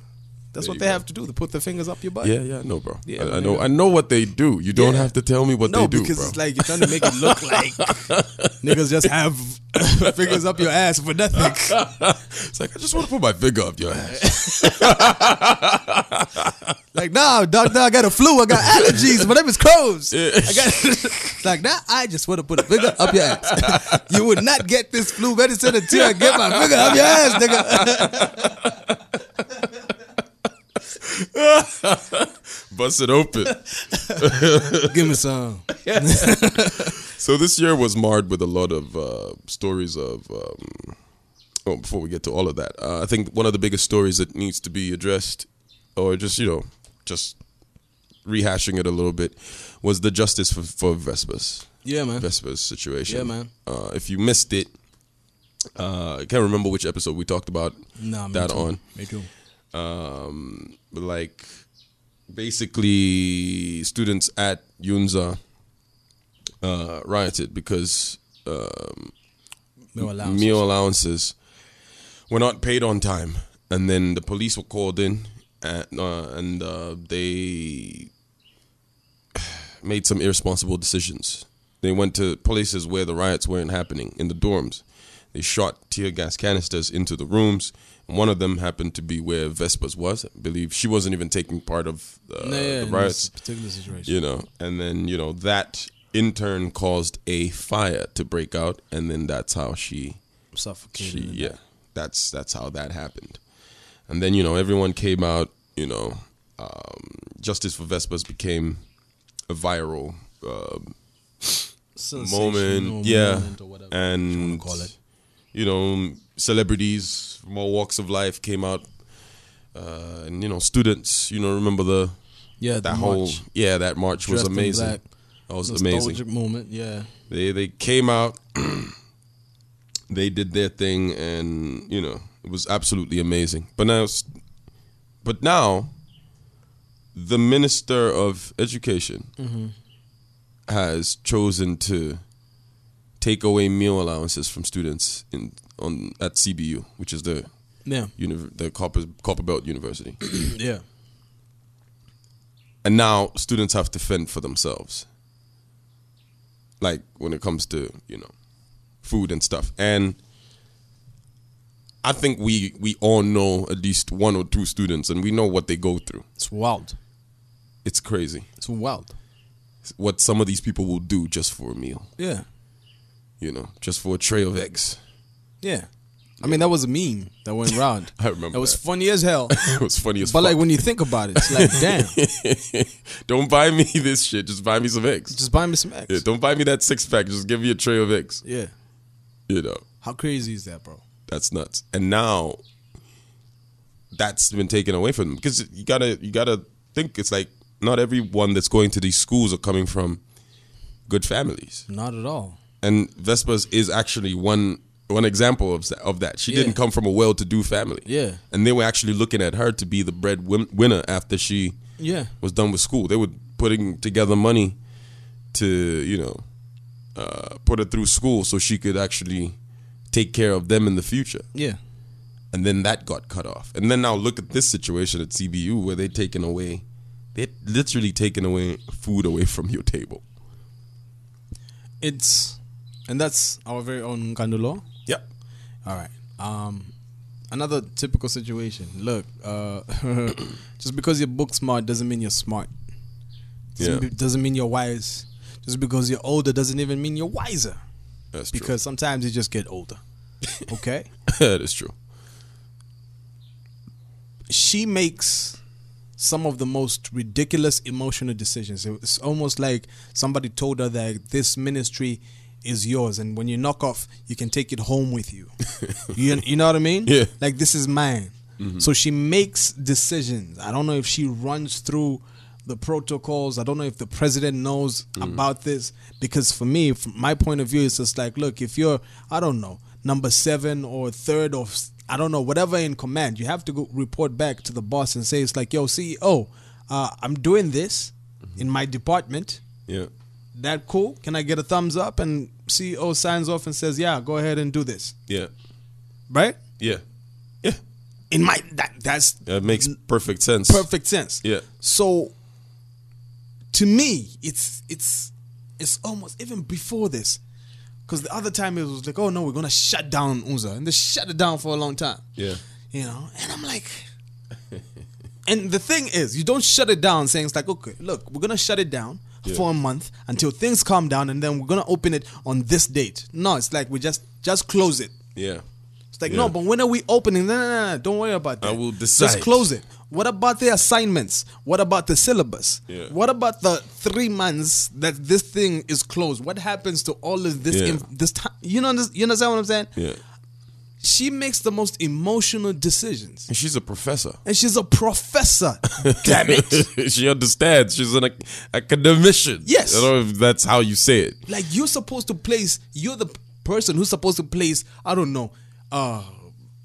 That's There what they go. have to do. They put their fingers up your butt. Yeah, yeah, no, bro. Yeah, I, I know. I know what they do. You don't Yeah. have to tell me what No, they do, because bro. it's like you're trying to make it look like [laughs] niggas just have [laughs] fingers up your ass for nothing. [laughs] it's like I just want to put my finger up your ass. Like, nah, doctor, I got a flu. I got allergies. My name is Crows. I got it's like, nah, I just want to put a finger up your ass. you would not get this flu medicine until I get my finger up your ass, nigga. [laughs] Bust it open. [laughs] Give me some. [laughs] So this year was marred with a lot of uh, stories of. Um, oh, before we get to all of that, uh, I think one of the biggest stories that needs to be addressed, or just you know, just rehashing it a little bit, was the justice for, for Vespers. Yeah, man. Vespers situation. Yeah, man. Uh, if you missed it, uh, I can't remember which episode we talked about Nah, that too. on. Me too. Um, like basically, students at Unza uh, rioted because um, No allowance. meal allowances were not paid on time, and then the police were called in, and, uh, and uh, they [sighs] made some irresponsible decisions. They went to places where the riots weren't happening in the dorms. They shot tear gas canisters into the rooms. One of them happened to be where Vespers was. I believe she wasn't even taking part of uh, No, yeah, the riots particular situation. you know and then you know that in turn caused a fire to break out and then that's how she suffocated. she yeah that's that's how that happened and then you know everyone came out you know um, justice for Vespers became a viral Sensational moment yeah moment or whatever you and wanna call it. You know celebrities from all walks of life came out uh, and you know students you know remember the Yeah, that the whole march. yeah that march was Dressed in amazing black. that was amazing moment. Yeah. they they came out [clears throat] they did their thing and you know it was absolutely amazing but now but now the minister of education Mm-hmm. has chosen to take away meal allowances from students in on at CBU which is the Yeah. uni- the Copper, Copperbelt University [clears throat] Yeah. and now students have to fend for themselves like when it comes to you know food and stuff and i think we we all know at least one or two students and we know what they go through It's wild. it's crazy It's wild. what some of these people will do just for a meal Yeah. You know just for a tray of eggs Yeah. I mean, that was a meme that went [laughs] around. I remember That was funny as hell. [laughs] it was funny as But fuck like when you think about it, it's like, [laughs] damn, don't buy me this shit just buy me some eggs just buy me some eggs. yeah, don't buy me that six pack just give me a tray of eggs Yeah. you know How crazy is that, bro? That's nuts. And now that's been taken away from them because you gotta you gotta think it's like not everyone that's going to these schools are coming from good families. Not at all. And Vespers is actually one one example of that, of that. She Yeah. didn't come from a well-to-do family. Yeah. And they were actually looking at her to be the bread win- winner after she Yeah. was done with school. They were putting together money to, you know, uh, put her through school so she could actually take care of them in the future Yeah. and then that got cut off. And then now look at this situation at CBU where they're taking away, they're literally taking away food away from your table. It's and that's our very own Nkandu Luo. Yep. All right. Um, another typical situation. Look, uh, [coughs] just because you're book smart doesn't mean you're smart. Doesn't, Yeah. be- doesn't mean you're wise. Just because you're older doesn't even mean you're wiser. That's true. Because sometimes you just get older. [laughs] Okay? that is true. she makes some of the most ridiculous emotional decisions. It's almost like somebody told her that this ministry is yours, and when you knock off, you can take it home with you. [laughs] you, you know what I mean? Yeah. Like this is mine. Mm-hmm. So she makes decisions. I don't know if she runs through the protocols. I don't know if the president knows mm-hmm. about this because for me, from my point of view, it's just like, look, if you're, I don't know, number seven or third or I don't know, whatever in command, you have to go report back to the boss and say, it's like, yo, CEO, uh, I'm doing this mm-hmm. in my department. Yeah. That cool? Can I get a thumbs up? And CEO signs off and says, yeah, go ahead and do this. Yeah. Right? Yeah. Yeah. In my that that's That makes perfect sense. perfect sense. Yeah. So to me, it's it's it's almost even before this. Because the other time it was like, oh no, we're gonna shut down Unza. And they shut it down for a long time. Yeah. You know? And I'm like [laughs] And the thing is, you don't shut it down saying it's like, okay, look, we're gonna shut it down Yeah. for a month until things calm down and then we're gonna open it on this date. No, it's like we just just close it. Yeah. It's like, Yeah. no, but when are we opening? No, no, no, don't worry about that. I will decide. Just close it. What about the assignments? What about the syllabus? Yeah. What about the three months that this thing is closed? What happens to all of this? Yeah. inf- this time, you know, you understand what I'm saying? Yeah. She makes the most emotional decisions, And she's a professor. and she's a professor. [laughs] Damn it! [laughs] she understands. She's an ac- academician. Yes. I don't know if that's how you say it. Like you're supposed to place. You're the person who's supposed to place. I don't know. Uh,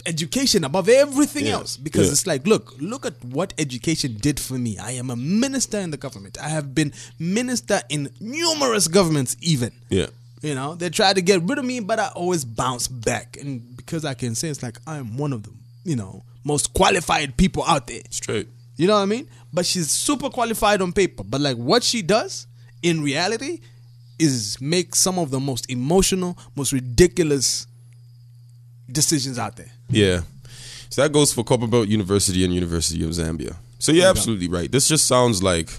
education above everything Yeah. else because Yeah. it's like look look at what education did for me i am a minister in the government i have been minister in numerous governments even Yeah. you know they tried to get rid of me but i always bounce back and because i can say it's like i'm one of the you know most qualified people out there Straight. you know what I mean? But she's super qualified on paper. But like what she does in reality is make some of the most emotional, most ridiculous decisions out there. Yeah. So that goes for Copperbelt University and University of Zambia. So you're absolutely right. This just sounds like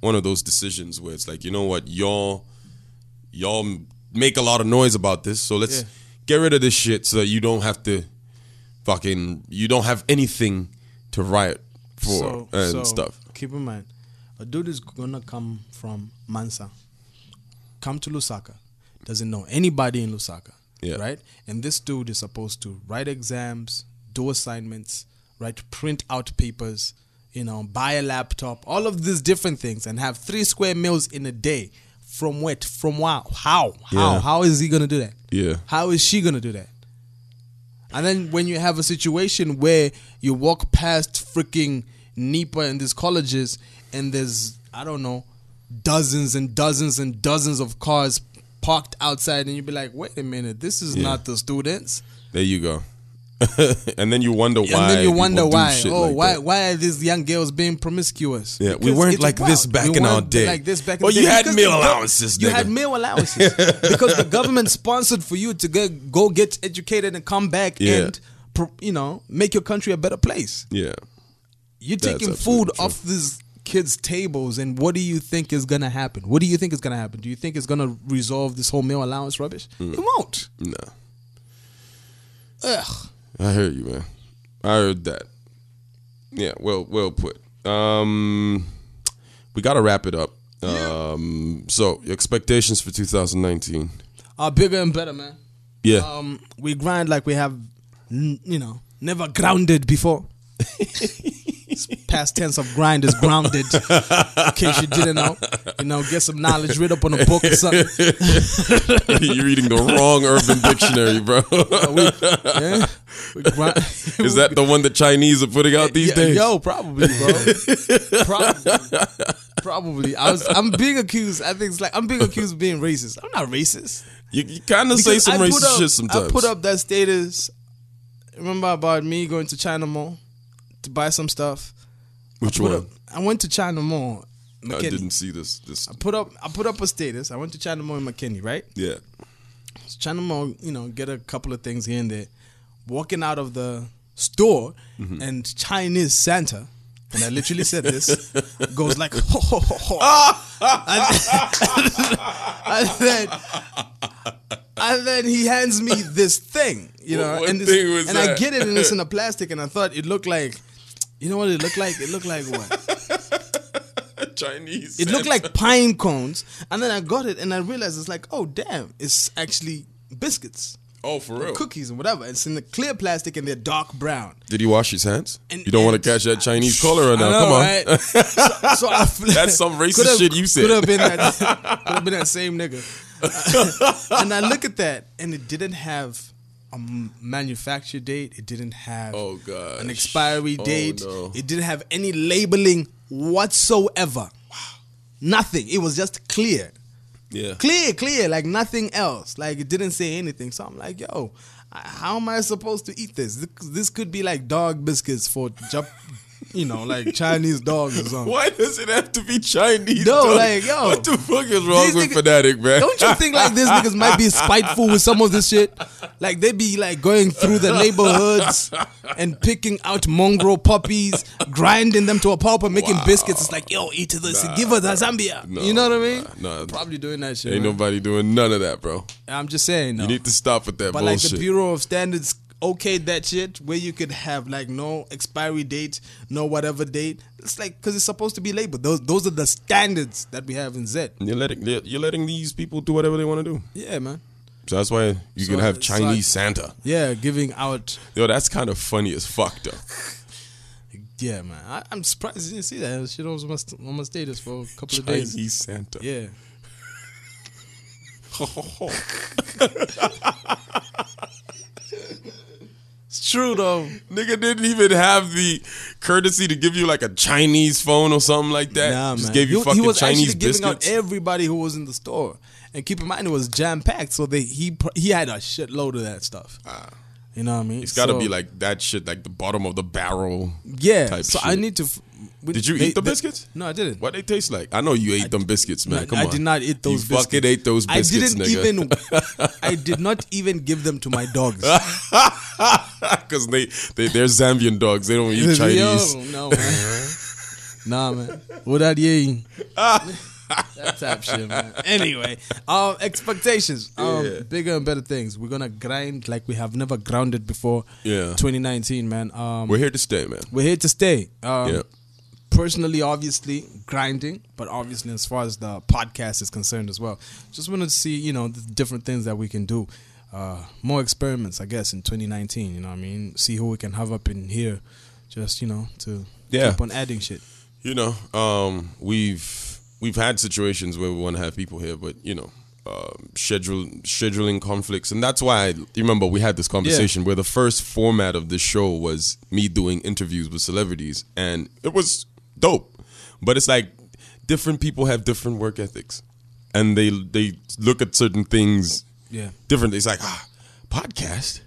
one of those decisions where it's like, you know what, y'all y'all make a lot of noise about this, so let's Yeah. Get rid of this shit so that you don't have to fucking you don't have anything to riot for and stuff. Keep in mind, a dude is gonna come from Mansa, come to Lusaka, doesn't know anybody in Lusaka, Yeah. right? And this dude is supposed to write exams, do assignments, right? Print out papers, you know, buy a laptop, all of these different things, and have three square meals in a day. From what? From wow? How? How? Yeah. How is he gonna do that? Yeah. How is she gonna do that? And then when you have a situation where you walk past freaking NIPA and these colleges and there's I don't know dozens and dozens and dozens of cars parked outside and you'd be like, wait a minute, this is Yeah. not the students. There you go. [laughs] and then you wonder why. and then you wonder why. Oh, like why that. why are these young girls being promiscuous? Yeah, we weren't like this back We in our day. Like this back in our day. Well, you had because meal the allowances, You nigga. had meal allowances [laughs] because the government sponsored for you to go, go get educated and come back Yeah. and you know make your country a better place. Yeah. You're That's taking food true. off these kids' tables, and what do you think is gonna happen? What do you think is gonna happen? Do you think it's gonna resolve this whole meal allowance rubbish? Mm. It won't. No. Ugh. I heard you, man. I heard that. Yeah, well, well put. Um, we got to wrap it up. Um, so expectations for 2019? are bigger and better, man. Yeah, Um, we grind like we have, you know, never grounded before. [laughs] Past tense of grind is grounded. In case you didn't know, you know, get some knowledge read up on a book or something. [laughs] you're reading the wrong Urban Dictionary, bro. [laughs] yeah, we grind. [laughs] Is that the one the Chinese are putting out these days? Yo, probably, bro. probably. Probably. I was. I'm being accused. I think it's like I'm being accused of being racist. I'm not racist. You, you kind of say some I racist up- shit sometimes. I put up that status. Remember about me going to China Mall to buy some stuff. Which Put one? up- I went to China Mall. I didn't see this. This. I put up. I put up a status. I went to China Mall in Makeni, right? Yeah. So China Mall, you know, get a couple of things here and there. Walking out of the store Mm-hmm. and Chinese Santa, and I literally said this, [laughs] goes like ho ho ho ho. and, [laughs] and then and then he hands me this thing, you know, What- and, this- and I get it and it's in a plastic and I thought it looked like you know what it looked like? It looked like what? [laughs] Chinese. It looked like pine cones, and then I got it, and I realized it's like, oh damn, it's actually biscuits, Oh, for real? cookies, and whatever. It's in the clear plastic, and they're dark brown. Did he wash his hands? And- you don't want to catch that Chinese cholera I now. know, Come on. right? [laughs] So, so I That's some racist shit you said. Could have been that. Could have been that same nigga. [laughs] and I look at that, and it didn't have a manufacture date. It didn't have Oh, gosh. an expiry Oh, date. no. It didn't have any labeling whatsoever. Wow. Nothing. It was just clear. Yeah. Clear, clear, like nothing else. Like it didn't say anything. So I'm like, yo, how am I supposed to eat this? This, could be like dog biscuits for, [laughs] you know, like Chinese dogs or something. Why does it have to be Chinese? No, dog? like, yo. What the fuck is wrong with niggas- fanatic, man? Don't you think like these niggas might be spiteful with some of this shit? Like they be like going through the neighborhoods and picking out mongrel puppies, grinding them to a pulp and making biscuits. It's like, yo, eat this, and give her the Zambia. No, you know what I mean? nah, nah. Probably doing that shit. Ain't man. nobody doing none of that, bro. I'm just saying. You need to stop with that But like the Bureau of Standards okayed that shit where you could have like no expiry date, no whatever date. It's like because it's supposed to be labeled. Those those are the standards that we have in Z. you're letting you're letting these people do whatever they want to do. Yeah, man. So that's why you So- can have so I- Chinese Santa. Yeah, giving out. Yo, that's kind of funny as fuck, though. [laughs] Yeah, man. I, I'm surprised you didn't see that shit on my on my status for a couple of days. Chinese Santa. Yeah. [laughs] [laughs] It's true though. Nigga didn't even have the courtesy to give you like a Chinese phone or something like that. Nah, Just man. gave you he, fucking he was Chinese actually giving biscuits. out everybody who was in the store. And keep in mind, it was jam packed, so they he he had a shitload of that stuff. you know what I mean? Ah. it's got to So- be like that shit, like the bottom of the barrel. yeah. type So shit. I need to. F- we- Did you they- eat the they- biscuits? No, I didn't. What they taste like? I know you ate them biscuits, man. No, Come I on. did not eat those. You fucking ate those biscuits, I didn't nigga. even. [laughs] I did not even give them to my dogs. [laughs] Because they, they they're Zambian dogs. They don't eat Chinese. Yo, no man. nah, man. What that eating? [laughs] that type shit, man. Anyway, um, expectations. Um, Yeah. bigger and better things. We're gonna grind like we have never grounded before. Yeah. 2019, man. Um, We're here to stay, man. we're here to stay. Um, Yeah. Personally, obviously, grinding, but obviously, as far as the podcast is concerned as well, just wanted to see, you know, the different things that we can do. Uh, more experiments, I guess, in 2019. You know what I mean? See who we can have up in here, just, you know, to Yeah. keep on adding shit. You know, um, we've we've had situations where we want to have people here, but you know, um, schedule scheduling conflicts, and that's why you remember we had this conversation where the first format of this show was me doing interviews with celebrities, and it was dope. But it's like different people have different work ethics, and they they look at certain things Yeah. different. It's like ah, podcast.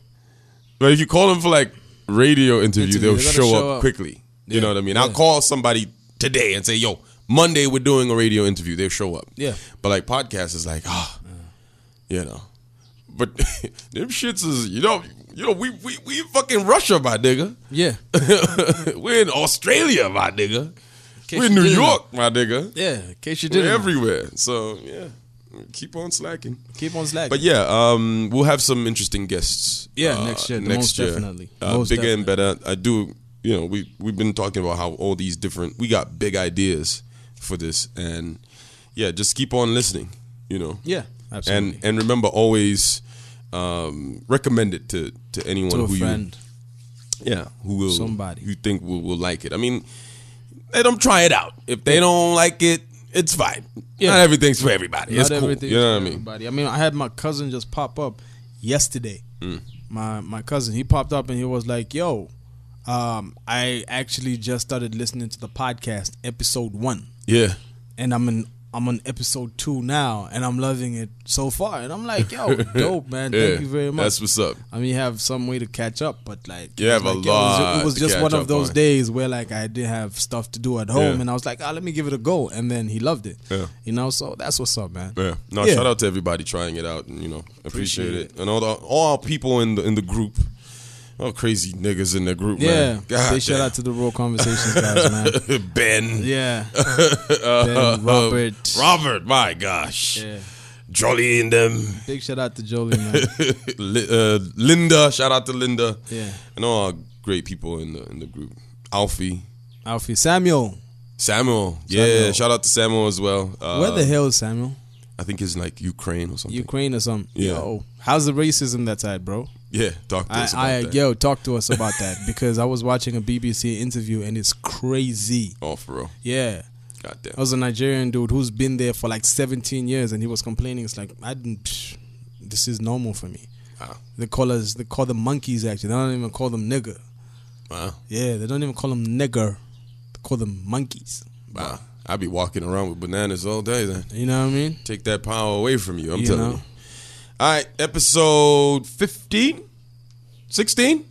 But if you call them for like radio interview, Interview, they'll show, show up, up. quickly. You know what I mean? yeah. I'll call somebody today and say, "Yo, Monday we're doing a radio interview." They'll show up. Yeah. But like podcast is like ah, you know. But [laughs] them shits is you know you know we we we in fucking Russia, my nigga. Yeah. [laughs] we're in Australia, my nigga. We're in New didn't know. York, my nigga. Yeah. In case you We're didn't. know. everywhere. So yeah, keep on slacking. Keep on slacking. But yeah, um, we'll have some interesting guests. Yeah, uh, next year, Next most year, definitely. uh, bigger and better. I do. You know, we we've been talking about how all these different. We got big ideas for this, and yeah, just keep on listening. You know. yeah. Absolutely. And and remember, always um, recommend it to to anyone to a who friend. you yeah who will Somebody. you think will, will like it. I mean, let them try it out. If they don't like it, it's fine. Yeah. Not everything's for everybody. Not it's cool. You know for what I mean? everybody. I mean, I had my cousin just pop up yesterday. Mm. My my cousin, he popped up and he was like, "Yo, um, I actually just started listening to the podcast, episode one, Yeah. and I'm in." I'm on episode two now, and I'm loving it so far. And I'm like, "Yo, [laughs] dope, man! Yeah, Thank you very much." That's what's up. I mean, you have some way to catch up, but like, You it was have a like, yo, it was- It was just one of those on. days where like I did have stuff to do at home, Yeah. and I was like, ah, let me give it a go, and then he loved it. Yeah. You know, so that's what's up, man. Yeah. No, shout out to everybody trying it out and you know, appreciate, Appreciate it. And all the all people in the in the group. All crazy niggas in the group. Yeah, man. God big shout out to the Raw Conversations guys, man. [laughs] Ben. Yeah, [laughs] Uh, Ben, Robert. Robert, my gosh. yeah. Jolly in them. Big shout out to Jolie, man. [laughs] Uh, Linda, shout out to Linda. Yeah, And all our great people in the in the group. Alfie. Alfie Samuel. Samuel. Yeah, Samuel. shout out to Samuel as well. Uh, Where the hell is Samuel? I think it's like Ukraine or something. Ukraine or something? Yeah. Yo, how's the racism that side, bro? Yeah, talk to I, us about I that. yo, talk to us about that [laughs] because I was watching a BBC interview and it's crazy. Oh, for real. Yeah, God damn. there was a Nigerian dude who's been there for like 17 years and he was complaining. It's like I didn't. This is normal for me. Wow. They call us. They call them monkeys. Actually, they don't even call them nigger. Wow. Yeah, they don't even call them nigger. They call them monkeys. Wow. I'd be walking around with bananas all day then. You know what I mean? Take that power away from you. I'm You telling know. you. All right, episode 15? 16?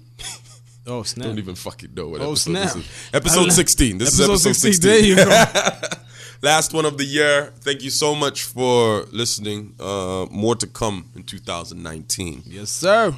Oh [laughs] snap! don't even fucking know what Oh, episode snap. this is. Episode 16. This Episode is episode 16, 16. there you go. [laughs] Last one of the year. Thank you so much for listening. Uh, more to come in 2019. yes, sir.